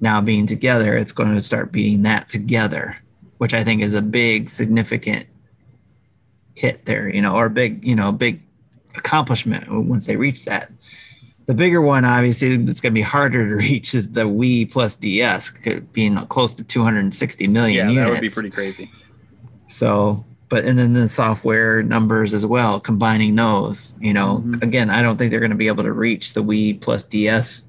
Speaker 3: Now being together, it's going to start beating that together which I think is a big, significant hit there, you know, or a big, you know, big accomplishment once they reach that. The bigger one, obviously, that's going to be harder to reach is the Wii plus DS, being close to 260 million.
Speaker 2: Yeah,
Speaker 3: units.
Speaker 2: that would be pretty crazy.
Speaker 3: So, but and then the software numbers as well, combining those, you know, mm-hmm. again, I don't think they're going to be able to reach the Wii plus DS.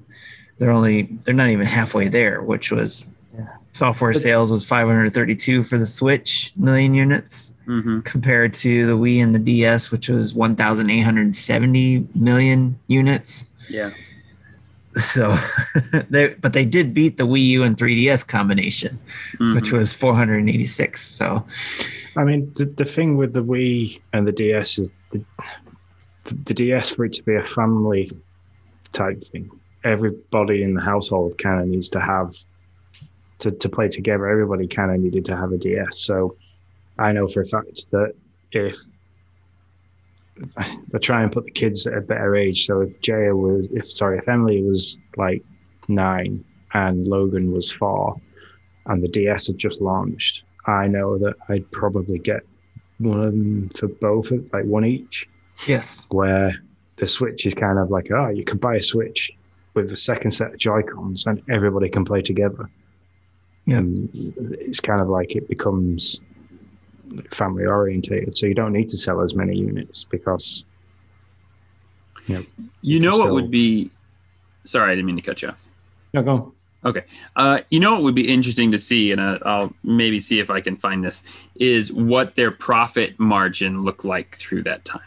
Speaker 3: They're only, they're not even halfway there, which was software sales was 532 for the Switch million units mm-hmm. compared to the Wii and the DS, which was 1,870 million units.
Speaker 2: Yeah.
Speaker 3: So they, but they did beat the Wii U and 3DS combination, mm-hmm. which was 486. So,
Speaker 4: I mean, the, the thing with the Wii and the DS is the, the DS for it to be a family type thing. Everybody in the household kind of needs to have to, to play together, everybody kind of needed to have a DS. So I know for a fact that if I try and put the kids at a better age, so if Jaya was, if sorry, if Emily was like nine and Logan was four, and the DS had just launched, I know that I'd probably get one for both, like one each.
Speaker 3: Yes.
Speaker 4: Where the Switch is kind of like, oh, you can buy a Switch with the second set of Joy Cons and everybody can play together. Yeah. Um, it's kind of like it becomes family orientated. So you don't need to sell as many units because
Speaker 2: you know, you know what would be sorry, I didn't mean to cut you off.
Speaker 4: No, go.
Speaker 2: Okay. Uh, you know what would be interesting to see, and uh, I'll maybe see if I can find this, is what their profit margin looked like through that time.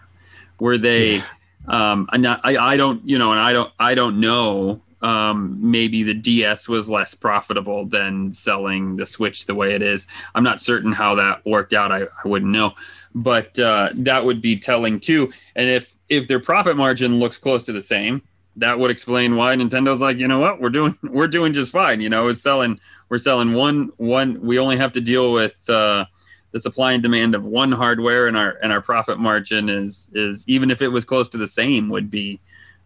Speaker 2: Were they? Yeah. Um, I, I don't, you know, and I don't, I don't know um, maybe the DS was less profitable than selling the Switch the way it is. I'm not certain how that worked out. I, I wouldn't know, but uh, that would be telling too. And if if their profit margin looks close to the same, that would explain why Nintendo's like, you know what, we're doing we're doing just fine. You know, it's selling we're selling one one. We only have to deal with. Uh, the supply and demand of one hardware and our and our profit margin is is even if it was close to the same would be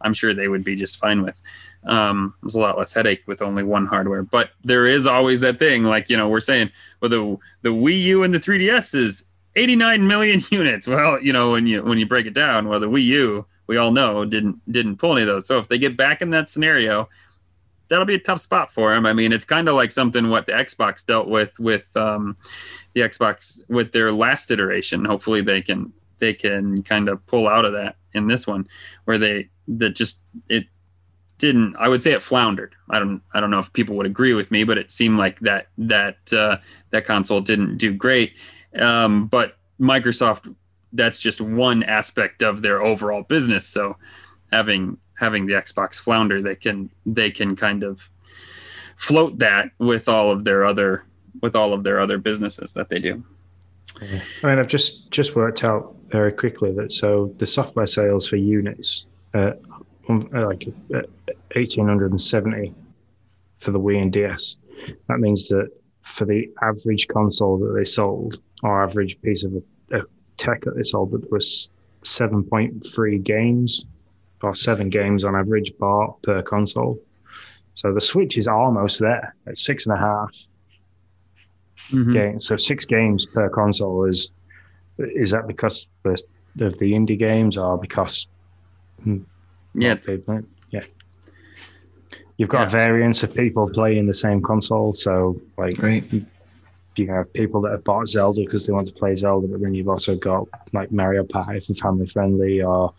Speaker 2: I'm sure they would be just fine with. Um, there's a lot less headache with only one hardware, but there is always that thing, like you know, we're saying, well, the the Wii U and the 3DS is 89 million units. Well, you know, when you when you break it down, well, the Wii U, we all know, didn't didn't pull any of those. So if they get back in that scenario, that'll be a tough spot for them. I mean, it's kind of like something what the Xbox dealt with with um, the Xbox with their last iteration. Hopefully, they can they can kind of pull out of that in this one, where they that just it didn't i would say it floundered. I don't i don't know if people would agree with me but it seemed like that that uh, that console didn't do great. Um, but microsoft that's just one aspect of their overall business. So having having the xbox flounder they can they can kind of float that with all of their other with all of their other businesses that they do
Speaker 4: I mean, I've just just worked out very quickly that so the software sales for units uh, like uh, 1870 for the Wii and DS. That means that for the average console that they sold, or average piece of uh, tech that they sold, that was 7.3 games or seven games on average bought per console. So the Switch is almost there at six and a half mm-hmm. games. So six games per console is is that because of the indie games or because
Speaker 2: yeah.
Speaker 4: Yeah. You've got yeah. a variance of people playing the same console. So, like,
Speaker 3: right.
Speaker 4: you, can have people that have bought Zelda because they want to play Zelda, but then you've also got like Mario Party for family friendly or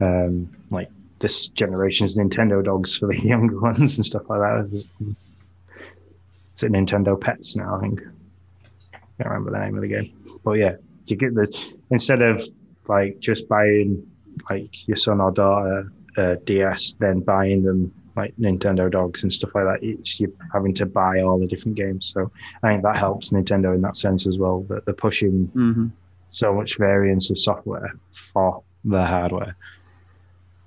Speaker 4: um, like this generation's Nintendogs for the younger ones and stuff like that. Is it Nintendo Pets now? I think. Can't remember the name of the game, but yeah, you get the instead of like just buying like your son or daughter uh, DS, then buying them like Nintendogs and stuff like that. It's you having to buy all the different games. So I think that helps Nintendo in that sense as well. That they're pushing
Speaker 2: Mm-hmm.
Speaker 4: so much variance of software for the hardware.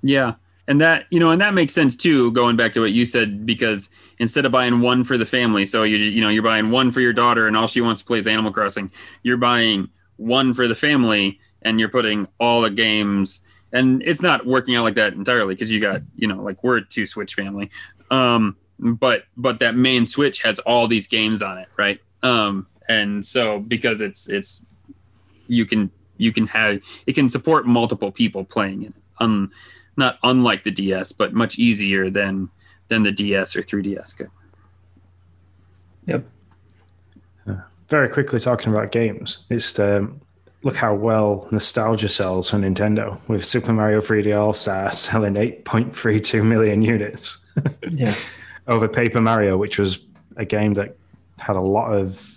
Speaker 2: Yeah. And that, you know, and that makes sense too, going back to what you said, because instead of buying one for the family, so you, you know, you're buying one for your daughter and all she wants to play is Animal Crossing, you're buying one for the family and you're putting all the games. And it's not working out like that entirely because you got, you know, like we're a two Switch family. Um, but, but that main Switch has all these games on it, right? Um, and so because it's, it's, you can, you can have, it can support multiple people playing it. Um, not unlike the DS, but much easier than than the DS or 3DS could.
Speaker 3: Yep.
Speaker 4: Uh, very quickly talking about games, it's the look how well nostalgia sells for Nintendo with Super Mario 3D All Star selling 8.32 million units
Speaker 3: Yes.
Speaker 4: over Paper Mario, which was a game that had a lot of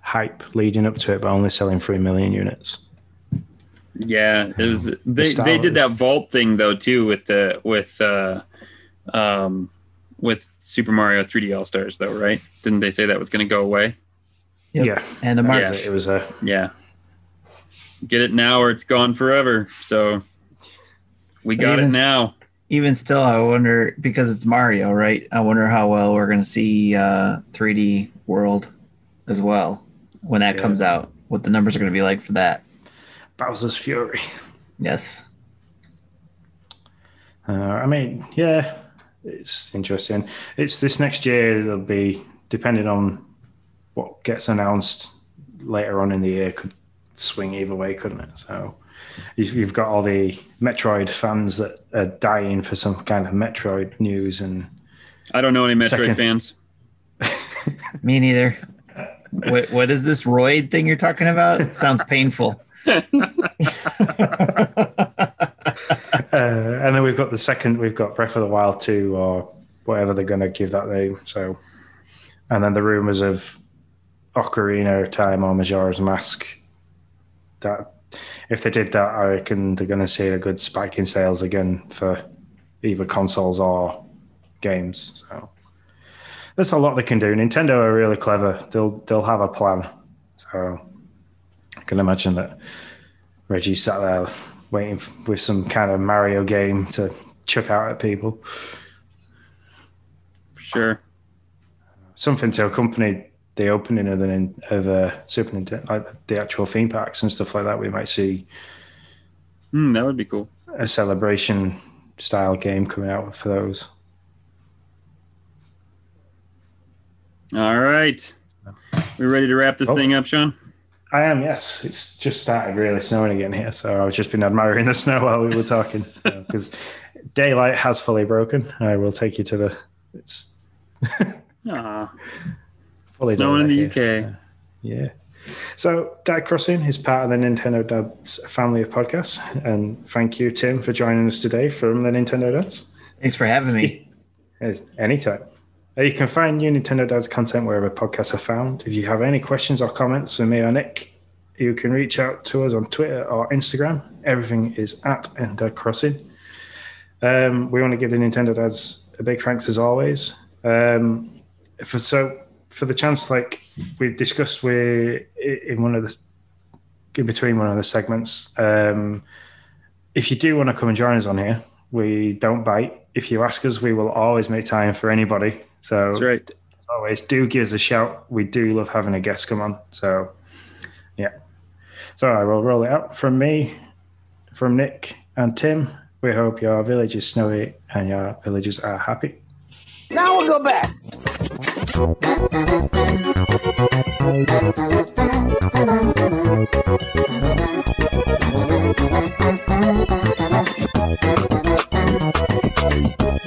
Speaker 4: hype leading up to it, but only selling 3 million units.
Speaker 2: Yeah, it was they
Speaker 4: style
Speaker 2: they did that vault thing though too with the with uh um with Super Mario 3D All Stars though, right? Didn't they say that was going to go away?
Speaker 3: Yep.
Speaker 4: Yeah.
Speaker 3: And a
Speaker 4: That
Speaker 3: Mario.
Speaker 4: it. It was a
Speaker 2: Yeah. Get it now or it's gone forever. So we got it now.
Speaker 3: Even still, I wonder because it's Mario, right? I wonder how well we're going to see uh, 3D World as well when that
Speaker 4: Yeah.
Speaker 3: comes out. What the numbers are going to be like for that?
Speaker 4: Bowser's Fury.
Speaker 3: Yes.
Speaker 4: Uh, I mean, yeah, it's interesting. It's this next year. It'll be depending on what gets announced later on in the year. Could swing either way, couldn't it? So you've, you've got all the Metroid fans that are dying for some kind of Metroid news, and
Speaker 2: I don't know any Metroid
Speaker 4: Second.
Speaker 2: fans.
Speaker 3: Me neither. what, what is this roid thing you're talking about? It sounds painful.
Speaker 4: Uh, and then we've got the second. We've got Breath of the Wild two, or whatever they're going to give that name. So, and then the rumors of Ocarina of Time or Majora's Mask. That if they did that, I reckon they're going to see a good spike in sales again for either consoles or games. So there's a lot they can do. Nintendo are really clever. They'll they'll have a plan. So can imagine that Reggie sat there waiting with some kind of Mario game to chuck out at people.
Speaker 2: Sure.
Speaker 4: Something to accompany the opening of the of uh, Super Nintendo, like the actual theme parks and stuff like that. We might see
Speaker 2: Hmm, that would be cool.
Speaker 4: a celebration style game coming out for those.
Speaker 2: All right. We ready to wrap this
Speaker 4: Oh.
Speaker 2: thing up, Sean?
Speaker 4: I am, yes. It's just started really snowing again here, so I've just been admiring the snow while we were talking uh, because daylight has fully broken. I will take you to the. It's
Speaker 2: Aw,
Speaker 4: fully
Speaker 2: snowing in the
Speaker 4: here.
Speaker 2: UK.
Speaker 4: Yeah. So, Dad Crossing is part of the Nintendo Dads family of podcasts. And thank you, Tim, for joining us today from the Nintendo Dads.
Speaker 3: Thanks for having me.
Speaker 4: Anytime. Uh, You can find new Nintendo Dads content wherever podcasts are found. If you have any questions or comments for me or Nick, you can reach out to us on Twitter or Instagram. Everything is at Dad Crossing. Um, we want to give the Nintendo Dads a big thanks as always. Um, for so for the chance, like we discussed, we in one of the in between one of the segments. Um, if you do want to come and join us on here, we don't bite. If you ask us, we will always make time for anybody. So
Speaker 2: That's right.
Speaker 4: as always, do give us a shout. We do love having a guest come on. So, yeah. So I will roll it out from me, from Nick and Tim. We hope your village is snowy and your villagers are happy.
Speaker 1: Now we'll go back.
Speaker 5: Thank you. Bye.